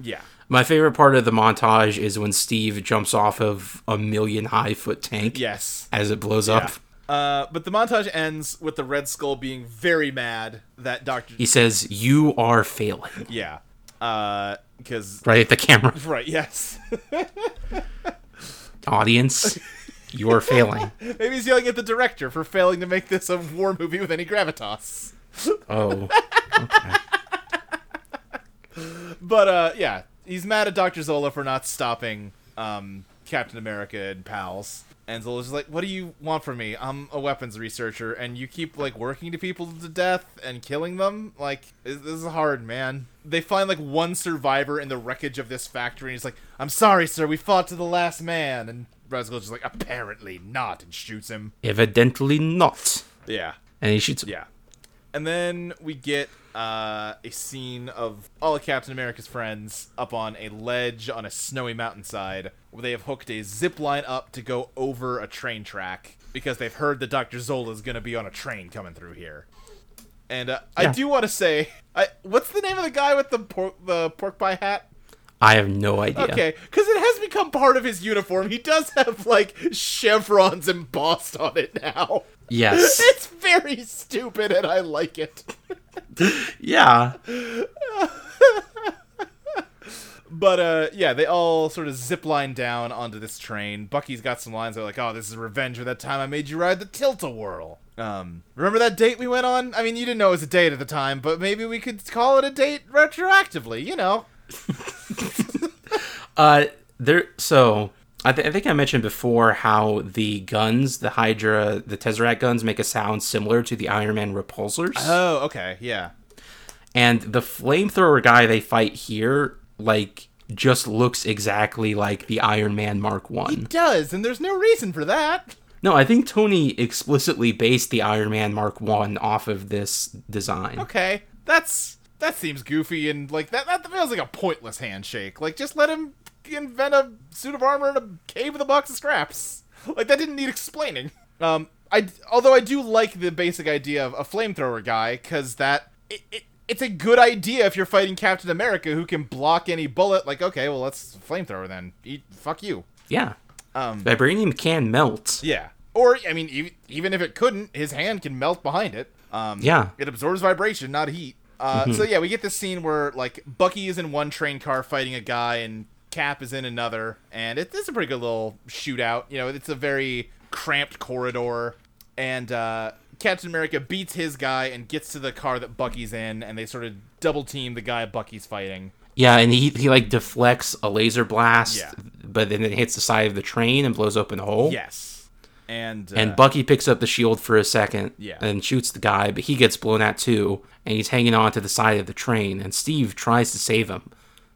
yeah, My favorite part of the montage is when Steve jumps off of a million high foot tank yes. as it blows Yeah. up. Uh, but the montage ends with the Red Skull being very mad that Doctor. He says, You are failing. Yeah. Uh, because Right at the camera. right, yes. Audience, you are failing. Maybe he's yelling at the director for failing to make this a war movie with any gravitas. Oh. But uh, yeah, he's mad at Doctor Zola for not stopping um, Captain America and pals. And Zola's just like, "What do you want from me? I'm a weapons researcher, and you keep like working to people to death and killing them. Like, this this is hard, man." They find like one survivor in the wreckage of this factory, and he's like, "I'm sorry, sir. We fought to the last man." And Red Skull's just like, "Apparently not," and shoots him. Evidently not. Yeah. And he shoots him. Yeah. And then we get uh, a scene of all of Captain America's friends up on a ledge on a snowy mountainside where they have hooked a zip line up to go over a train track because they've heard that Dr. Zola is going to be on a train coming through here. And uh, I do want to say, I, what's the name of the guy with the pork, the pork pie hat? I have no idea. Okay, because it has become part of his uniform. He does have like chevrons embossed on it now. Yes. It's very stupid and I like it. yeah. But uh yeah, they all sort of zip line down onto this train. Bucky's got some lines that are like, "Oh, this is revenge for that time I made you ride the tilt-a-whirl." Um, remember that date we went on? I mean, you didn't know it was a date at the time, but maybe we could call it a date retroactively, you know. Uh, there. So I, th- I think I mentioned before how the guns, the Hydra, the Tesseract guns, make a sound similar to the Iron Man repulsors. Oh, okay. Yeah. and the flamethrower guy they fight here, like, just looks exactly like the Iron Man Mark One. He does, and there's no reason for that. No, I think Tony explicitly based the Iron Man Mark One off of this design. Okay. That's that seems goofy and like that that feels like a pointless handshake. Like just let him invent a suit of armor in a cave with a box of scraps. Like that didn't need explaining. Um I although I do like the basic idea of a flamethrower guy cuz that it, it it's a good idea if you're fighting Captain America who can block any bullet. Like, okay, well, let's flamethrower then. Eat, fuck you. Yeah, Um, vibranium can melt. Yeah. Or, I mean, e- even if it couldn't, his hand can melt behind it. Um, Yeah. It absorbs vibration, not heat. Uh, So, yeah, we get this scene where, like, Bucky is in one train car fighting a guy, and Cap is in another. And it, it's a pretty good little shootout. You know, it's a very cramped corridor. And uh, Captain America beats his guy and gets to the car that Bucky's in, and they sort of double team the guy Bucky's fighting. Yeah, and he he like deflects a laser blast, Yeah. but then it hits the side of the train and blows open a hole. Yes. And, uh, And Bucky picks up the shield for a second Yeah. and shoots the guy, but he gets blown at too, and he's hanging on to the side of the train, and Steve tries to save him,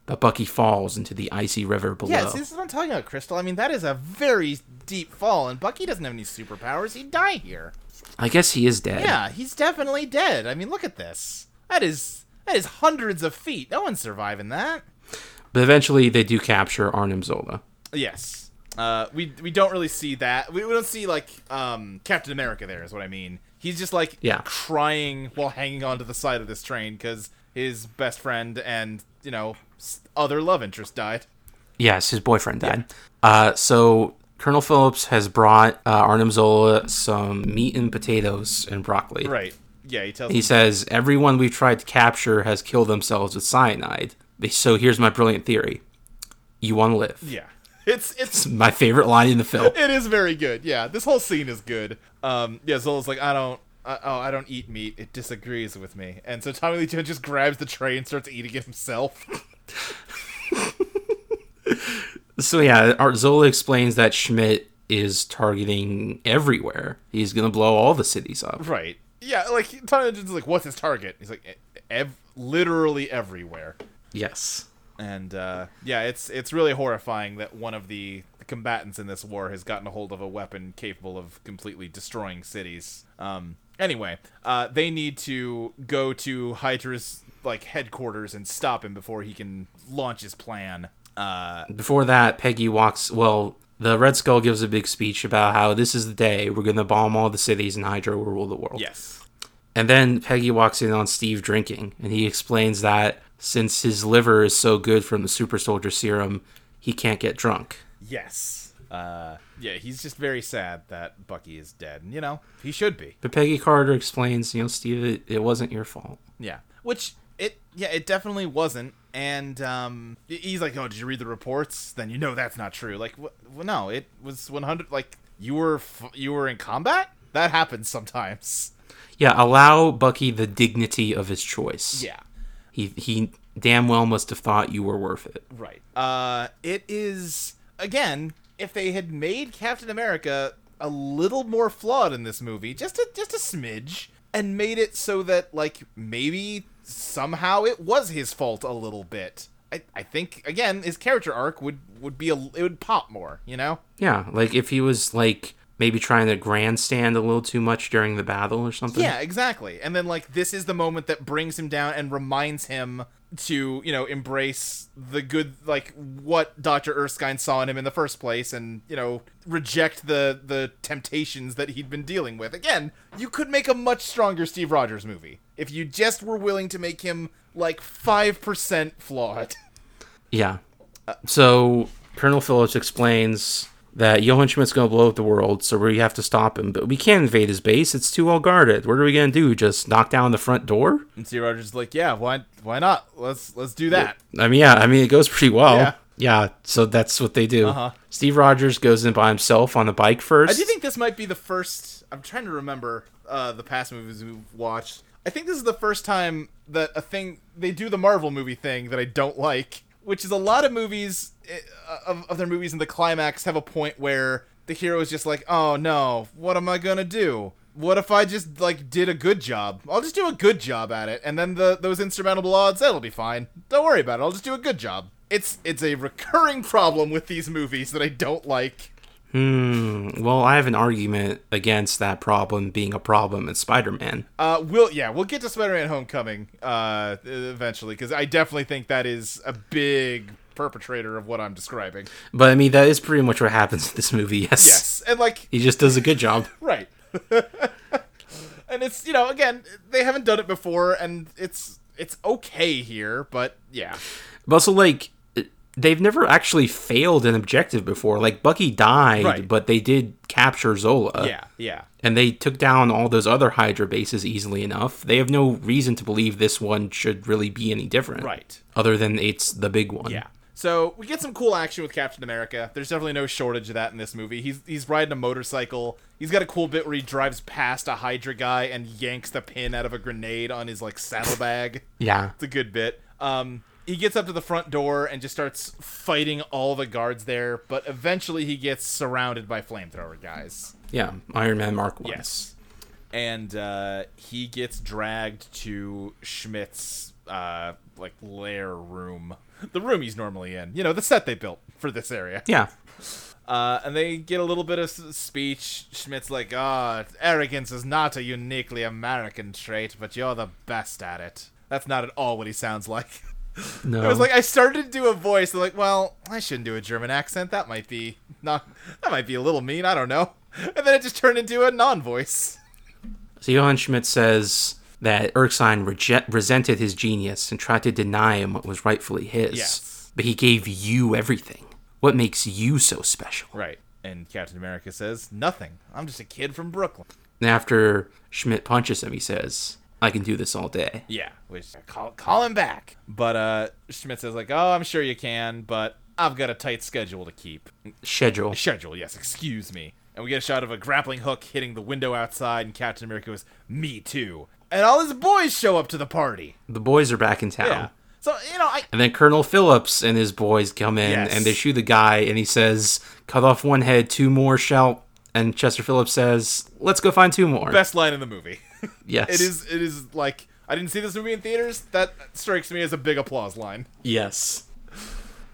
but Bucky falls into the icy river below. Yeah, see, this is what I'm talking about, Crystal. I mean, that is a very deep fall, and Bucky doesn't have any superpowers. He'd die here. I guess he is dead. Yeah, he's definitely dead. I mean, look at this. That is that is hundreds of feet. No one's surviving that. But eventually they do capture Arnim Zola. Yes. Uh, we we don't really see that. We, we don't see like um, Captain America there. Is what I mean. He's just like Yeah. crying while hanging onto the side of this train because his best friend and you know other love interest died. Yes, his boyfriend died. Uh, so Colonel Phillips has brought uh, Arnim Zola some meat and potatoes and broccoli. Right. Yeah. He tells. He says, Everyone we've tried to capture has killed themselves with cyanide. So here's my brilliant theory. You want to live. yeah. It's it's My favorite line in the film. It is very good. Yeah, this whole scene is good. Um, yeah, Zola's like, I don't, uh, oh, I don't eat meat. It disagrees with me. And so Tommy Lee Jones just grabs the tray and starts eating it himself. So yeah, Art Zola explains that Schmidt is targeting everywhere. He's gonna blow all the cities up. right. Yeah, like is like, what's his target? He's like, "E- ev- literally everywhere. Yes. And uh, yeah, it's it's really horrifying that one of the combatants in this war has gotten a hold of a weapon capable of completely destroying cities. Um, anyway, uh, they need to go to Hydra's like headquarters and stop him before he can launch his plan. Uh, Before that, Peggy walks. Well, the Red Skull gives a big speech about how this is the day we're gonna bomb all the cities and Hydra will rule the world. yes. And then Peggy walks in on Steve drinking, and he explains that since his liver is so good from the super soldier serum, he can't get drunk. Yes. Uh, yeah, he's just very sad that Bucky is dead. And, you know, he should be. But Peggy Carter explains, you know, Steve, it, it wasn't your fault. Yeah. Which it yeah, it definitely wasn't. And um he's like, "Oh, did you read the reports? Then you know that's not true." Like, wh- well, no, it was 100 like you were f- you were in combat? That happens sometimes. Yeah, allow Bucky the dignity of his choice. Yeah. He he damn well must have thought you were worth it. Right. Uh it is again, if they had made Captain America a little more flawed in this movie, just a just a smidge, and made it so that like maybe somehow it was his fault a little bit. I, I think again his character arc would would be a it would pop more, you know? Yeah, like if he was like maybe trying to grandstand a little too much during the battle or something. Yeah, exactly. And then like this is the moment that brings him down and reminds him to, you know, embrace the good like what Dr. Erskine saw in him in the first place and, you know, reject the the temptations that he'd been dealing with. Again, you could make a much stronger Steve Rogers movie if you just were willing to make him like 5% flawed. Yeah. So Colonel Phillips explains that Johann Schmidt's going to blow up the world, so we have to stop him. But we can't invade his base; it's too well guarded. What are we going to do? Just knock down the front door? And Steve Rogers is like, yeah, why why not? Let's let's do that. I mean, yeah, I mean, it goes pretty well. Yeah. Yeah, so that's what they do. Uh-huh. Steve Rogers goes in by himself on a bike first. I do think this might be the first. I'm trying to remember uh, the past movies we've watched. I think this is the first time that a thing they do the Marvel movie thing that I don't like, which is a lot of movies eh, of, of their movies in the climax have a point where the hero is just like, "Oh no, what am I gonna do? What if I just like did a good job? I'll just do a good job at it, and then the those insurmountable odds, that'll be fine. Don't worry about it. I'll just do a good job." It's it's a recurring problem with these movies that I don't like. Hmm. Well, I have an argument against that problem being a problem in Spider-Man. Uh, we'll yeah, we'll get to Spider-Man: Homecoming uh eventually because I definitely think that is a big perpetrator of what I'm describing. But I mean, that is pretty much what happens in this movie. Yes. Yes, and like He just does a good job. right, and it's you know again they haven't done it before, and it's it's okay here, but yeah, But also, like, they've never actually failed an objective before. Like, Bucky died, Right. but they did capture Zola. yeah, yeah. And they took down all those other Hydra bases easily enough. They have no reason to believe this one should really be any different. Right. Other than it's the big one. Yeah. So we get some cool action with Captain America. There's definitely no shortage of that in this movie. He's he's riding a motorcycle. He's got a cool bit where he drives past a Hydra guy and yanks the pin out of a grenade on his like saddlebag. Yeah. It's a good bit. Um, he gets up to the front door and just starts fighting all the guards there, but eventually he gets surrounded by flamethrower guys. Yeah. Iron Man Mark 1. Yes. And uh, he gets dragged to Schmidt's uh, like lair room, the room he's normally in. You know, the set they built for this area. Yeah. Uh, and they get a little bit of speech. Schmidt's like, "Ah, arrogance is not a uniquely American trait, but you're the best at it." That's not at all what he sounds like. No. I was like, I started to do a voice. Like, well, I shouldn't do a German accent. That might be not. That might be a little mean. I don't know. And then it just turned into a non-voice. So Johann Schmidt says that Erskine resented his genius and tried to deny him what was rightfully his. Yes. But he gave you everything. What makes you so special? Right. And Captain America says, nothing. I'm just a kid from Brooklyn. And after Schmidt punches him, he says, I can do this all day. Yeah, which call call him back. But uh Schmidt says like, "Oh, I'm sure you can, but I've got a tight schedule to keep." Schedule. Schedule, yes, excuse me. And we get a shot of a grappling hook hitting the window outside and Captain America goes, "Me too." And all his boys show up to the party. The boys are back in town. Yeah. So, you know, I And then Colonel Phillips and his boys come in Yes. and they shoot the guy and he says, Cut off one head, two more shout. And Chester Phillips says, Let's go find two more. best line in the movie. yes. it is it is like I didn't see this movie in theaters. That strikes me as a big applause line. Yes.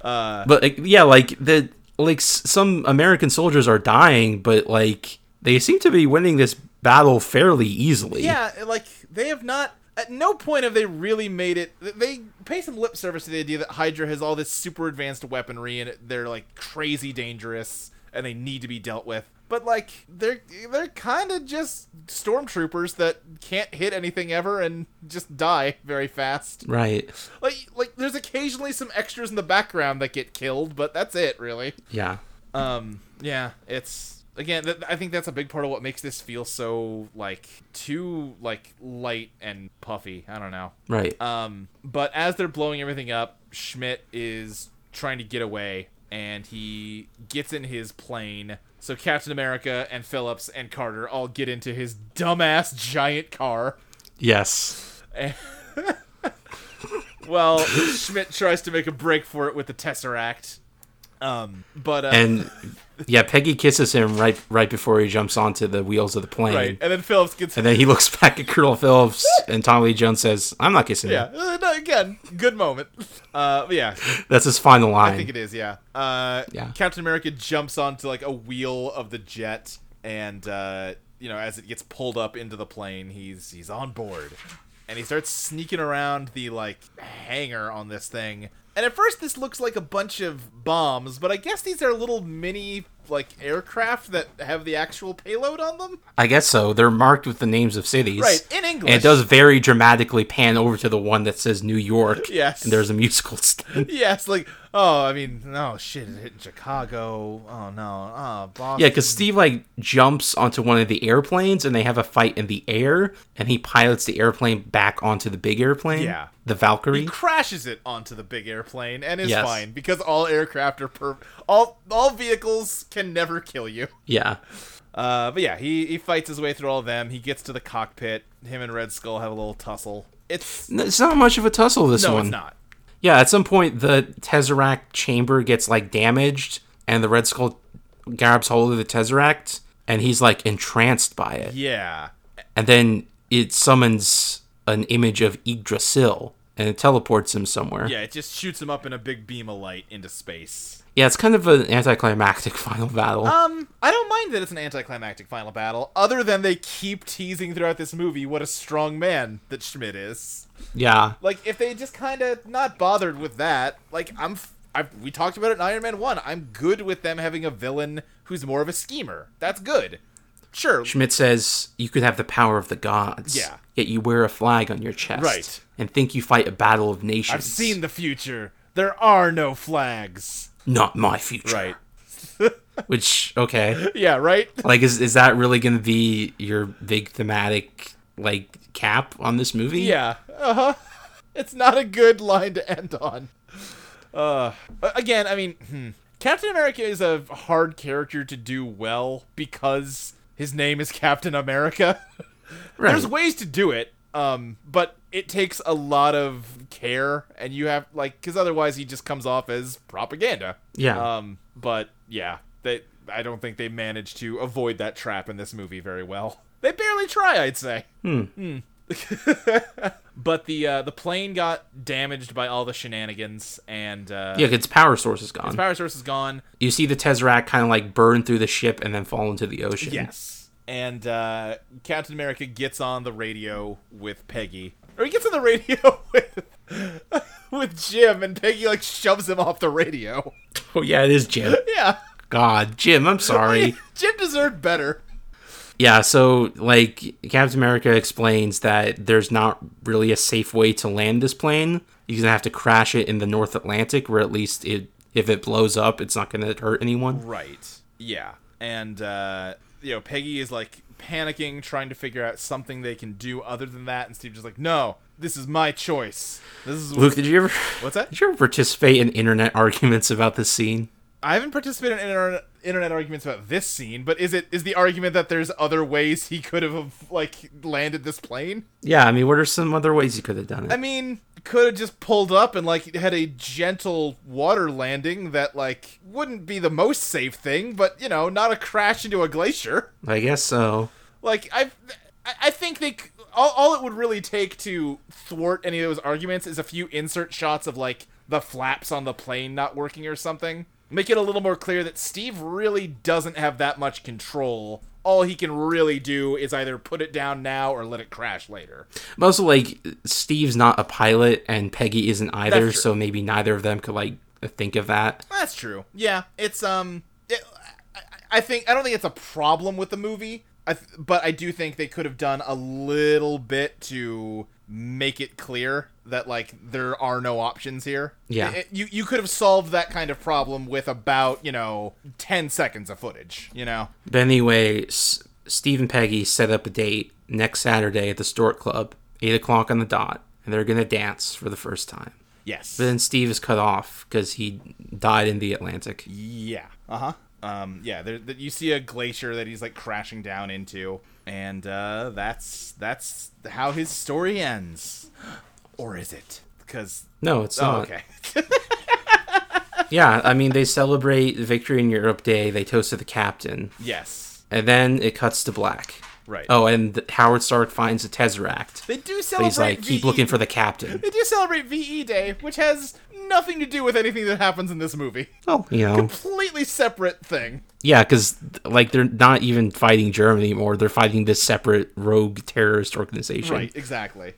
Uh, but yeah, like the like some American soldiers are dying, but like they seem to be winning this battle fairly easily. Yeah, like they have not. At no point have they really made it. They pay some lip service to the idea that Hydra has all this super advanced weaponry and they're like crazy dangerous and they need to be dealt with. But like they're they're kind of just stormtroopers that can't hit anything ever and just die very fast. Right. Like like there's occasionally some extras in the background that get killed, but that's it really. Yeah. Um, yeah, it's again. Th- I think that's a big part of what makes this feel so like too like light and puffy. I don't know. Right. Um, but as they're blowing everything up, Schmidt is trying to get away, and he gets in his plane. So Captain America and Phillips and Carter all get into his dumbass giant car. yes. Well, Schmidt tries to make a break for it with the Tesseract. Um, but uh, And yeah, Peggy kisses him right right before he jumps onto the wheels of the plane. right, and then Phillips gets And then he looks back at Colonel Phillips, and Tom Lee Jones says, "I'm not kissing Yeah, you." uh, no, again, good moment. Uh, yeah, That's his final line. I think it is. Yeah. Uh, Yeah. Captain America jumps onto like a wheel of the jet, and uh, you know, as it gets pulled up into the plane, he's he's on board, and he starts sneaking around the like hangar on this thing. And at first, this looks like a bunch of bombs, but I guess these are little mini like aircraft that have the actual payload on them. I guess so. They're marked with the names of cities. Right, in English. And it does very dramatically pan over to the one that says New York. Yes. And there's a musical. Yes, like oh, I mean, no shit, it hit in Chicago. Oh no, oh Boston. Yeah, because Steve like jumps onto one of the airplanes and they have a fight in the air, and he pilots the airplane back onto the big airplane. Yeah. the Valkyrie. he crashes it onto the big airplane and is Yes. fine because all aircraft are per all all vehicles can never kill you. yeah, Uh, but yeah, he he fights his way through all of them. He gets to the cockpit. Him and Red Skull have a little tussle. It's it's not much of a tussle. This no, one. it's not. Yeah, at some point the Tesseract chamber gets like damaged, and the Red Skull grabs hold of the Tesseract, and he's like entranced by it. Yeah, And then it summons an image of Yggdrasil, and it teleports him somewhere. yeah, it just shoots him up in a big beam of light into space. Yeah, it's kind of an anticlimactic final battle. Um, I don't mind that it's an anticlimactic final battle, other than they keep teasing throughout this movie what a strong man that Schmidt is. yeah, Like, if they just kind of not bothered with that, like, I'm. F- I've, we talked about it in Iron Man 1. I'm good with them having a villain who's more of a schemer. That's good. Sure. Schmidt says you could have the power of the gods. Yeah. Yet you wear a flag on your chest. Right. And think you fight a battle of nations. I've seen the future. There are no flags. Not my future. Right. Which okay. Yeah, right? like is is that really gonna be your big thematic like cap on this movie? Yeah. Uh huh. It's not a good line to end on. Uh, again, I mean, hmm. Captain America is a hard character to do well because his name is Captain America. Right. There's ways to do it, um, but it takes a lot of care, and you have like, because otherwise he just comes off as propaganda. Yeah. Um, but yeah, they. I don't think they managed to avoid that trap in this movie very well. They barely try, I'd say. Hmm. but the uh, the plane got damaged by all the shenanigans, and uh, yeah, its power source is gone. its power source is gone. you see the Tesseract kind of like burn through the ship and then fall into the ocean. Yes. And uh, Captain America gets on the radio with Peggy. Or he gets on the radio with with Jim and Peggy like shoves him off the radio. Oh yeah, it is Jim. Yeah. God, Jim, I'm sorry. Jim deserved better. Yeah, so like Captain America explains that there's not really a safe way to land this plane. He's gonna have to crash it in the North Atlantic, where at least it if it blows up, it's not gonna hurt anyone. Right. Yeah. And uh, you know, Peggy is like panicking, trying to figure out something they can do other than that, and Steve's just like, No, this is my choice. This is Luke, did you ever What's that? did you ever participate in internet arguments about this scene? I haven't participated in internet, internet arguments about this scene, but is it is the argument that there's other ways he could have like landed this plane? Yeah, I mean, what are some other ways he could have done it? I mean, could have just pulled up and like had a gentle water landing that like wouldn't be the most safe thing, but you know, not a crash into a glacier. I guess so. Like I, I think they all, all it would really take to thwart any of those arguments is a few insert shots of like the flaps on the plane not working or something. Make it a little more clear that Steve really doesn't have that much control. All he can really do is either put it down now or let it crash later. But also, like, Steve's not a pilot and Peggy isn't either, so maybe neither of them could like think of that. That's true. Yeah, it's um, it, I, I think I don't think it's a problem with the movie. I th- but I do think they could have done a little bit to make it clear that like there are no options here. Yeah. It- you you could have solved that kind of problem with about you know ten seconds of footage. You know. But anyway, S- Steve and Peggy set up a date next Saturday at the Stork Club, 8 o'clock on the dot, and they're going to dance for the first time. Yes. But then Steve is cut off because he died in the Atlantic. Yeah. Uh huh. Um. Yeah. There. That you see a glacier that he's like crashing down into, and uh, that's that's how his story ends, or is it? Because No, it's oh, not. okay. Yeah, I mean, they celebrate Victory in Europe Day, they toasted the captain, yes. and then it cuts to black. Right. Oh, and Howard Stark finds a Tesseract. They do celebrate. he's like, keep VE looking for the captain. They do celebrate VE Day, which has nothing to do with anything that happens in this movie. Oh, you know. Completely separate thing. Yeah, because, like, they're not even fighting Germany anymore. They're fighting this separate rogue terrorist organization. Right. Exactly.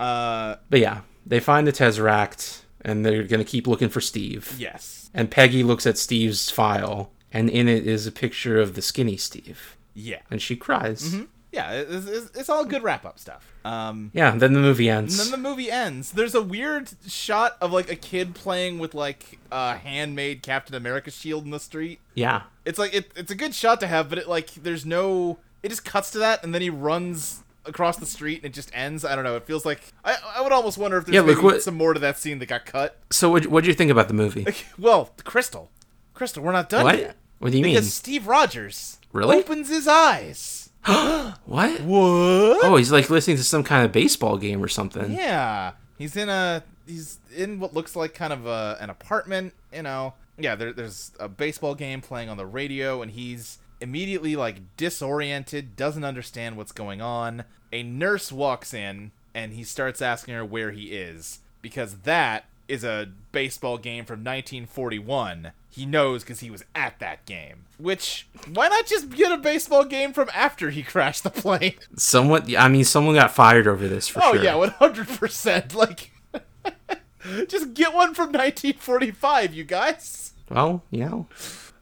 Uh. But yeah, they find the Tesseract, and they're going to keep looking for Steve. Yes. And Peggy looks at Steve's file, and in it is a picture of the skinny Steve, Yeah. and she cries. Yeah, it's, it's, it's all good wrap up stuff. Um, Yeah, then the movie and ends. then the movie ends. There's a weird shot of like a kid playing with like a handmade Captain America shield in the street. yeah, It's like it, it's a good shot to have, but it like there's no. It just cuts to that, and then he runs across the street, and it just ends. I don't know. It feels like I, I would almost wonder if there's Yeah, look what- some more to that scene that got cut. So what what do you think about the movie? Well, Crystal, Crystal, we're not done What? yet. What do you mean? Because Steve Rogers Really? opens his eyes. What? What? Oh, he's like listening to some kind of baseball game or something. Yeah, he's in a he's in what looks like kind of a, an apartment. You know, yeah. There, there's a baseball game playing on the radio, and he's immediately like disoriented, doesn't understand what's going on. A nurse walks in, and he starts asking her where he is because that is a baseball game from 1941. He knows because he was at that game. Which, why not just get a baseball game from after he crashed the plane? Somewhat. I mean, someone got fired over this for Oh sure. yeah, one hundred percent. Like, just get one from 1945, you guys. Well, yeah.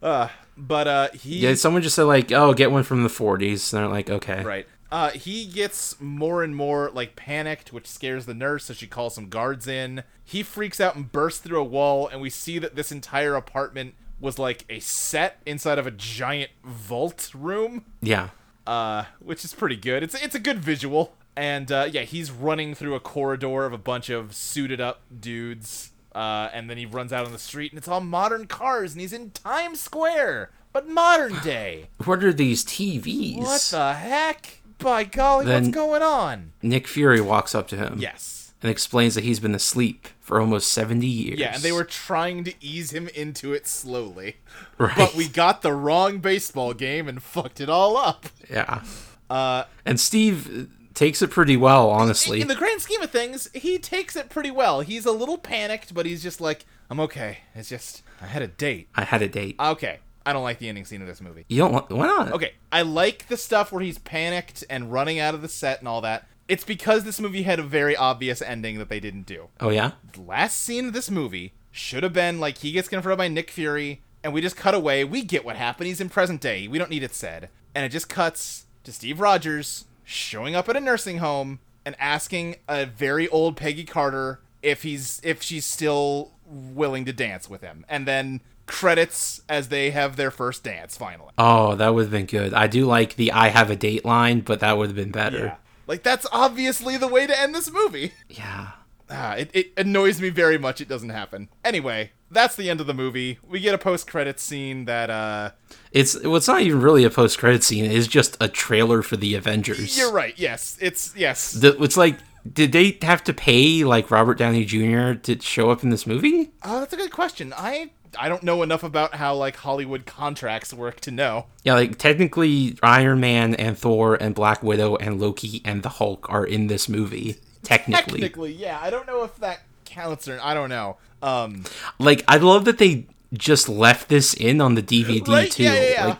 Uh, but uh, he Yeah, someone just said like, "Oh, get one from the '40s." And they're like, "Okay." right. Uh, he gets more and more like panicked, which scares the nurse, so she calls some guards in. He freaks out and bursts through a wall, and we see that this entire apartment was like a set inside of a giant vault room. Yeah. uh, which is pretty good. It's it's a good visual, and uh, yeah, he's running through a corridor of a bunch of suited up dudes, uh, and then he runs out on the street, and it's all modern cars, and he's in Times Square, but modern day. What are these TVs? what the heck? By golly, Then- what's going on? Nick Fury walks up to him. Yes. And explains that he's been asleep for almost 70 years. Yeah, and they were trying to ease him into it slowly. Right. But we got the wrong baseball game and fucked it all up. Yeah. Uh, And Steve takes it pretty well, honestly. In the grand scheme of things, he takes it pretty well. He's a little panicked, but he's just like, I'm okay. It's just, I had a date. I had a date. Okay. I don't like the ending scene of this movie. You don't want. Why not? Okay. I like the stuff where he's panicked and running out of the set and all that. It's because this movie had a very obvious ending that they didn't do. Oh, yeah? The last scene of this movie should have been like he gets confronted by Nick Fury, and we just cut away. We get what happened. He's in present day. We don't need it said. And it just cuts to Steve Rogers showing up at a nursing home and asking a very old Peggy Carter if he's if she's still willing to dance with him. And then credits as they have their first dance finally. Oh, that would have been good. I do like the I have a date line, but that would have been better. Yeah. Like that's obviously the way to end this movie. Yeah. Ah, it, it annoys me very much it doesn't happen. Anyway, that's the end of the movie. We get a post credit scene that uh It's well, it's not even really a post credit scene. It's just a trailer for the Avengers. You're right. Yes. It's yes. The, it's like, did they have to pay like Robert Downey Jr. to show up in this movie? Oh, that's a good question. I I don't know enough about how like Hollywood contracts work to know. Yeah, like technically, Iron Man and Thor and Black Widow and Loki and the Hulk are in this movie. Technically, Technically, yeah. I don't know if that counts or I don't know. Um like I love that they just left this in on the DVD right? too. Yeah, yeah, yeah. Like,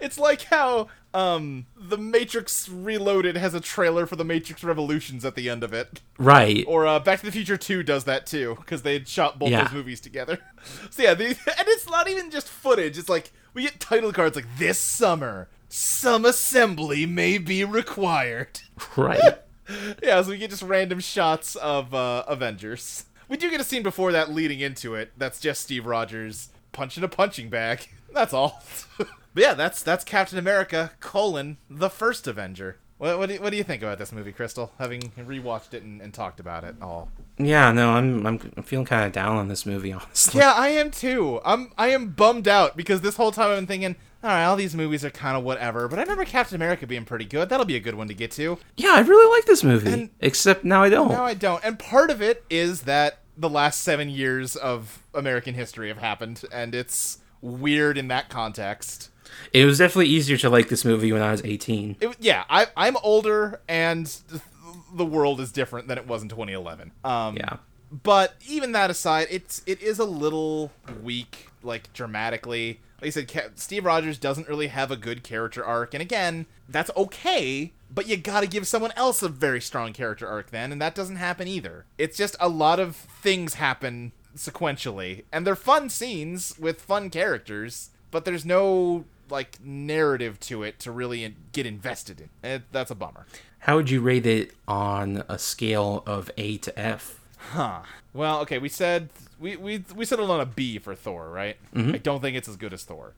it's like how um The Matrix Reloaded has a trailer for The Matrix Revolutions at the end of it. right. Or uh, Back to the Future 2 does that too, because they had shot both Yeah. those movies together. So yeah, the, and it's not even just footage. It's like we get title cards like this summer, some assembly may be required. right. Yeah, so we get just random shots of uh, Avengers. We do get a scene before that leading into it. That's just Steve Rogers punching a punching bag. That's all. but yeah, that's that's Captain America colon the first Avenger. What, what, do, you, what do you think about this movie, Crystal? Having rewatched it and, and talked about it all. Yeah, no, I'm I'm, I'm feeling kind of down on this movie, honestly. Yeah, I am too. I'm I am bummed out because this whole time I've been thinking, all right, all these movies are kind of whatever. But I remember Captain America being pretty good. That'll be a good one to get to. Yeah, I really like this movie. And- except now I don't. No, I don't. And part of it is that the last seven years of American history have happened, and it's weird in that context. It was definitely easier to like this movie when I was 18. It, yeah, I, I'm older, and the world is different than it was in 2011. Um, Yeah. But even that aside, it's it is a little weak, like dramatically. Like I said, Steve Rogers doesn't really have a good character arc, and again, that's okay. But you got to give someone else a very strong character arc then, and that doesn't happen either. It's just a lot of things happen sequentially, and they're fun scenes with fun characters. but there's no like narrative to it to really get invested in. And that's a bummer. How would you rate it on a scale of A to F? Huh. Well, okay, we said we we we settled on a B for Thor, right? I don't think it's as good as Thor.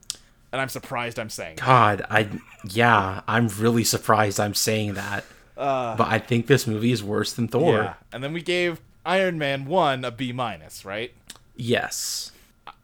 And I'm surprised I'm saying that. God, I yeah, I'm really surprised I'm saying that. but I think this movie is worse than Thor. Yeah. And then we gave Iron Man 1 a B minus, right? Yes.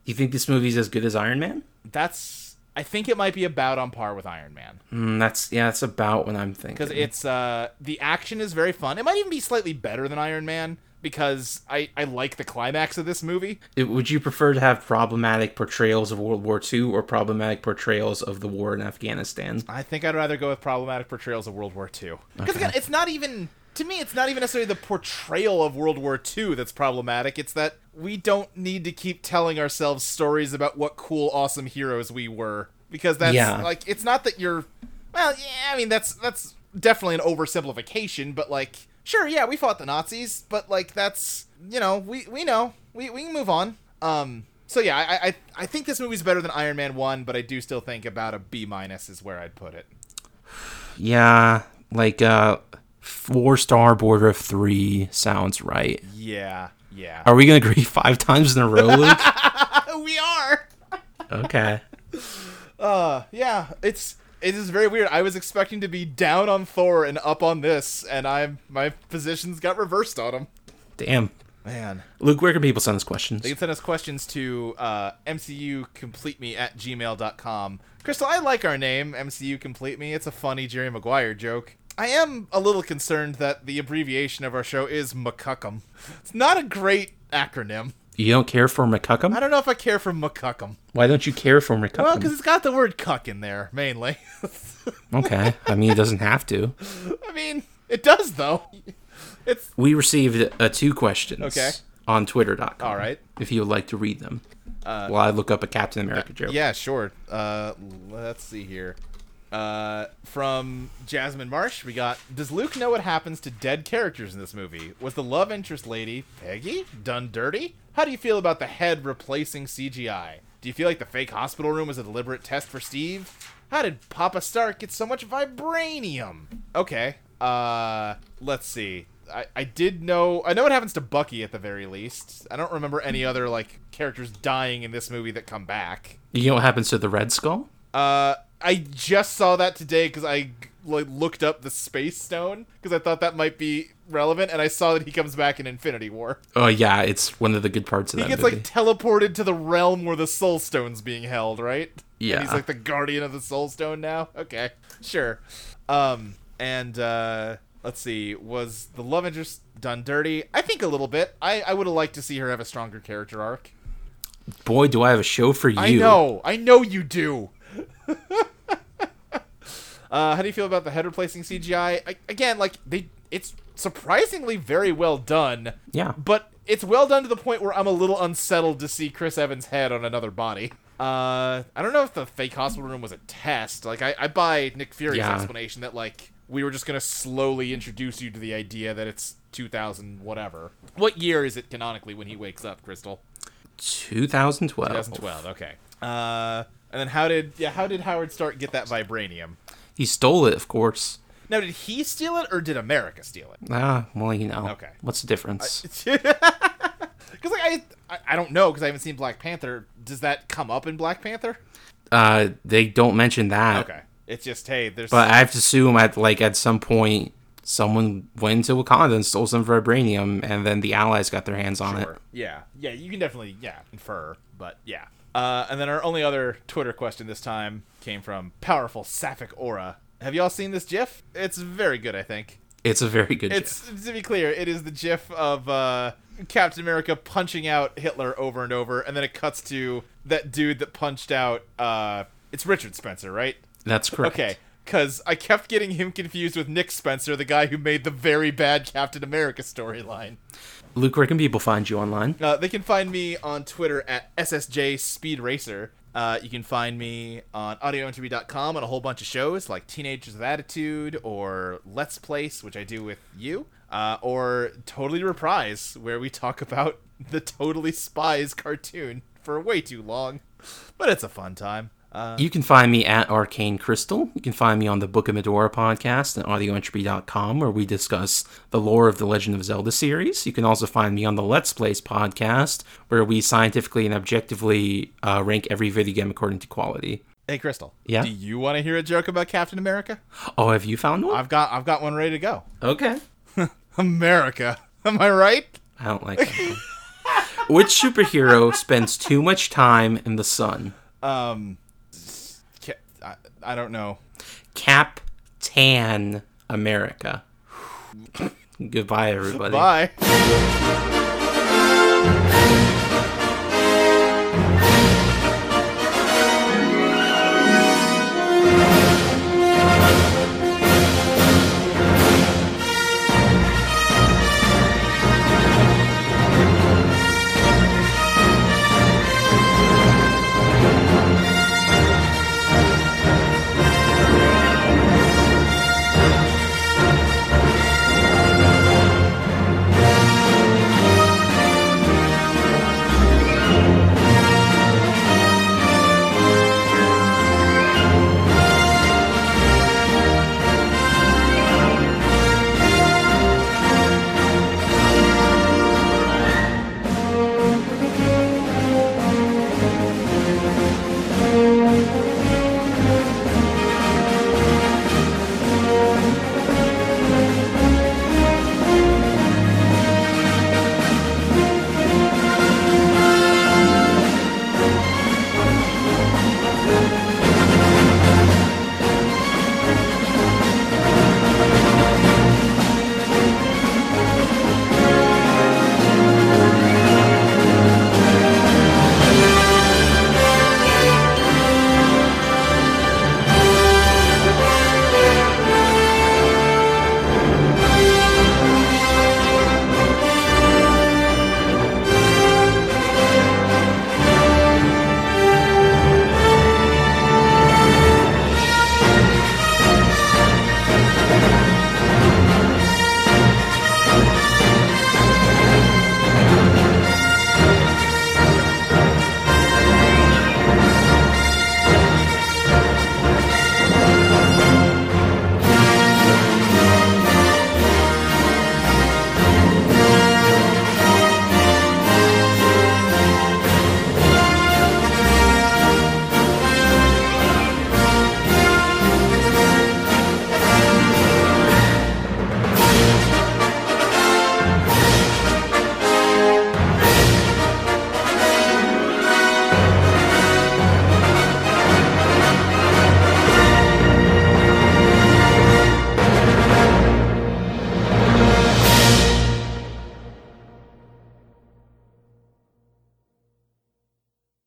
You think this movie's as good as Iron Man? That's I think it might be about on par with Iron Man Mm, that's yeah, that's about what I'm thinking. because it's uh the action is very fun. It might even be slightly better than Iron Man because I I like the climax of this movie. Would you prefer to have problematic portrayals of World War II or problematic portrayals of the war in Afghanistan? I think I'd rather go with problematic portrayals of World War II. Because again, it's not even to me, it's not even necessarily the portrayal of World War II that's problematic. It's that we don't need to keep telling ourselves stories about what cool, awesome heroes we were. Because that's Yeah. like it's not that you're well, yeah, I mean that's that's definitely an oversimplification, but like sure, yeah, we fought the Nazis, but like that's you know, we we know. We we can move on. Um so yeah, I, I I think this movie's better than Iron Man one, but I do still think about a B minus is where I'd put it. Yeah, like uh four star border of three sounds right. Yeah, yeah. Are we gonna agree five times in a row, Luke? we are. okay. Uh, yeah. It's it is very weird. I was expecting to be down on Thor and up on this, and I'm my positions got reversed on him. Damn. Man, Luke, where can people send us questions? they can send us questions to uh, mcucompleteme at gmail.com. Crystal, I like our name, MCU Complete Me. It's a funny Jerry Maguire joke. I am a little concerned that the abbreviation of our show is McCuckum. It's not a great acronym. You don't care for McCuckum? I don't know if I care for McCuckum. Why don't you care for McCuckum? Well, because it's got the word cuck in there, mainly. okay. I mean, it doesn't have to. I mean, it does, though. It's. We received uh, two questions. Okay. On Twitter.com. All right. If you would like to read them. while I look up a Captain America joke. Yeah, sure. Uh, let's see here. Uh, from Jasmine Marsh, we got Does Luke know what happens to dead characters in this movie? Was the love interest lady, Peggy, done dirty? How do you feel about the head replacing CGI? Do you feel like the fake hospital room was a deliberate test for Steve? How did Papa Stark get so much vibranium? Okay. Uh, let's see. I, I did know I know what happens to Bucky at the very least. I don't remember any other like characters dying in this movie that come back. You know what happens to the Red Skull? Uh, I just saw that today because I like looked up the Space Stone because I thought that might be relevant, and I saw that he comes back in Infinity War. Oh yeah, it's one of the good parts of He that gets movie. like teleported to the realm where the Soul Stone's being held, right? Yeah. And he's like the guardian of the Soul Stone now. Okay, sure. Um, and uh, let's see, was the love interest done dirty? I think a little bit. I I would have liked to see her have a stronger character arc. Boy, do I have a show for you. I know, I know you do. uh, how do you feel about the head replacing CGI? I, again, like they, it's surprisingly very well done. Yeah. But it's well done to the point where I'm a little unsettled to see Chris Evans' head on another body. Uh, I don't know if the fake hospital room was a test. Like, I, I buy Nick Fury's Yeah. explanation that like we were just gonna slowly introduce you to the idea that it's 2000 whatever. What year is it canonically when he wakes up, Crystal? 2012. 2012. Okay. Uh, and then how did yeah how did Howard Stark get that vibranium? He stole it, of course. Now did he steal it or did America steal it? Ah, well, you know. Okay. What's the difference? Because like I, I don't know because I haven't seen Black Panther. Does that come up in Black Panther? uh, they don't mention that. Okay. It's just hey, there's But I have to assume at like at some point someone went into Wakanda and stole some vibranium, and then the Allies got their hands on Sure. it. Yeah. Yeah, you can definitely yeah infer, but yeah. Uh, and then our only other Twitter question this time came from powerful Sapphic Aura. Have y'all seen this GIF? It's very good, I think. It's a very good. Gif. To be clear, it is the GIF of uh, Captain America punching out Hitler over and over, and then it cuts to that dude that punched out. Uh, it's Richard Spencer, right? That's correct. Okay, because I kept getting him confused with Nick Spencer, the guy who made the very bad Captain America storyline. Luke, where can people find you online? Uh, they can find me on Twitter at SSJ Speed Racer. Uh, you can find me on audioentropy.com on a whole bunch of shows like Teenagers with Attitude or Let's Plays, which I do with you, uh, or Totally Reprise, where we talk about the Totally Spies cartoon for way too long. But it's a fun time. You can find me at Arcane Crystal. You can find me on the Book of Mudora podcast at audioentropy.com, where we discuss the lore of the Legend of Zelda series. You can also find me on the Let's Plays podcast, where we scientifically and objectively uh, rank every video game according to quality. Hey, Crystal. Yeah? Do you want to hear a joke about Captain America? Oh, have you found one? I've got I've got one ready to go. okay. America. Am I right? I don't like that. Which superhero spends too much time in the sun? Um, I, don't know. Captain America. Goodbye, everybody. Bye.